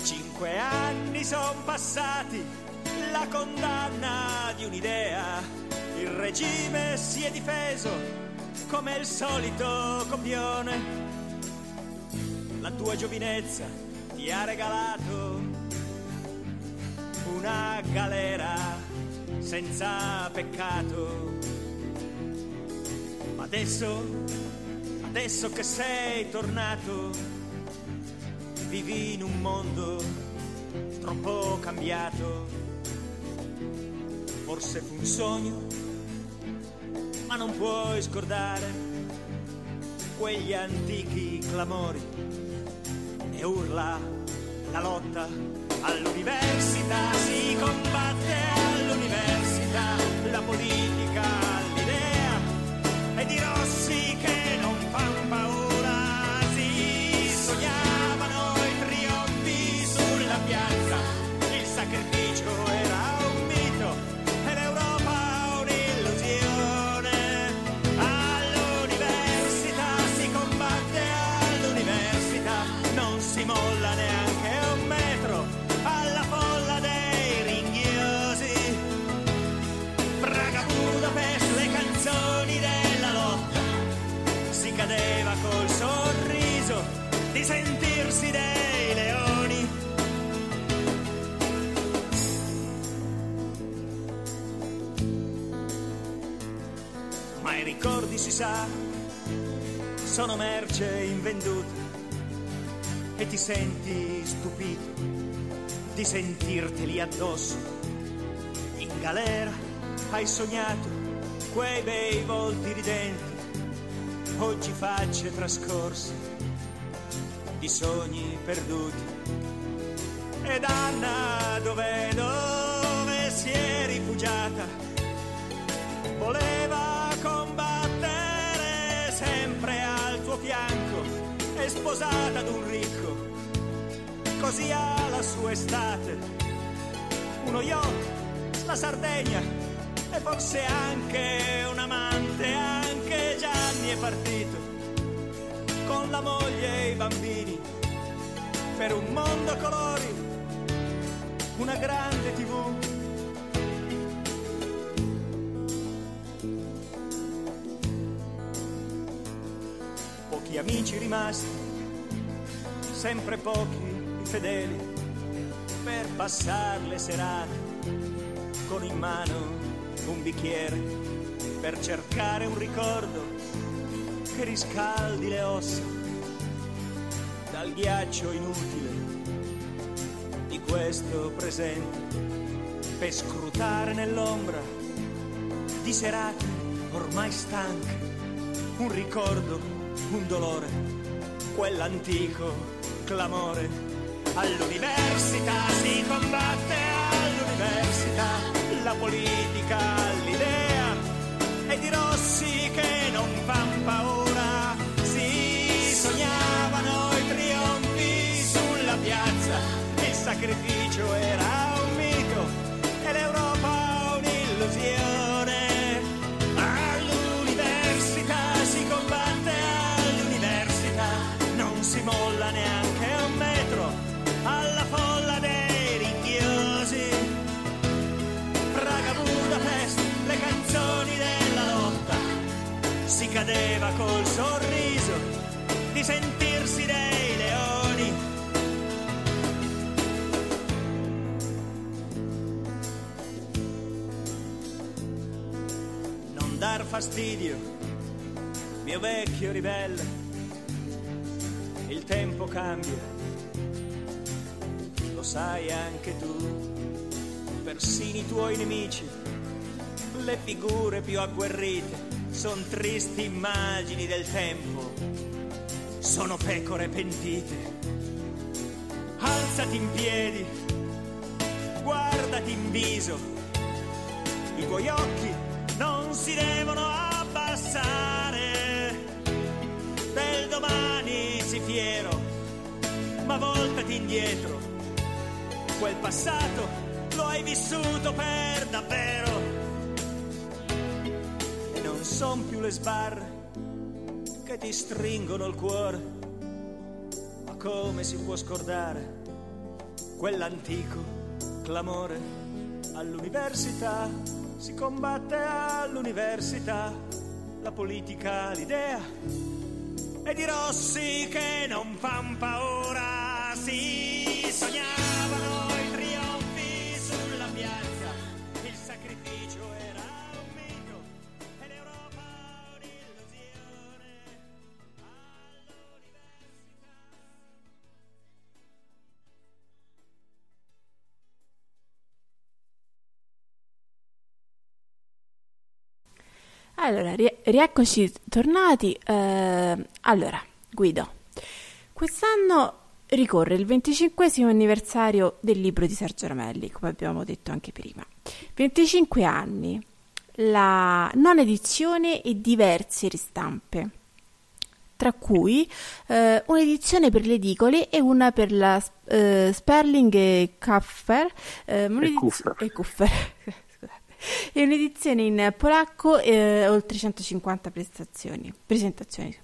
Cinque anni sono passati, la condanna di un'idea, il regime si è difeso come il solito copione. La tua giovinezza ti ha regalato una galera senza peccato. Ma adesso, adesso che sei tornato, vivi in un mondo troppo cambiato. Forse fu un sogno ma non puoi scordare quegli antichi clamori e urla la lotta all'università, si combatte all'università, la politica sa, sono merce invenduta e ti senti stupito di sentirteli addosso. In galera hai sognato quei bei volti ridenti, oggi facce trascorse di sogni perduti. Ed Anna, dove, dove si è rifugiata? Voleva combattere tuo fianco, è sposata ad un ricco, così ha la sua estate. Uno yacht, la Sardegna e forse anche un amante, anche Gianni è partito con la moglie e i bambini per un mondo a colori, una grande tv. Pochi amici rimasti, sempre pochi i fedeli, per passare le serate con in mano un bicchiere, per cercare un ricordo che riscaldi le ossa dal ghiaccio inutile di questo presente, per scrutare nell'ombra di serate ormai stanche, un ricordo, un dolore, quell'antico clamore. All'università si combatte, all'università la politica, l'idea e di Rossi che non fan paura. Si sognavano i trionfi sulla piazza, il sacrificio era cadeva col sorriso di sentirsi dei leoni. Non dar fastidio, mio vecchio ribelle, il tempo cambia, lo sai anche tu persino i tuoi nemici, le figure più agguerrite, son tristi immagini del tempo, sono pecore pentite. Alzati in piedi, guardati in viso, i tuoi occhi non si devono abbassare. Del domani si fiero, ma voltati indietro, quel passato lo hai vissuto per davvero. Non son più le sbarre che ti stringono il cuore, ma come si può scordare quell'antico clamore? All'università? Si combatte all'università la politica, l'idea. E di Rossi che non fan paura, si sognavano Allora, rieccoci tornati. Eh, allora, Guido, quest'anno ricorre il 25 anniversario del libro di Sergio Ramelli, come abbiamo detto anche prima. 25 anni, la non edizione e diverse ristampe, tra cui eh, un'edizione per le edicole e una per la eh, Sperling e Kuffer, eh, e Kuffer. E Kuffer. E un'edizione in polacco e oltre 150 presentazioni.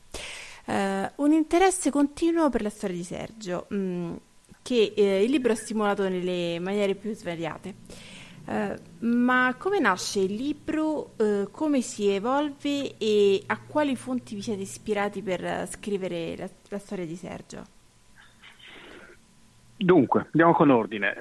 Uh, un interesse continuo per la storia di Sergio, mh, mm, che eh, il libro ha stimolato nelle maniere più svariate. Uh, ma come nasce il libro, uh, come si evolve e a quali fonti vi siete ispirati per scrivere la, la storia di Sergio? Dunque, andiamo con ordine.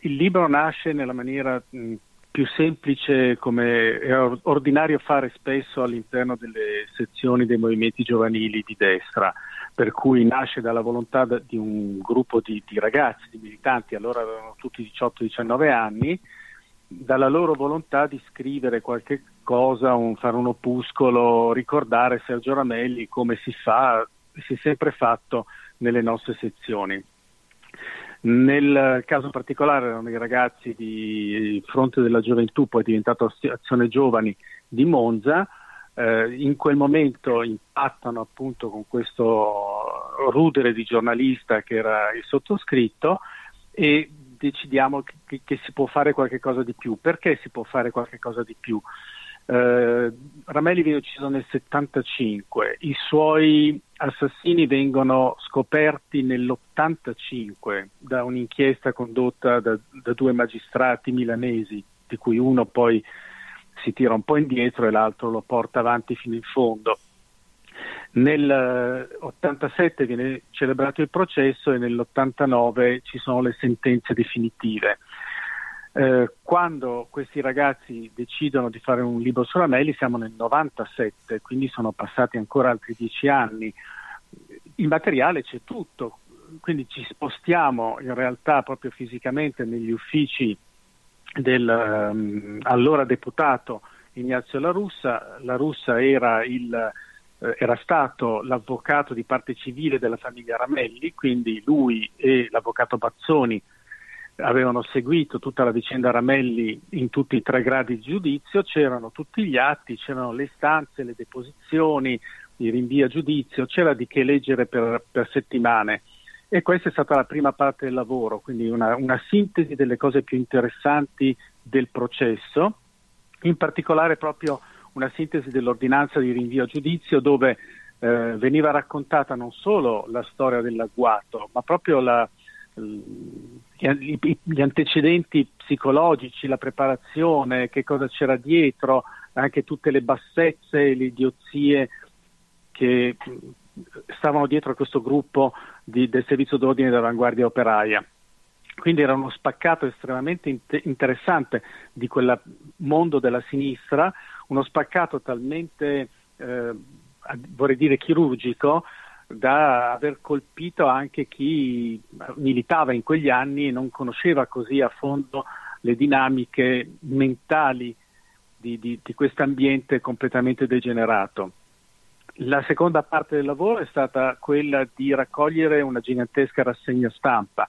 il libro nasce nella maniera mh, mm, più semplice come è ordinario fare spesso all'interno delle sezioni dei movimenti giovanili di destra, per cui nasce dalla volontà di un gruppo di, di ragazzi, di militanti, allora avevano tutti 18-19 anni, dalla loro volontà di scrivere qualche cosa, un, fare un opuscolo, ricordare Sergio Ramelli come si fa, si è sempre fatto nelle nostre sezioni. Nel caso particolare erano i ragazzi di Fronte della Gioventù, poi diventato Azione Giovani di Monza, eh, in quel momento impattano appunto con questo rudere di giornalista che era il sottoscritto e decidiamo che, che si può fare qualcosa di più. Perché si può fare qualcosa di più? Eh, Ramelli viene ucciso nel 75, i suoi assassini vengono scoperti nell'85 da un'inchiesta condotta da, da due magistrati milanesi, di cui uno poi si tira un po' indietro e l'altro lo porta avanti fino in fondo. Nel 87 viene celebrato il processo e nell'89 ci sono le sentenze definitive. Eh, quando questi ragazzi decidono di fare un libro su Ramelli siamo nel 97, quindi sono passati ancora altri dieci anni. Il materiale c'è tutto, quindi ci spostiamo in realtà proprio fisicamente negli uffici del um, allora deputato Ignazio La Russa. La Russa era, il, eh, era stato l'avvocato di parte civile della famiglia Ramelli, quindi lui e l'avvocato Bazzoni avevano seguito tutta la vicenda Ramelli in tutti i tre gradi di giudizio, c'erano tutti gli atti, c'erano le istanze, le deposizioni, i rinvii a giudizio, c'era di che leggere per, per settimane. E questa è stata la prima parte del lavoro, quindi una, una sintesi delle cose più interessanti del processo, in particolare proprio una sintesi dell'ordinanza di rinvio a giudizio dove eh, veniva raccontata non solo la storia dell'agguato, ma proprio la, gli antecedenti psicologici, la preparazione, che cosa c'era dietro, anche tutte le bassezze, le idiozie che stavano dietro a questo gruppo di, del servizio d'ordine dell'avanguardia operaia. Quindi era uno spaccato estremamente interessante di quel mondo della sinistra, uno spaccato talmente, eh, vorrei dire, chirurgico, da aver colpito anche chi militava in quegli anni e non conosceva così a fondo le dinamiche mentali di, di, di questo ambiente completamente degenerato. La seconda parte del lavoro è stata quella di raccogliere una gigantesca rassegna stampa,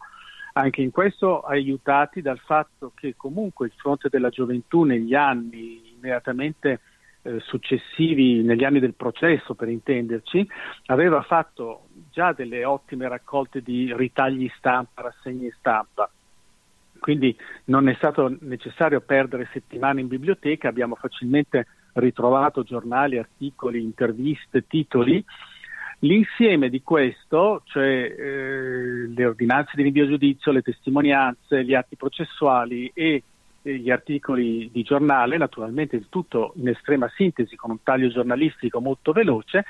anche in questo aiutati dal fatto che comunque il fronte della gioventù negli anni immediatamente eh, successivi, negli anni del processo per intenderci, aveva fatto già delle ottime raccolte di ritagli stampa, rassegne stampa. Quindi non è stato necessario perdere settimane in biblioteca, abbiamo facilmente ritrovato giornali, articoli, interviste, titoli. L'insieme di questo, cioè eh, le ordinanze di rinvio a giudizio, le testimonianze, gli atti processuali e gli articoli di giornale, naturalmente il tutto in estrema sintesi con un taglio giornalistico molto veloce,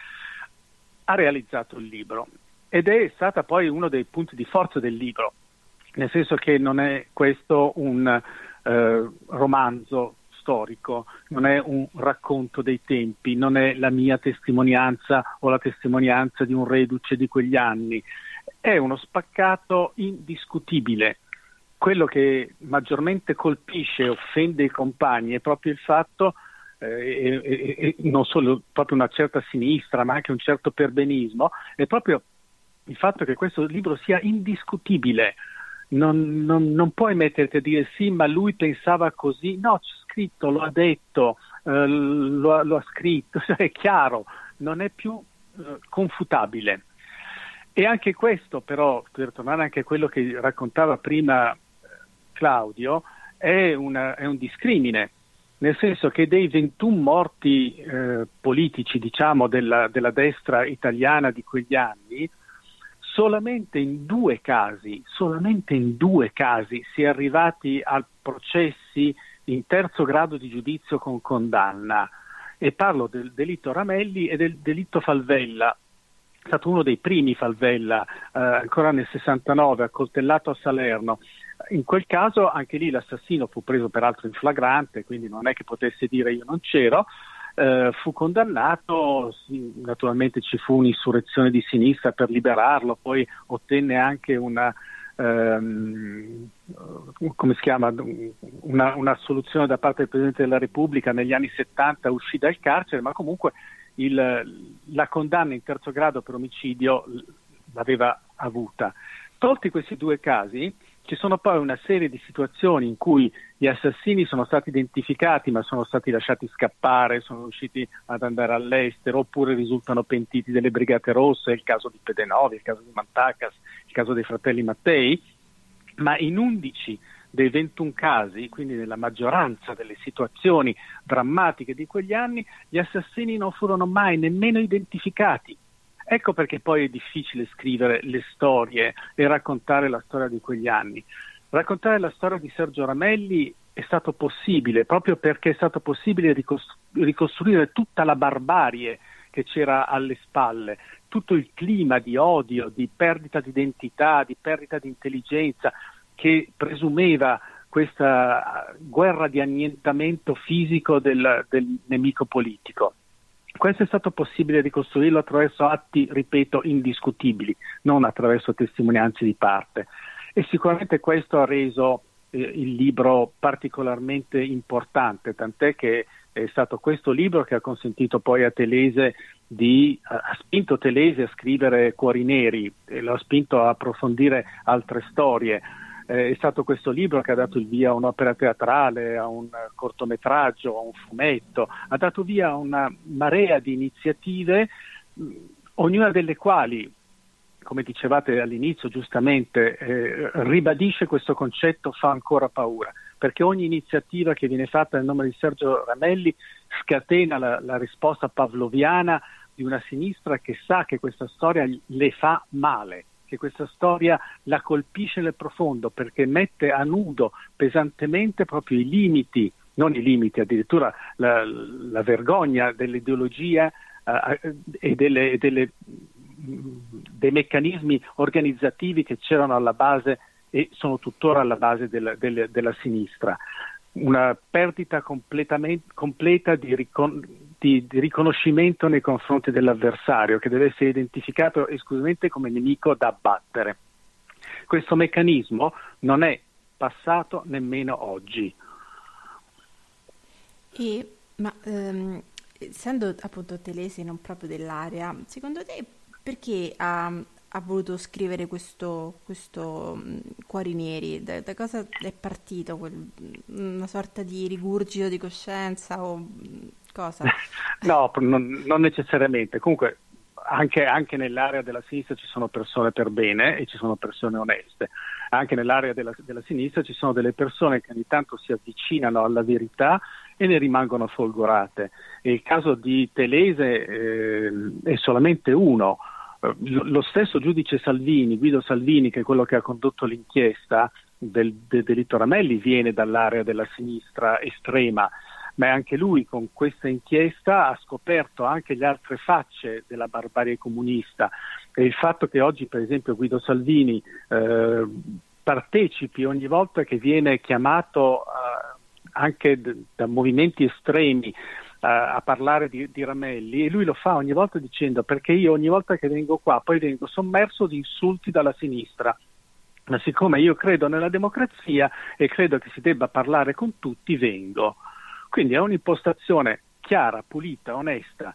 ha realizzato il libro. Ed è stata poi uno dei punti di forza del libro, nel senso che non è questo un eh, romanzo storico, non è un racconto dei tempi, non è la mia testimonianza o la testimonianza di un reduce di quegli anni, è uno spaccato indiscutibile quello che maggiormente colpisce e offende i compagni è proprio il fatto eh, e, e, non solo proprio una certa sinistra, ma anche un certo perbenismo, è proprio il fatto che questo libro sia indiscutibile. Non, non, non puoi metterti a dire sì, ma lui pensava così. No, c'è scritto, lo ha detto, eh, lo, lo, ha scritto, è chiaro, non è più eh, confutabile. E anche questo, però, per tornare anche a quello che raccontava prima Claudio, è, una, è un discrimine nel senso che dei 21 morti eh, politici, diciamo, della, della, destra italiana di quegli anni, solamente in due casi, solamente in due casi si è arrivati a processi in terzo grado di giudizio con condanna. E parlo del delitto Ramelli e del delitto Falvella, è stato uno dei primi Falvella, eh, ancora nel 69, accoltellato a Salerno. In quel caso anche lì l'assassino fu preso peraltro in flagrante, quindi non è che potesse dire io non c'ero, eh, fu condannato, naturalmente ci fu un'insurrezione di sinistra per liberarlo, poi ottenne anche una, ehm, chiama, una, una, soluzione da parte del Presidente della Repubblica negli anni 70, uscì dal carcere, ma comunque il, la condanna in terzo grado per omicidio l'aveva avuta. Tolti questi due casi, ci sono poi una serie di situazioni in cui gli assassini sono stati identificati ma sono stati lasciati scappare, sono riusciti ad andare all'estero oppure risultano pentiti delle Brigate Rosse, il caso di Pedenovi, il caso di Mantacas, il caso dei fratelli Mattei, ma in 11 dei 21 casi, quindi nella maggioranza delle situazioni drammatiche di quegli anni, gli assassini non furono mai nemmeno identificati. Ecco perché poi è difficile scrivere le storie e raccontare la storia di quegli anni. Raccontare la storia di Sergio Ramelli è stato possibile proprio perché è stato possibile ricostruire tutta la barbarie che c'era alle spalle, tutto il clima di odio, di perdita di identità, di perdita di intelligenza che presumeva questa guerra di annientamento fisico del, del nemico politico. Questo è stato possibile ricostruirlo attraverso atti, ripeto, indiscutibili, non attraverso testimonianze di parte. E sicuramente questo ha reso eh, il libro particolarmente importante, tant'è che è stato questo libro che ha consentito poi a Telese di, ha spinto Telese a scrivere Cuori Neri lo ha spinto a approfondire altre storie eh, è stato questo libro che ha dato il via a un'opera teatrale, a un cortometraggio, a un fumetto, ha dato via a una marea di iniziative, ognuna delle quali, come dicevate all'inizio giustamente, eh, ribadisce questo concetto, fa ancora paura, perché ogni iniziativa che viene fatta nel nome di Sergio Ramelli scatena la, la risposta pavloviana di una sinistra che sa che questa storia le fa male che questa storia la colpisce nel profondo perché mette a nudo pesantemente proprio i limiti, non i limiti, addirittura la, la vergogna dell'ideologia eh, e delle, delle, dei meccanismi organizzativi che c'erano alla base e sono tuttora alla base della, della, della sinistra. Una perdita completa di, ricon- di, di, riconoscimento nei confronti dell'avversario, che deve essere identificato esclusivamente come nemico da abbattere. Questo meccanismo non è passato nemmeno oggi. E, ma ehm, essendo appunto telesi non proprio dell'area, secondo te perché ha, ha voluto scrivere questo, questo Cuori Neri? Da, da, cosa è partito? Quel, una sorta di rigurgito di coscienza o cosa? no, non, non necessariamente. Comunque anche, anche, nell'area della sinistra ci sono persone per bene e ci sono persone oneste. Anche nell'area della, della, sinistra ci sono delle persone che ogni tanto si avvicinano alla verità e ne rimangono folgorate. E il caso di Telese eh, è solamente uno lo stesso giudice Salvini, Guido Salvini, che è quello che ha condotto l'inchiesta del, del delitto Ramelli, viene dall'area della sinistra estrema, ma anche lui con questa inchiesta ha scoperto anche le altre facce della barbarie comunista. E il fatto che oggi per esempio Guido Salvini eh, partecipi ogni volta che viene chiamato eh, anche d- da movimenti estremi a parlare di, di, Ramelli e lui lo fa ogni volta dicendo perché io ogni volta che vengo qua poi vengo sommerso di insulti dalla sinistra. Ma siccome io credo nella democrazia e credo che si debba parlare con tutti, vengo. Quindi è un'impostazione chiara, pulita, onesta.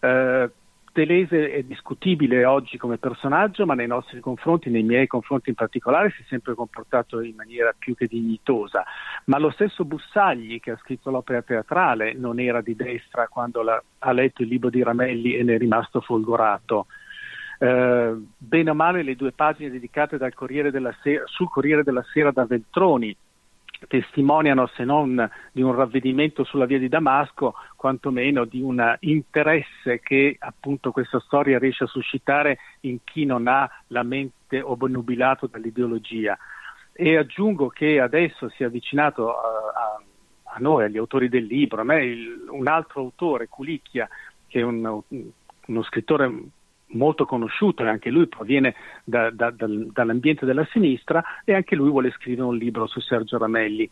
Eh, Telese è discutibile oggi come personaggio, ma nei nostri confronti, nei miei confronti in particolare, si è sempre comportato in maniera più che dignitosa. Ma lo stesso Bussagli, che ha scritto l'opera teatrale, non era di destra quando la, ha letto il libro di Ramelli e ne è rimasto folgorato. Eh, bene o male le due pagine dedicate Corriere Sera, sul Corriere della Sera da Veltroni testimoniano se non di un ravvedimento sulla via di Damasco, quantomeno di un interesse che appunto questa storia riesce a suscitare in chi non ha la mente obnubilato dall'ideologia. E aggiungo che adesso si è avvicinato a, a, a noi, agli autori del libro, a me il, un altro autore, Culicchia, che è un, uno scrittore molto conosciuto e anche lui proviene da, da, dal, dall'ambiente della sinistra e anche lui vuole scrivere un libro su Sergio Ramelli.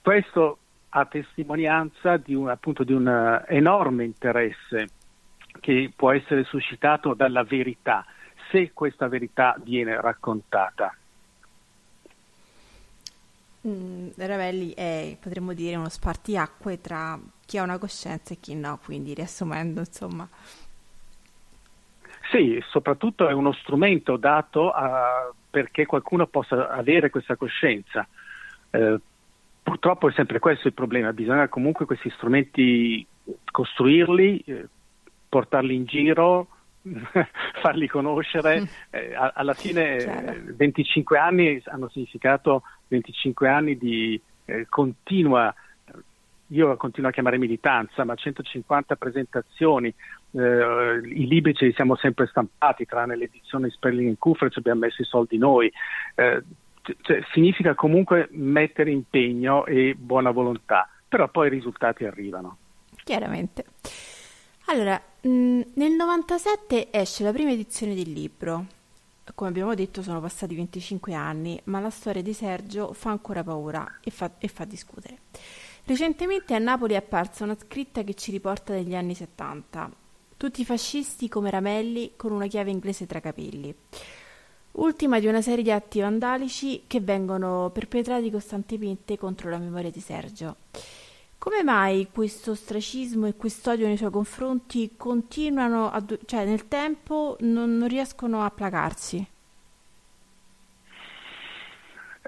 Questo a testimonianza di un, appunto, di un uh, enorme interesse che può essere suscitato dalla verità, se questa verità viene raccontata. Mm, Ravelli è, potremmo dire, uno spartiacque tra chi ha una coscienza e chi no, quindi riassumendo, insomma. Sì, soprattutto è uno strumento dato a, perché qualcuno possa avere questa coscienza. Eh, purtroppo è sempre questo il problema, bisogna comunque questi strumenti costruirli, eh, portarli in giro, farli conoscere. Mm. Eh, alla fine 25 anni hanno significato 25 anni di eh, continua io continuo a chiamare militanza, ma 150 presentazioni, eh, i libri ce li siamo sempre stampati, tranne l'edizione Sperling in Kufre ci abbiamo messo i soldi noi. Eh, cioè, significa comunque mettere impegno e buona volontà, però poi i risultati arrivano. Chiaramente. Allora, mh, nel 97 esce la prima edizione del libro. Come abbiamo detto sono passati 25 anni, ma la storia di Sergio fa ancora paura e fa, e fa discutere. Recentemente a Napoli è apparsa una scritta che ci riporta negli anni 70 tutti fascisti come Ramelli con una chiave inglese tra capelli. Ultima di una serie di atti vandalici che vengono perpetrati costantemente contro la memoria di Sergio. Come mai questo ostracismo e quest'odio nei suoi confronti continuano, a, cioè nel tempo non, non riescono a placarsi?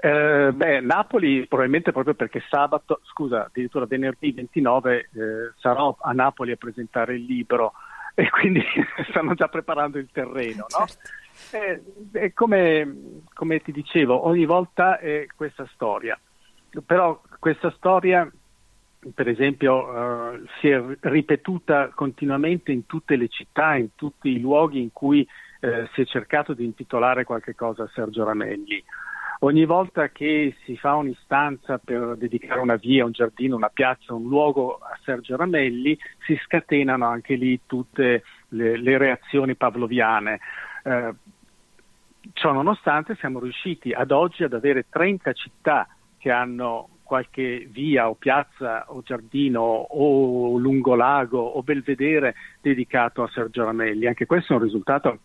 Eh, beh, Napoli probabilmente proprio perché sabato, scusa, addirittura venerdì 29 eh, sarò a Napoli a presentare il libro e quindi stanno già preparando il terreno. No? Certo. Eh, come, come, ti dicevo, ogni volta è questa storia, però questa storia per esempio uh, si è ripetuta continuamente in tutte le città, in tutti i luoghi in cui uh, si è cercato di intitolare qualche cosa a Sergio Ramelli. Ogni volta che si fa un'istanza per dedicare una via, un giardino, una piazza, un luogo a Sergio Ramelli, si scatenano anche lì tutte le, le reazioni pavloviane. Eh, ciò nonostante siamo riusciti ad oggi ad avere 30 città che hanno qualche via o piazza o giardino o lungolago o belvedere dedicato a Sergio Ramelli. Anche questo è un risultato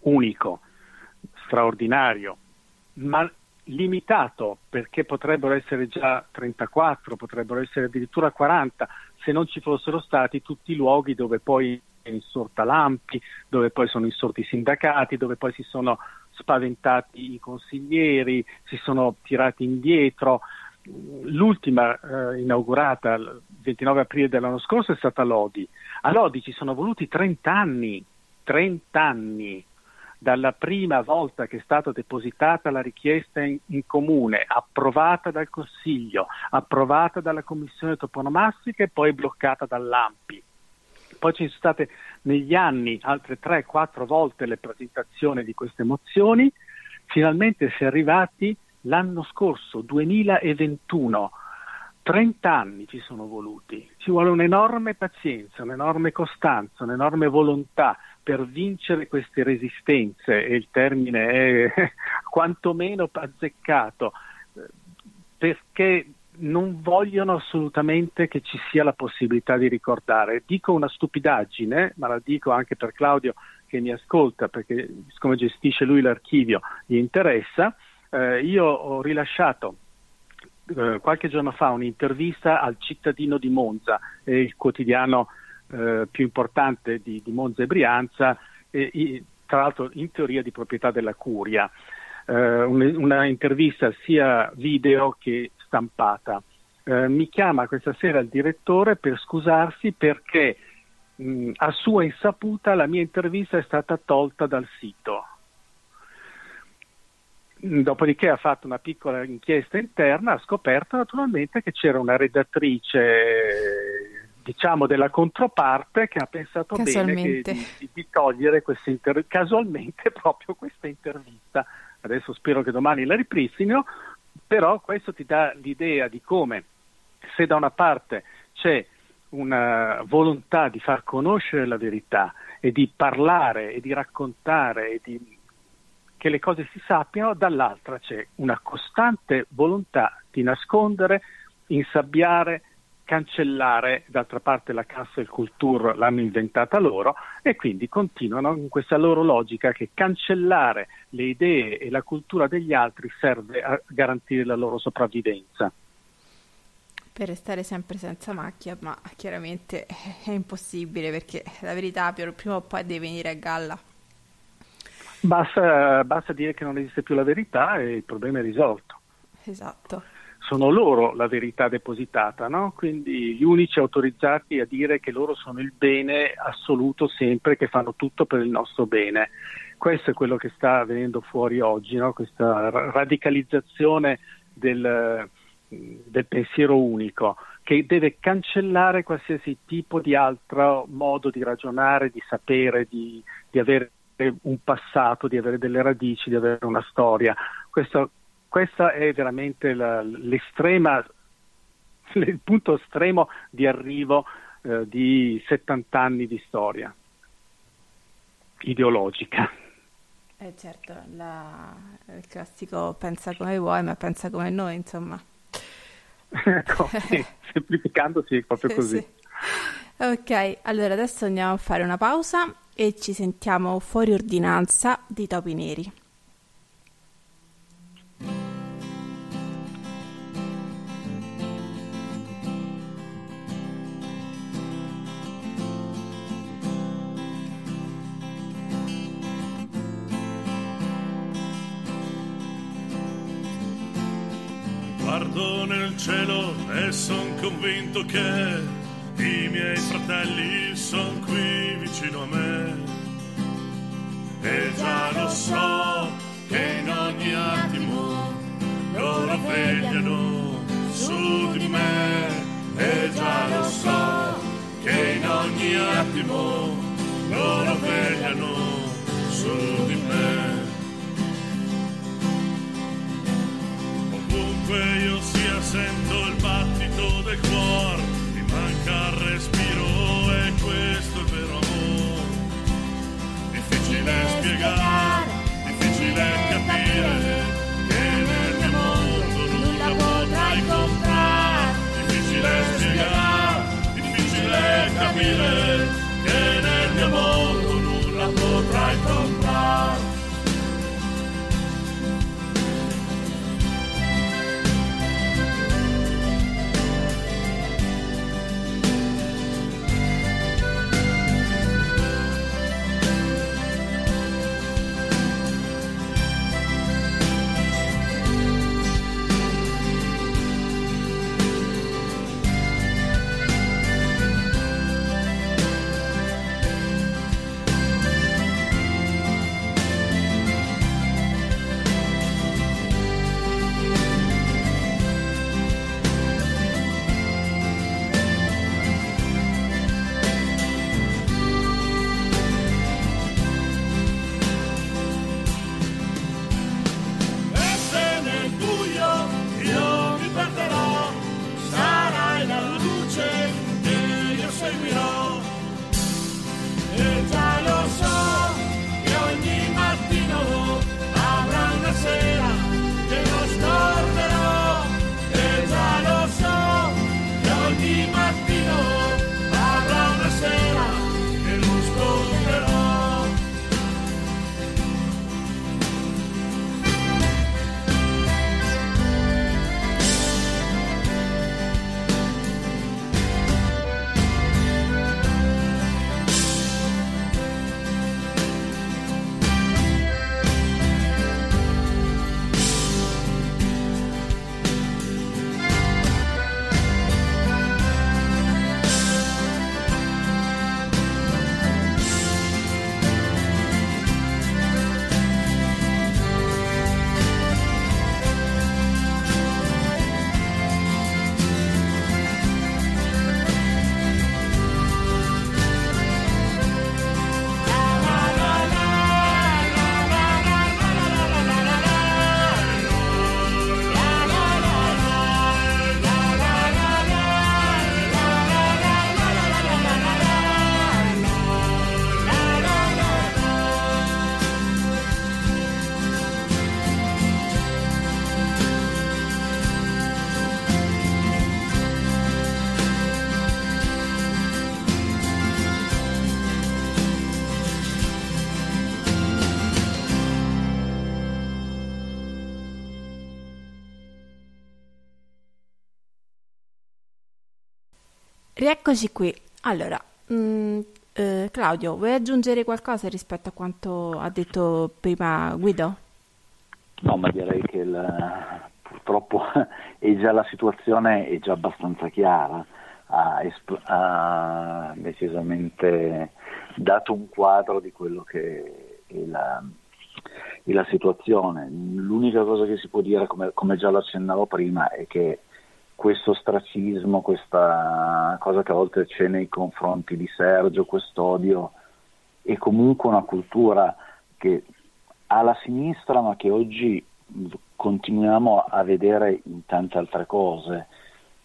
unico, straordinario ma limitato perché potrebbero essere già 34, potrebbero essere addirittura 40 se non ci fossero stati tutti i luoghi dove poi è insorta l'AMPI, dove poi sono insorti i sindacati, dove poi si sono spaventati i consiglieri, si sono tirati indietro. L'ultima eh, inaugurata il 29 aprile dell'anno scorso è stata Lodi. A Lodi ci sono voluti 30 anni, 30 anni dalla prima volta che è stata depositata la richiesta in, in, comune, approvata dal Consiglio, approvata dalla Commissione toponomastica e poi bloccata dall'AMPI. Poi ci sono state negli anni altre 3-4 volte le presentazioni di queste mozioni, finalmente si è arrivati l'anno scorso, 2021. 30 anni ci sono voluti, ci vuole un'enorme pazienza, un'enorme costanza, un'enorme volontà per vincere queste resistenze, e il termine è quantomeno azzeccato, perché non vogliono assolutamente che ci sia la possibilità di ricordare. Dico una stupidaggine, ma la dico anche per Claudio che mi ascolta, perché siccome gestisce lui l'archivio gli interessa, eh, io ho rilasciato eh, qualche giorno fa un'intervista al cittadino di Monza, eh, il quotidiano eh, più importante di, di, Monza e Brianza, e, tra l'altro in teoria di proprietà della Curia. Eh, una intervista sia video che stampata. Eh, mi chiama questa sera il direttore per scusarsi perché mh, a sua insaputa la mia intervista è stata tolta dal sito. Dopodiché ha fatto una piccola inchiesta interna, ha scoperto naturalmente che c'era una redattrice diciamo della controparte che ha pensato bene che, di, di, togliere questa inter- casualmente proprio questa intervista. Adesso spero che domani la ripristinino, però questo ti dà l'idea di come se da una parte c'è una volontà di far conoscere la verità e di parlare e di raccontare e di che le cose si sappiano, dall'altra c'è una costante volontà di nascondere, insabbiare, cancellare, d'altra parte la Cancel Culture l'hanno inventata loro e quindi continuano in questa loro logica che cancellare le idee e la cultura degli altri serve a garantire la loro sopravvivenza. Per restare sempre senza macchia, ma chiaramente è impossibile perché la verità prima o poi deve venire a galla. Basta, basta dire che non esiste più la verità e il problema è risolto. Esatto sono loro la verità depositata, no? quindi gli unici autorizzati a dire che loro sono il bene assoluto sempre, che fanno tutto per il nostro bene. Questo è quello che sta venendo fuori oggi, no? questa radicalizzazione del, del pensiero unico che deve cancellare qualsiasi tipo di altro modo di ragionare, di sapere, di, di avere un passato, di avere delle radici, di avere una storia. Questo questa è veramente la, l'estrema, il punto estremo di arrivo eh, di 70 anni di storia ideologica. Eh certo, la, il classico pensa come vuoi, ma pensa come noi, insomma. ecco, sì, semplificando sì, proprio così. Sì. Ok, allora adesso andiamo a fare una pausa e ci sentiamo fuori ordinanza di Topi Neri. Guardo nel cielo e son convinto che i miei fratelli son qui vicino a me. E già lo so che in ogni attimo loro vegliano su di me. E già lo so che in ogni attimo loro vegliano su di me. Ovunque io sia sento il battito del cuore, mi manca il respiro e questo è vero amore. Difficile spiegare, difficile difficile Rieccoci qui. Allora, mh, mm, eh, Claudio, vuoi aggiungere qualcosa rispetto a quanto ha detto prima Guido? No, ma direi che la, purtroppo già la situazione è già abbastanza chiara, ha, ha decisamente dato un quadro di quello che è la, è la situazione. L'unica cosa che si può dire, come, come già lo accennavo prima, è che questo ostracismo, questa cosa che a volte c'è nei confronti di Sergio, quest'odio, è comunque una cultura che ha la sinistra ma che oggi continuiamo a vedere in tante altre cose,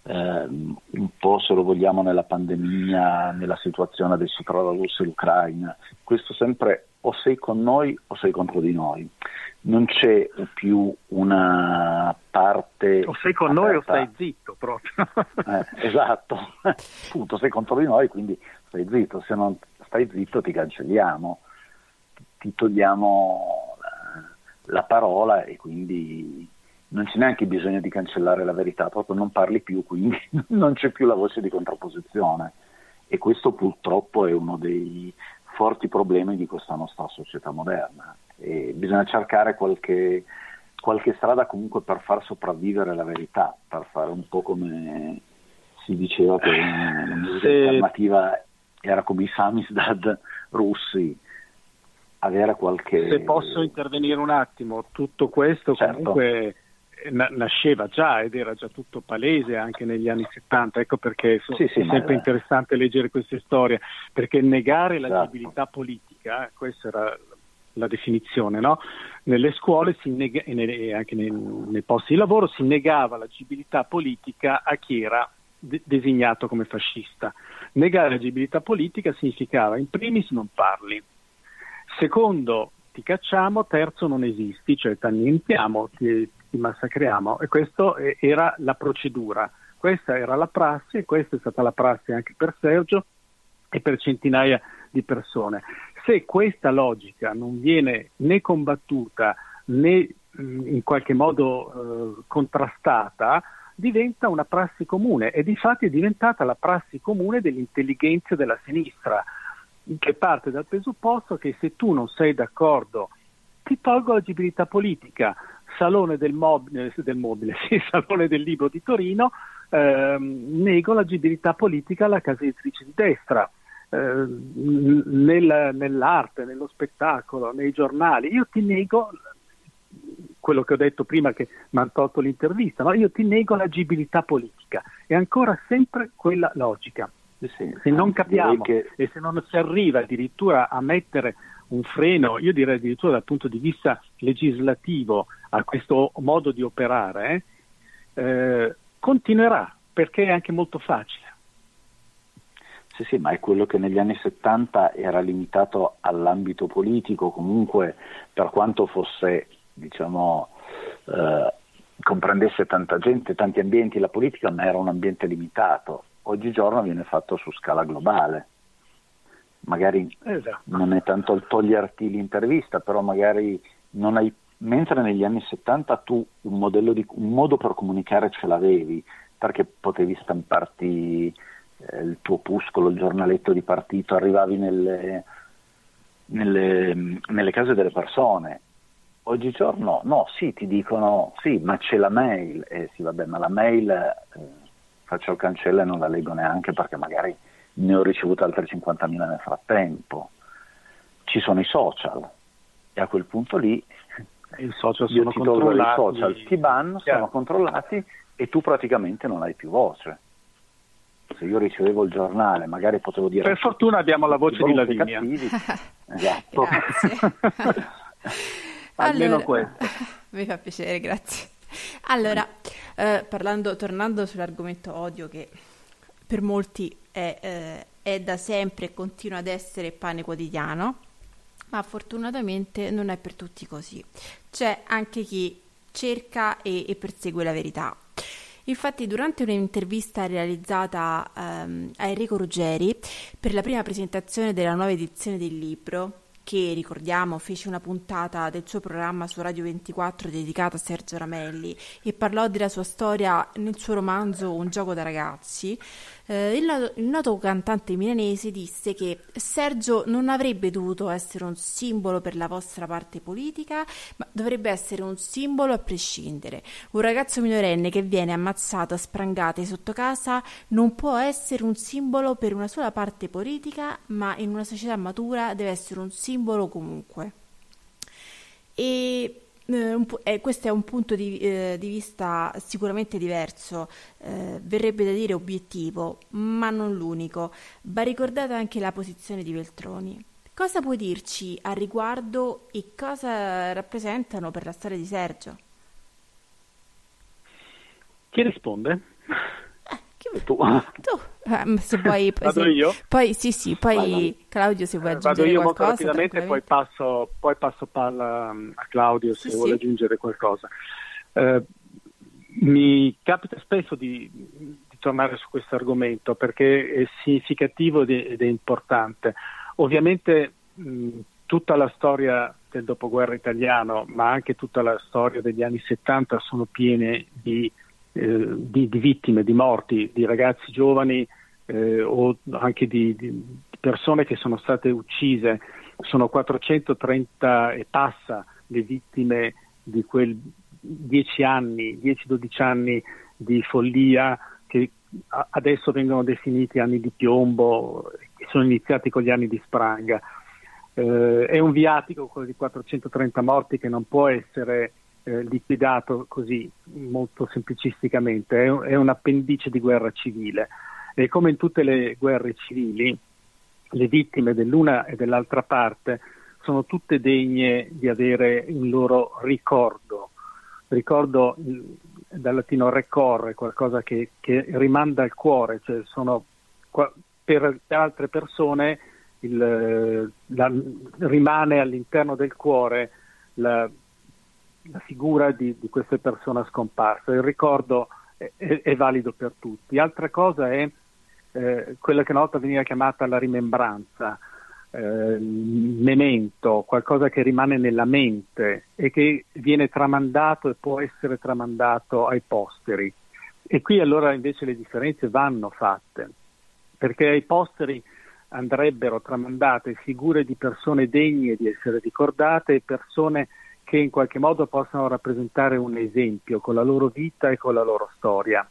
eh, un po' se lo vogliamo nella pandemia, nella situazione adesso tra la Russia e l'Ucraina, questo sempre o sei con noi o sei contro di noi non c'è più una parte... O sei con aperta. noi o stai zitto proprio. eh, esatto, appunto sei contro di noi, quindi stai zitto, se non stai zitto ti cancelliamo, ti togliamo la, la parola e quindi non c'è neanche bisogno di cancellare la verità, proprio non parli più, quindi non c'è più la voce di contrapposizione. E questo purtroppo è uno dei forti problemi di questa nostra società moderna e bisogna cercare qualche, qualche strada comunque per far sopravvivere la verità, per fare un po' come si diceva che la musica Se... alternativa era come i Samizdat russi, avere qualche... Se posso intervenire un attimo, tutto questo certo. comunque nasceva già ed era già tutto palese anche negli anni 70, ecco perché sì, sì, è sempre interessante leggere queste storie, perché negare esatto. l'agibilità politica, questa era la definizione, no? nelle scuole nega, e anche nei, nei, posti di lavoro si negava l'agibilità politica a chi era de- designato come fascista. Negare l'agibilità politica significava in primis non parli, secondo ti cacciamo, terzo non esisti, cioè ti annientiamo, ti, ti massacriamo e questa era la procedura, questa era la prassi e questa è stata la prassi anche per Sergio e per centinaia di persone. Se questa logica non viene né combattuta né in qualche modo eh, contrastata, diventa una prassi comune e di fatto è diventata la prassi comune dell'intelligenza della sinistra, che parte dal presupposto che se tu non sei d'accordo ti tolgo l'agibilità politica. Salone del, mobile, del mobile sì, Salone del Libro di Torino, ehm, nego l'agibilità politica alla casa editrice di destra eh, nell'arte, nello spettacolo, nei giornali. Io ti nego quello che ho detto prima che mi hanno tolto l'intervista, no? io ti nego l'agibilità politica. È ancora sempre quella logica. Sì, se non capiamo che... e se non si arriva addirittura a mettere un freno, io direi addirittura dal punto di vista legislativo, a questo modo di operare, eh, continuerà perché è anche molto facile. Sì, sì, ma è quello che negli anni 70 era limitato all'ambito politico, comunque per quanto fosse, diciamo, eh, comprendesse tanta gente, tanti ambienti la politica, ma era un ambiente limitato. Oggigiorno viene fatto su scala globale. Magari esatto. non è tanto il toglierti l'intervista, però magari non hai mentre negli anni 70 tu un, di, un modo per comunicare ce l'avevi, perché potevi stamparti il tuo opuscolo, il giornaletto di partito, arrivavi nelle, nelle, nelle case delle persone. Oggigiorno no, sì, ti dicono sì, ma c'è la mail, eh sì vabbè, ma la mail eh, faccio il cancello e non la leggo neanche perché magari ne ho ricevuto altre 50.000 nel frattempo. Ci sono i social e a quel punto lì i social sono ti controllati. I social ti ban, sono controllati e tu praticamente non hai più voce se io ricevevo il giornale, magari potevo dire... Per fortuna abbiamo la voce di Lavinia. esatto. Almeno allora, questo. Mi fa piacere, grazie. Allora, eh, parlando, tornando sull'argomento odio che per molti è, eh, è da sempre e continua ad essere pane quotidiano, ma fortunatamente non è per tutti così. C'è anche chi cerca e, e persegue la verità. Infatti, durante un'intervista realizzata ehm, a Enrico Ruggeri per la prima presentazione della nuova edizione del libro, che ricordiamo fece una puntata del suo programma su Radio 24 dedicata a Sergio Ramelli e parlò della sua storia nel suo romanzo Un gioco da ragazzi, Eh, il, il, noto, cantante milanese disse che Sergio non avrebbe dovuto essere un simbolo per la vostra parte politica, ma dovrebbe essere un simbolo a prescindere. Un ragazzo minorenne che viene ammazzato a sprangate sotto casa non può essere un simbolo per una sola parte politica, ma in una società matura deve essere un simbolo comunque. E eh, eh, questo è un punto di, eh, di vista sicuramente diverso, eh, verrebbe da dire obiettivo, ma non l'unico. Va ricordata anche la posizione di Veltroni. Cosa puoi dirci a riguardo e cosa rappresentano per la storia di Sergio? Chi risponde? Tu. tu. Eh, se vuoi, vado se, io? Poi sì, sì, poi vai, Claudio se vuoi aggiungere vado io qualcosa. molto rapidamente poi passo, poi passo palla mm, a Claudio se sì, vuole sì. aggiungere qualcosa. Eh, mi capita spesso di, di, tornare su questo argomento perché è significativo ed è importante. Ovviamente mh, tutta la storia del dopoguerra italiano, ma anche tutta la storia degli anni 70 sono piene di eh, di, di, vittime, di morti, di ragazzi giovani eh, o anche di, di, persone che sono state uccise. Sono 430 e passa le vittime di quei 10 anni, 10-12 anni di follia che adesso vengono definiti anni di piombo, che sono iniziati con gli anni di Spranga. Eh, è un viatico quello di 430 morti che non può essere eh, liquidato così molto semplicisticamente, è, è un appendice di guerra civile e come in tutte le guerre civili le vittime dell'una e dell'altra parte sono tutte degne di avere un loro ricordo. Ricordo dal latino recorre, qualcosa che, che rimanda al cuore, cioè sono, per altre persone il, la, rimane all'interno del cuore la, la figura di, di queste persone scomparse. Il ricordo è, è, è, valido per tutti. Altra cosa è eh, quella che una volta veniva chiamata la rimembranza, eh, memento, qualcosa che rimane nella mente e che viene tramandato e può essere tramandato ai posteri. E qui allora invece le differenze vanno fatte, perché ai posteri andrebbero tramandate figure di persone degne di essere ricordate e persone che in qualche modo possano rappresentare un esempio con la loro vita e con la loro storia.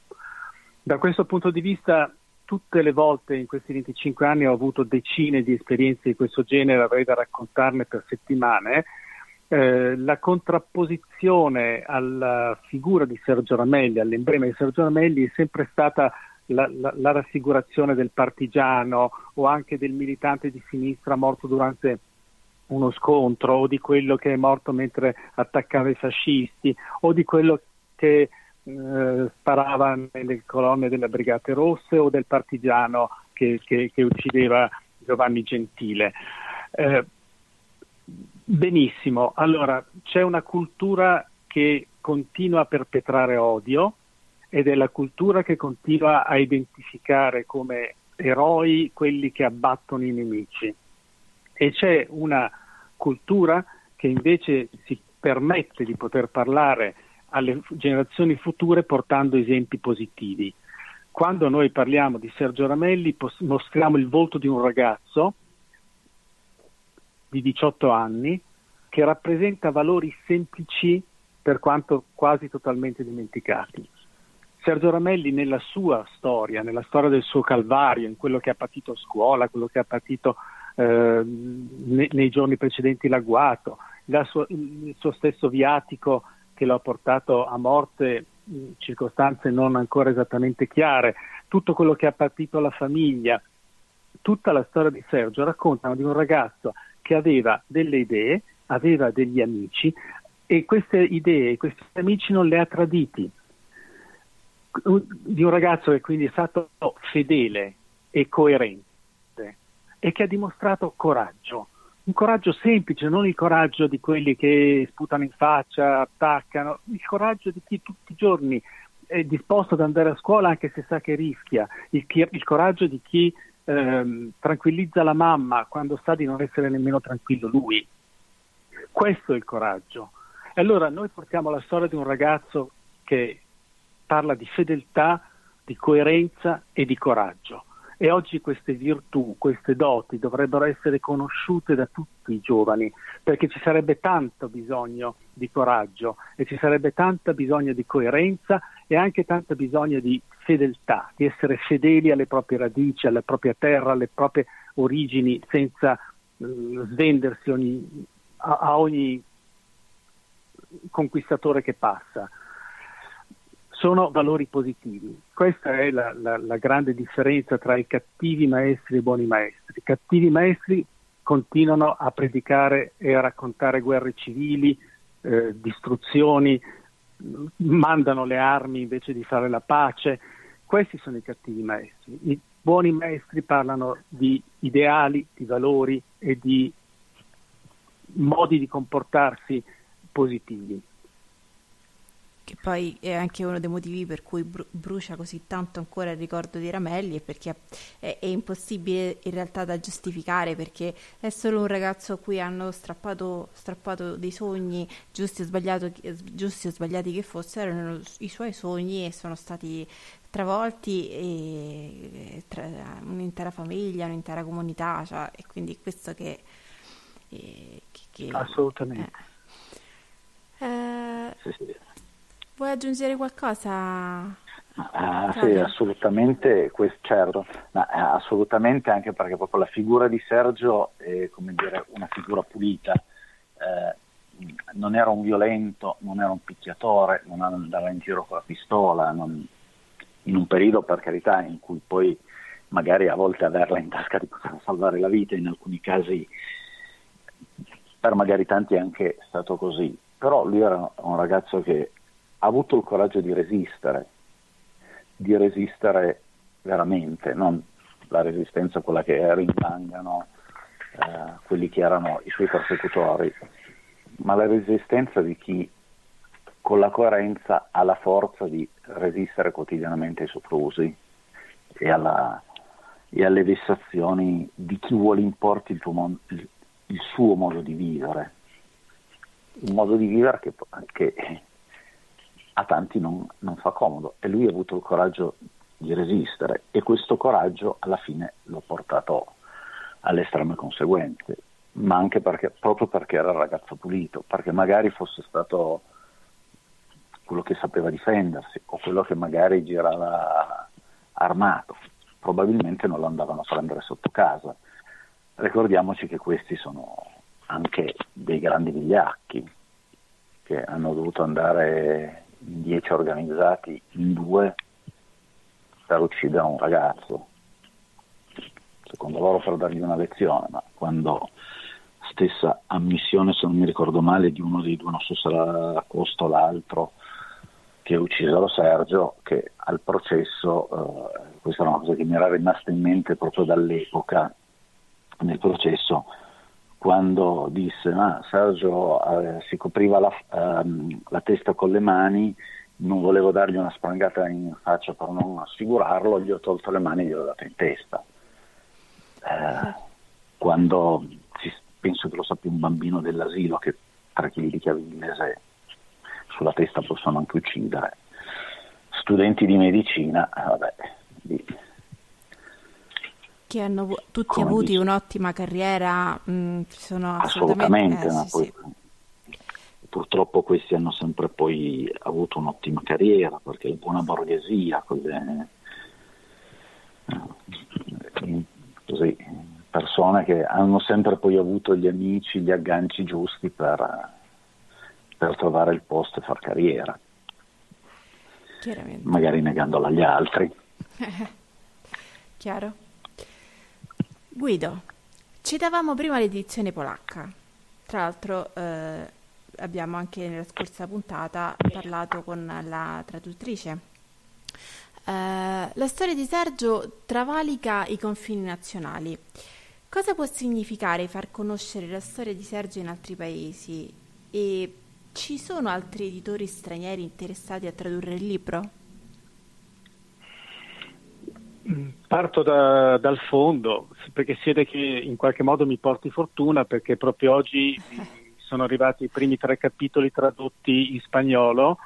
Da questo punto di vista, tutte le volte in questi 25 anni ho avuto decine di esperienze di questo genere, avrei da raccontarne per settimane. Eh, la contrapposizione alla figura di Sergio Ramelli, all'emblema di Sergio Ramelli, è sempre stata la, la, la raffigurazione del partigiano o anche del militante di sinistra morto durante uno scontro o di quello che è morto mentre attaccava i fascisti o di quello che eh, sparava nelle colonne delle Brigate Rosse o del partigiano che, che, che uccideva Giovanni Gentile. Eh, benissimo, allora c'è una cultura che continua a perpetrare odio ed è la cultura che continua a identificare come eroi quelli che abbattono i nemici e c'è una cultura che invece si permette di poter parlare alle generazioni future portando esempi positivi. Quando noi parliamo di Sergio Ramelli pos- mostriamo il volto di un ragazzo di 18 anni che rappresenta valori semplici per quanto quasi totalmente dimenticati. Sergio Ramelli nella sua storia, nella storia del suo calvario, in quello che ha patito a scuola, quello che ha patito eh, nei, giorni precedenti l'agguato, sua, il suo stesso viatico che lo ha portato a morte in circostanze non ancora esattamente chiare, tutto quello che ha partito la famiglia, tutta la storia di Sergio raccontano di un ragazzo che aveva delle idee, aveva degli amici e queste idee, questi amici non le ha traditi. Di un ragazzo che quindi è stato fedele e coerente e che ha dimostrato coraggio. Un coraggio semplice, non il coraggio di quelli che sputano in faccia, attaccano, il coraggio di chi tutti i giorni è disposto ad andare a scuola anche se sa che rischia, il, il coraggio di chi ehm, tranquillizza la mamma quando sa di non essere nemmeno tranquillo lui. Questo è il coraggio. E allora noi portiamo la storia di un ragazzo che parla di fedeltà, di coerenza e di coraggio. E oggi queste virtù, queste doti dovrebbero essere conosciute da tutti i giovani, perché ci sarebbe tanto bisogno di coraggio e ci sarebbe tanto bisogno di coerenza e anche tanto bisogno di fedeltà, di essere fedeli alle proprie radici, alla propria terra, alle proprie origini, senza uh, svendersi ogni, a, a ogni conquistatore che passa sono valori positivi. Questa è la, la, la, grande differenza tra i cattivi maestri e i buoni maestri. I cattivi maestri continuano a predicare e a raccontare guerre civili, eh, distruzioni, mandano le armi invece di fare la pace. Questi sono i cattivi maestri. I buoni maestri parlano di ideali, di valori e di modi di comportarsi positivi che poi è anche uno dei motivi per cui bru- brucia così tanto ancora il ricordo di Ramelli e perché è, è, impossibile in realtà da giustificare perché è solo un ragazzo a cui hanno strappato, strappato dei sogni giusti o, giusti o sbagliati che fossero erano i suoi sogni e sono stati travolti e, tra, un'intera famiglia, un'intera comunità cioè, e quindi questo che, eh, che, che assolutamente eh, eh, sì, sì. Vuoi aggiungere qualcosa? Ah, sì, assolutamente, questo, certo, ma, eh, assolutamente anche perché proprio la figura di Sergio è come dire, una figura pulita, eh, non era un violento, non era un picchiatore, non andava in giro con la pistola, non, in un periodo per carità in cui poi magari a volte averla in tasca ti poteva salvare la vita, in alcuni casi per magari tanti è anche stato così, però lui era un ragazzo che ha avuto il coraggio di resistere, di resistere veramente, non la resistenza quella che rimangano eh, quelli che erano i suoi persecutori, ma la resistenza di chi con la coerenza ha la forza di resistere quotidianamente ai soprusi e, alla, e alle vessazioni di chi vuole importi il, mon- il, suo modo di vivere, un modo di vivere che, che a tanti non, non fa comodo. E lui ha avuto il coraggio di resistere. E questo coraggio alla fine l'ha portato alle estreme conseguenze, ma anche perché, proprio perché era un ragazzo pulito, perché magari fosse stato quello che sapeva difendersi o quello che magari girava armato, probabilmente non lo andavano a prendere sotto casa. Ricordiamoci che questi sono anche dei grandi vigliacchi che hanno dovuto andare in dieci organizzati in due per uccidere un ragazzo. Secondo loro per dargli una lezione, ma quando stessa ammissione, se non mi ricordo male, di uno dei due, non so se era Costo o l'altro, che uccisero Sergio, che al processo, eh, questa è una cosa che mi era rimasta in mente proprio dall'epoca, nel processo, quando disse ma Sergio eh, si copriva la, ehm, la, testa con le mani, non volevo dargli una sprangata in faccia per non sfigurarlo, gli ho tolto le mani e gli ho dato in testa. Eh, quando penso che lo sappia un bambino dell'asilo che 3 kg di chiave inglese sulla testa possono anche uccidere. Studenti di medicina, eh, vabbè, di, che hanno tutti Come avuti dici? un'ottima carriera, mh, mm, sono assolutamente, assolutamente eh, poi, sì. purtroppo questi hanno sempre poi avuto un'ottima carriera perché la buona borghesia, così, eh, così, persone che hanno sempre poi avuto gli amici, gli agganci giusti per, per trovare il posto e far carriera, magari negandola agli altri. Chiaro. Guido, citavamo prima l'edizione polacca. Tra l'altro eh, abbiamo anche nella scorsa puntata parlato con la traduttrice. Eh, la storia di Sergio travalica i confini nazionali. Cosa può significare far conoscere la storia di Sergio in altri paesi? E ci sono altri editori stranieri interessati a tradurre il libro? Parto da, dal fondo perché siete che in qualche modo mi porti fortuna perché proprio oggi sono arrivati i primi tre capitoli tradotti in spagnolo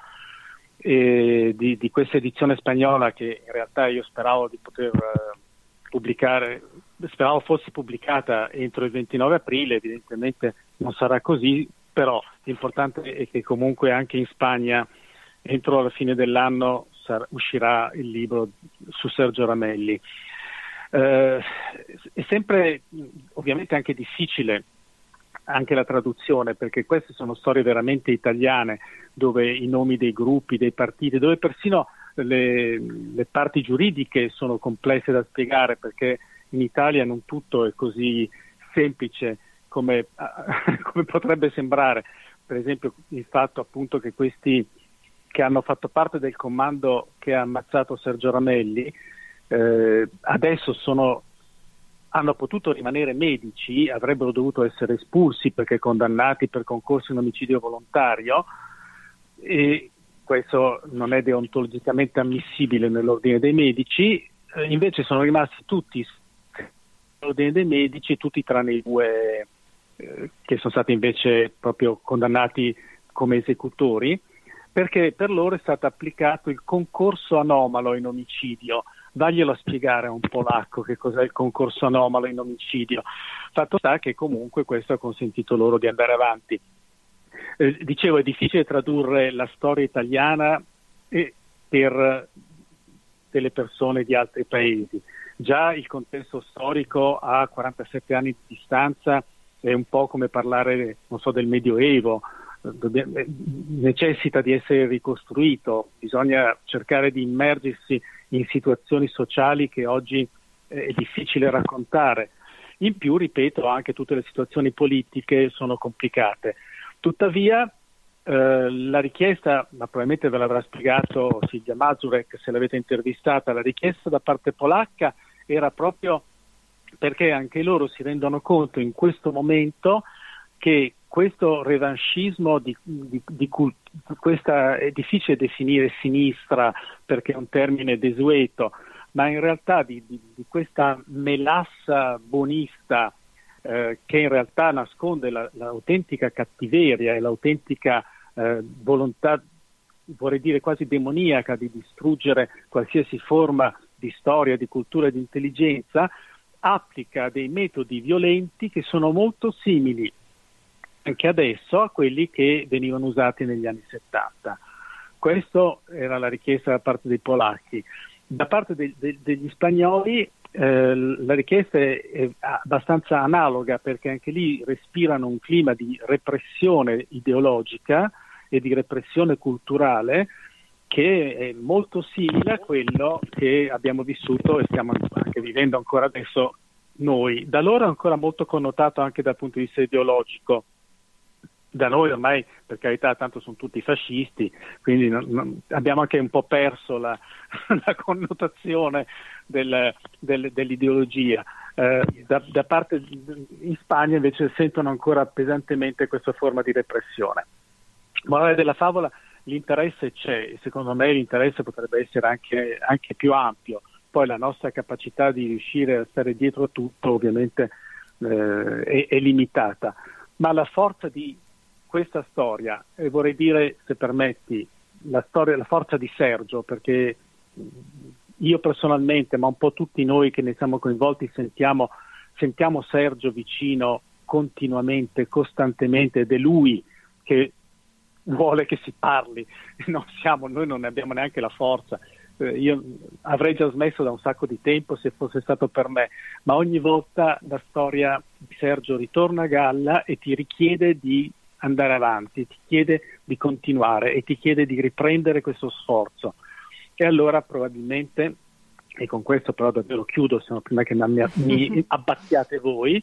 di, di, questa edizione spagnola che in realtà io speravo di poter uh, pubblicare, speravo fosse pubblicata entro il 29 aprile, evidentemente non sarà così, però l'importante è che comunque anche in Spagna entro la fine dell'anno sarà, uscirà il libro su Sergio Ramelli. Eh, è sempre ovviamente anche difficile anche la traduzione, perché queste sono storie veramente italiane, dove i nomi dei gruppi, dei partiti, dove persino le, le parti giuridiche sono complesse da spiegare, perché in Italia non tutto è così semplice come, come potrebbe sembrare. Per esempio il fatto appunto che questi che hanno fatto parte del comando che ha ammazzato Sergio Ramelli eh, adesso sono, hanno potuto rimanere medici, avrebbero dovuto essere espulsi perché condannati per concorso in omicidio volontario. E questo non è deontologicamente ammissibile nell'ordine dei medici, eh, invece sono rimasti tutti nell'ordine dei medici, tutti tranne i due eh, che sono stati invece proprio condannati come esecutori, perché per loro è stato applicato il concorso anomalo in omicidio. Daglielo a spiegare a un polacco che cos'è il concorso anomalo in omicidio. Fatto sta che comunque questo ha consentito loro di andare avanti. Eh, dicevo, è difficile tradurre la storia italiana per delle persone di altri paesi. Già il contesto storico a 47 anni di distanza è un po' come parlare, so, del Medioevo, necessita di essere ricostruito, bisogna cercare di immergersi in situazioni sociali che oggi è difficile raccontare. In più, ripeto, anche tutte le situazioni politiche sono complicate. Tuttavia, eh, la richiesta, ma probabilmente ve l'avrà spiegato Silvia Mazurek se l'avete intervistata, la richiesta da parte polacca era proprio perché anche loro si rendono conto in questo momento che questo revanchismo di, di, di questa è difficile definire sinistra perché è un termine desueto, ma in realtà di, di questa melassa bonista eh, che in realtà nasconde la, l'autentica cattiveria e l'autentica eh, volontà, vorrei dire quasi demoniaca, di distruggere qualsiasi forma di storia, di cultura e di intelligenza, applica dei metodi violenti che sono molto simili anche adesso a quelli che venivano usati negli anni 70. Questa era la richiesta da parte dei polacchi. Da parte de, de, degli spagnoli eh, la richiesta è, abbastanza analoga perché anche lì respirano un clima di repressione ideologica e di repressione culturale che è molto simile a quello che abbiamo vissuto e stiamo anche vivendo ancora adesso noi. Da loro è ancora molto connotato anche dal punto di vista ideologico. Da noi ormai, per carità, tanto sono tutti fascisti, quindi non, non, abbiamo anche un po' perso la, la connotazione del, del, dell'ideologia. Eh, da, da parte in Spagna invece sentono ancora pesantemente questa forma di repressione. Morale della favola, l'interesse c'è secondo me l'interesse potrebbe essere anche, anche, più ampio. Poi la nostra capacità di riuscire a stare dietro a tutto ovviamente eh, è, è, limitata, ma la forza di questa storia, e vorrei dire, se permetti, la, storia, la forza di Sergio, perché io personalmente, ma un po' tutti noi che ne siamo coinvolti, sentiamo, sentiamo Sergio vicino continuamente, costantemente ed è lui che vuole che si parli, non siamo, noi non ne abbiamo neanche la forza. Eh, io avrei già smesso da un sacco di tempo se fosse stato per me, ma ogni volta la storia di Sergio ritorna a galla e ti richiede di andare avanti, ti chiede di continuare e ti chiede di riprendere questo sforzo. E allora probabilmente, e con questo però davvero chiudo, se no prima che mi, mi abbattiate voi,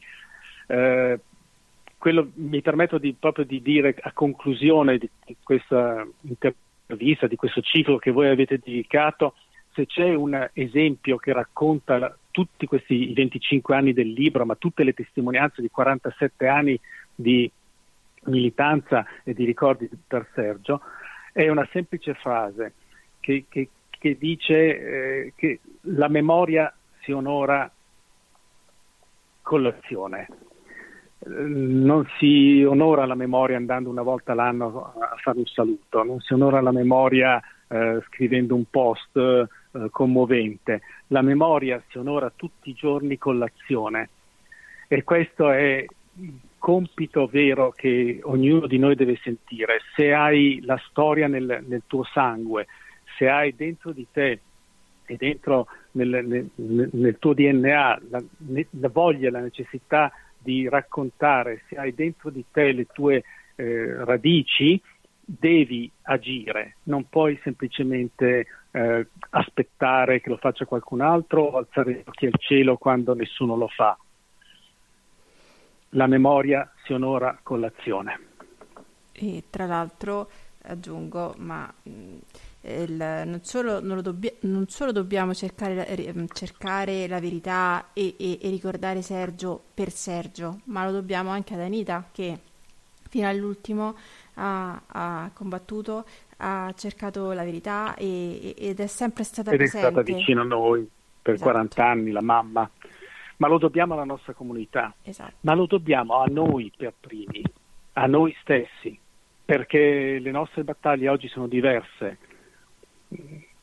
eh, quello mi permetto di, proprio di dire a conclusione di, di questa intervista, di questo ciclo che voi avete dedicato, se c'è un esempio che racconta tutti questi 25 anni del libro, ma tutte le testimonianze di 47 anni di militanza e di ricordi per Sergio, è una semplice frase che, che, che dice eh, che la memoria si onora con l'azione non si onora la memoria andando una volta l'anno a fare un saluto, non si onora la memoria eh, scrivendo un post eh, commovente. La memoria si onora tutti i giorni con l'azione e questo è compito vero che ognuno di noi deve sentire. Se hai la storia nel, nel tuo sangue, se hai dentro di te e dentro nel, nel, nel tuo DNA la, la, voglia, la necessità di raccontare, se hai dentro di te le tue eh, radici, devi agire, non puoi semplicemente eh, aspettare che lo faccia qualcun altro o alzare gli occhi al cielo quando nessuno lo fa. La memoria si onora con l'azione. E tra l'altro aggiungo, ma il, non, solo, non, dobbia, non, solo, dobbiamo cercare, ehm, cercare la verità e, e, e, ricordare Sergio per Sergio, ma lo dobbiamo anche ad Anita che fino all'ultimo ha, ha combattuto, ha cercato la verità e, ed è sempre stata ed presente. Ed è stata vicino a noi per esatto. 40 anni, la mamma. Ma lo dobbiamo alla nostra comunità, esatto. ma lo dobbiamo a noi per primi, a noi stessi, perché le nostre battaglie oggi sono diverse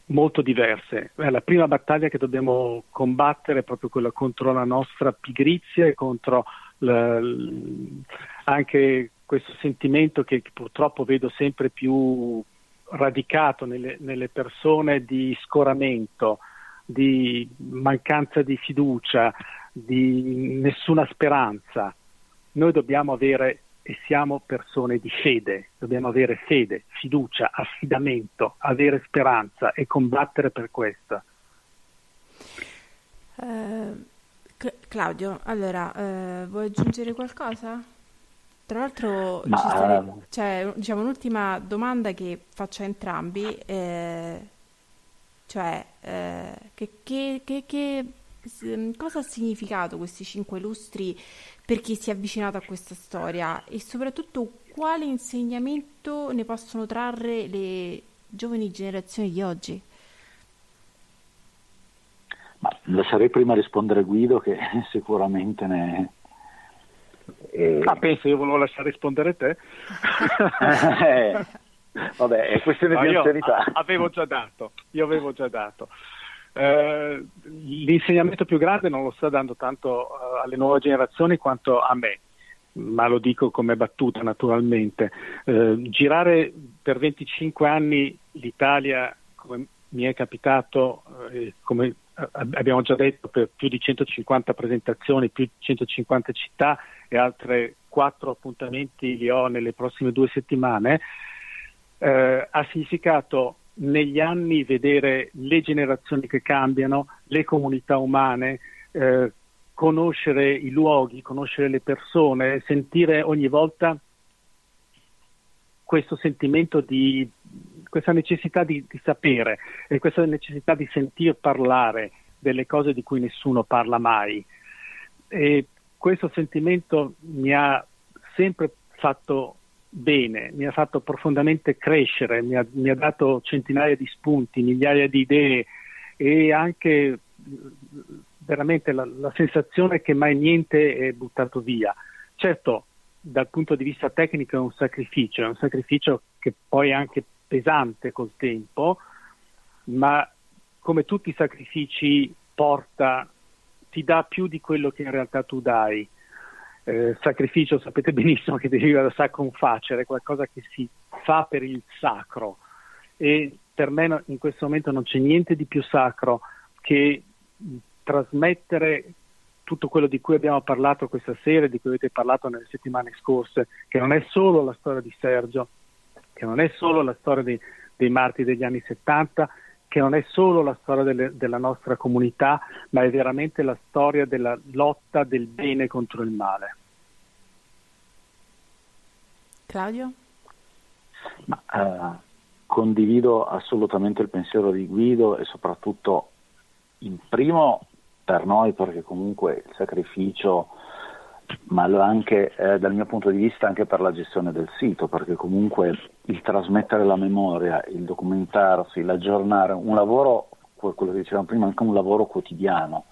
molto diverse. La prima battaglia che dobbiamo combattere è proprio quella contro la nostra pigrizia e contro l- anche questo sentimento che, purtroppo vedo sempre più radicato nelle, nelle persone di scoramento, di mancanza di fiducia, di nessuna speranza. Noi dobbiamo avere e siamo persone di fede, dobbiamo avere fede, fiducia, affidamento, avere speranza e combattere per questo. Uh, Claudio, allora, uh, vuoi aggiungere qualcosa? Tra l'altro Ma, stare, uh... c'è diciamo, un'ultima domanda che faccio a entrambi, eh, cioè eh, che, che, che, che, cosa ha significato questi cinque lustri per chi si è avvicinato a questa storia e soprattutto quale insegnamento ne possono trarre le giovani generazioni di oggi? Ma lascerei prima rispondere Guido che sicuramente ne... Eh... Ah, penso io volevo lasciare rispondere te. eh, vabbè, è questione no, di anzianità. Avevo già dato, io avevo già dato. Eh, l'insegnamento più grande non lo sta dando tanto uh, alle nuove generazioni quanto a me, ma lo dico come battuta naturalmente. Eh, girare per 25 anni l'Italia, come mi è capitato, eh, come abbiamo già detto, per più di 150 presentazioni, più di 150 città e altre quattro appuntamenti li ho nelle prossime due settimane, eh, ha significato negli anni vedere le generazioni che cambiano, le comunità umane, eh, conoscere i luoghi, conoscere le persone, sentire ogni volta questo sentimento di questa necessità di, di, sapere e questa necessità di sentir parlare delle cose di cui nessuno parla mai. E questo sentimento mi ha sempre fatto bene, mi ha fatto profondamente crescere, mi ha, mi ha dato centinaia di spunti, migliaia di idee e anche veramente la, la, sensazione che mai niente è buttato via. Certo, dal punto di vista tecnico è un sacrificio, è un sacrificio che poi è anche pesante col tempo, ma come tutti i sacrifici porta, ti dà più di quello che in realtà tu dai eh, sacrificio sapete benissimo che deriva da sacrum facere, qualcosa che si fa per il sacro. E per me in questo momento non c'è niente di più sacro che trasmettere tutto quello di cui abbiamo parlato questa sera e di cui avete parlato nelle settimane scorse, che non è solo la storia di Sergio, che non è solo la storia dei, dei martiri degli anni 70, che non è solo la storia delle, della nostra comunità, ma è veramente la storia della lotta del bene contro il male. Claudio? Ma, eh, condivido assolutamente il pensiero di Guido e soprattutto in primo per noi perché comunque il sacrificio ma anche eh, dal mio punto di vista anche per la gestione del sito perché comunque il trasmettere la memoria, il documentarsi, l'aggiornare, un lavoro, quello che dicevamo prima, anche un lavoro quotidiano.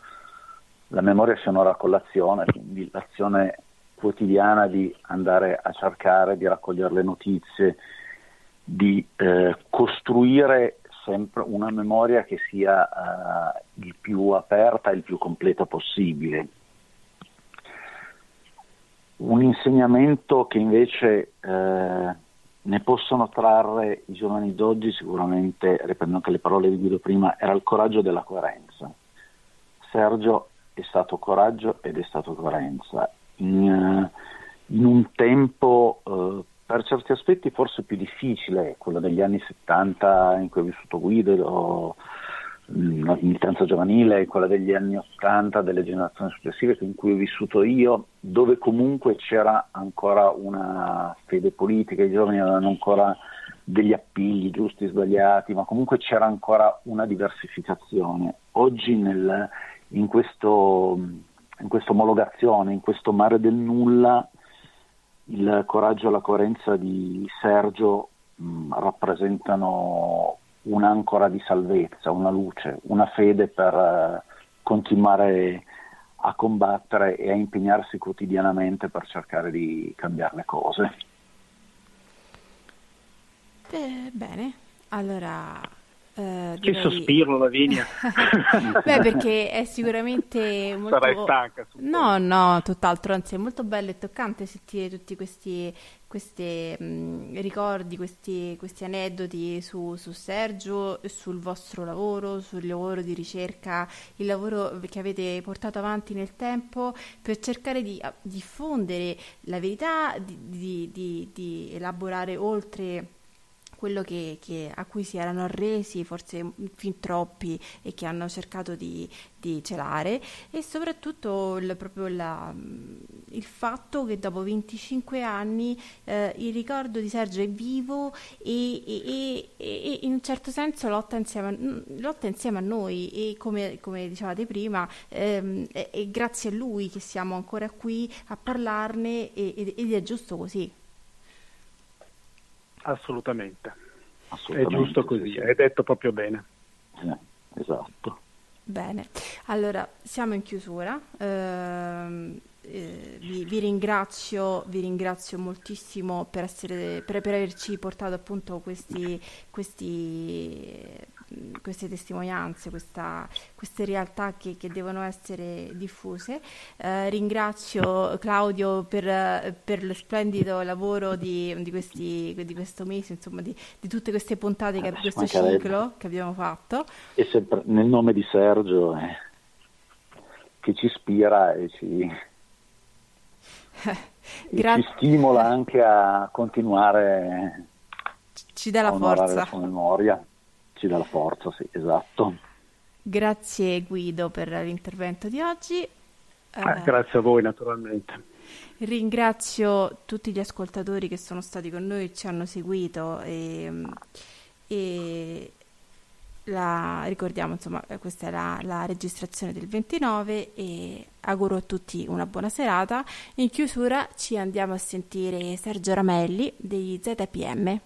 La memoria si onora con l'azione, quindi l'azione quotidiana di andare a cercare di raccogliere le notizie, di eh, costruire sempre una memoria che sia uh, il più aperta e il più completa possibile. Un insegnamento che invece eh, ne possono trarre i giovani d'oggi, sicuramente, riprendo anche le parole di Guido prima, era il coraggio della coerenza. Sergio è stato coraggio ed è stato coerenza. In, uh, in un tempo uh, per certi aspetti forse più difficile, quello degli anni 70 in cui ho vissuto Guido, o la mm, militanza giovanile, quella degli anni 80 delle generazioni successive in cui ho vissuto io, dove comunque c'era ancora una fede politica, i giovani avevano ancora degli appigli giusti sbagliati, ma comunque c'era ancora una diversificazione. Oggi nel, in, questo, in questa omologazione, in questo mare del nulla, il coraggio e la coerenza di Sergio mh, rappresentano un'ancora di salvezza, una luce, una fede per eh, continuare a combattere e a impegnarsi quotidianamente per cercare di cambiare le cose. Eh, bene, allora Uh, che sospiro, Lavinia. Beh, perché è sicuramente molto... Sarai stanca. No, no, tutt'altro, anzi è molto bello e toccante sentire tutti questi, questi mh, ricordi, questi, questi aneddoti su, su, Sergio, sul vostro lavoro, sul lavoro di ricerca, il lavoro che avete portato avanti nel tempo per cercare di diffondere la verità, di, di, di, di elaborare oltre quello che, che, a cui si erano arresi forse fin troppi e che hanno cercato di, di celare e soprattutto il, la, il fatto che dopo 25 anni eh, il ricordo di Sergio è vivo e, e, e in un certo senso lotta insieme a, lotta insieme a noi e come, come dicevate prima ehm, è, è, grazie a lui che siamo ancora qui a parlarne ed è giusto così. Assolutamente. Assolutamente. È giusto così, sì. hai detto proprio bene. Eh, esatto. Bene, allora siamo in chiusura. Eh, eh, vi, vi, ringrazio, vi ringrazio moltissimo per, essere, per, per averci portato appunto questi, questi queste testimonianze, questa, queste realtà che, che, devono essere diffuse. Eh, ringrazio Claudio per, per, lo splendido lavoro di, di, questi, di questo mese, insomma, di, di, tutte queste puntate, di questo ciclo che abbiamo fatto. E sempre nel nome di Sergio eh, che ci ispira e ci, Gra- ci stimola anche a continuare ci dà la forza. la memoria ci dà la forza, sì, esatto. Grazie Guido per l'intervento di oggi. Eh, grazie a voi naturalmente. Ringrazio tutti gli ascoltatori che sono stati con noi, ci hanno seguito e, e la, ricordiamo insomma questa è la, la, registrazione del 29 e auguro a tutti una buona serata. In chiusura ci andiamo a sentire Sergio Ramelli dei ZPM.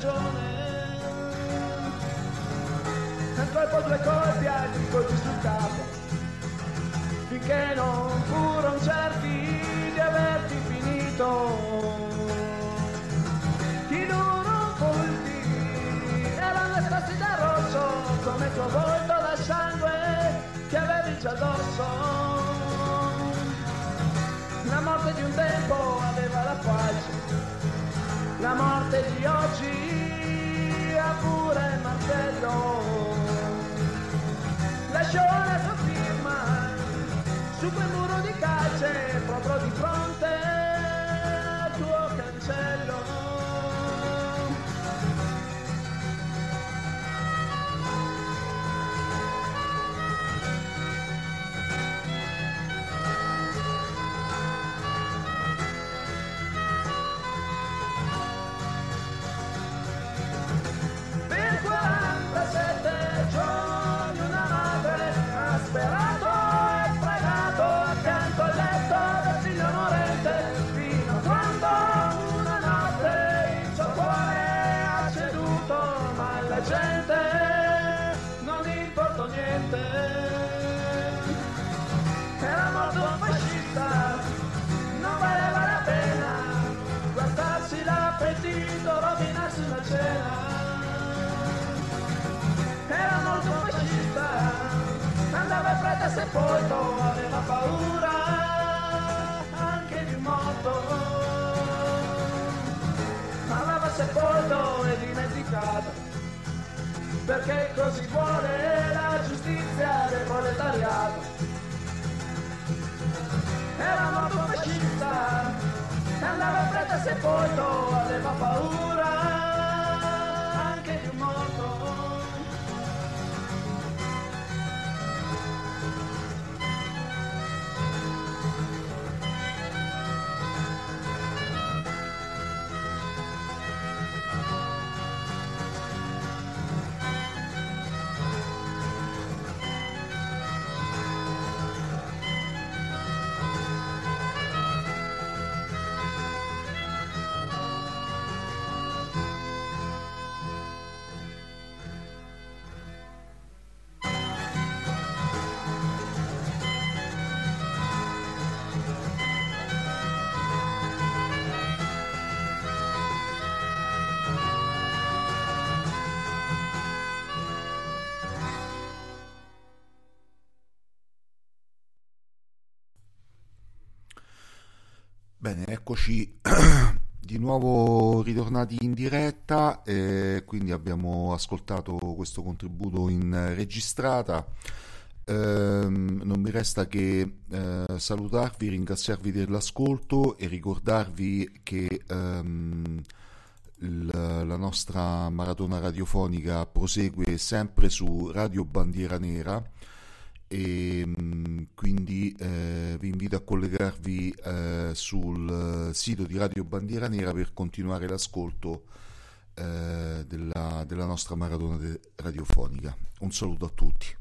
Ragione. Un colpo, due colpi, colpi sul capo, finché non furono certi di averti finito. rossi da rosso come il tuo volto da sangue che avevi già addosso la morte di un tempo aveva la faccia la morte di oggi ha pure martello lascio la sua firma su quel muro di calce proprio di fronte al tuo cancello. Era molto fascista, andava in fretta sepolto, aveva paura anche di morto. Andava sepolto e dimenticato, perché così vuole la giustizia del proletariato. Era molto fascista, andava in fretta sepolto, aveva paura Bene, eccoci di nuovo ritornati in diretta e quindi abbiamo ascoltato questo contributo in registrata. Ehm, non mi resta che eh, salutarvi, ringraziarvi dell'ascolto e ricordarvi che ehm, il- la nostra maratona radiofonica prosegue sempre su Radio Bandiera Nera e mh, quindi eh, vi invito a collegarvi eh, sul sito di Radio Bandiera Nera per continuare l'ascolto eh, della, della nostra maratona radiofonica. Un saluto a tutti.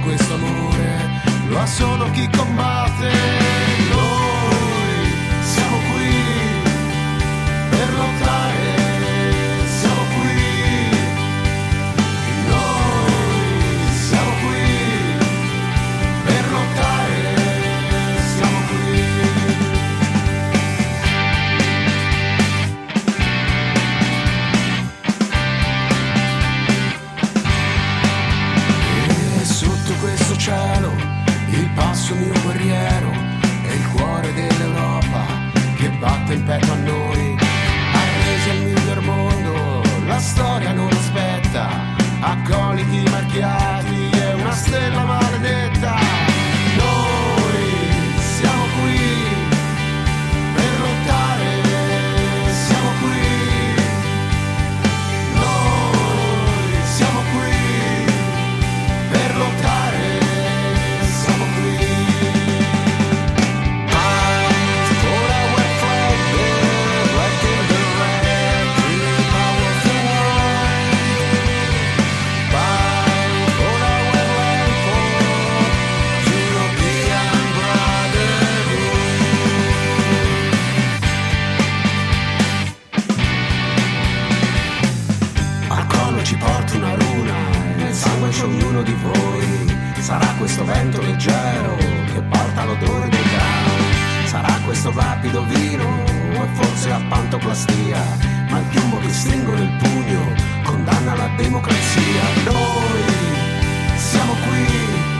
Questo amore, lo ha solo chi combatte. Il passo mio guerriero è il cuore dell'Europa che batte in petto a noi. Arresi al miglior mondo, la storia non aspetta, accoliti marchiati, è una stella maledetta. voi. Sarà questo vento leggero che porta l'odore dei grani. Sarà questo rapido vino e forse a pantoplastia. Ma il piombo che stringo nel pugno condanna la democrazia. Noi siamo qui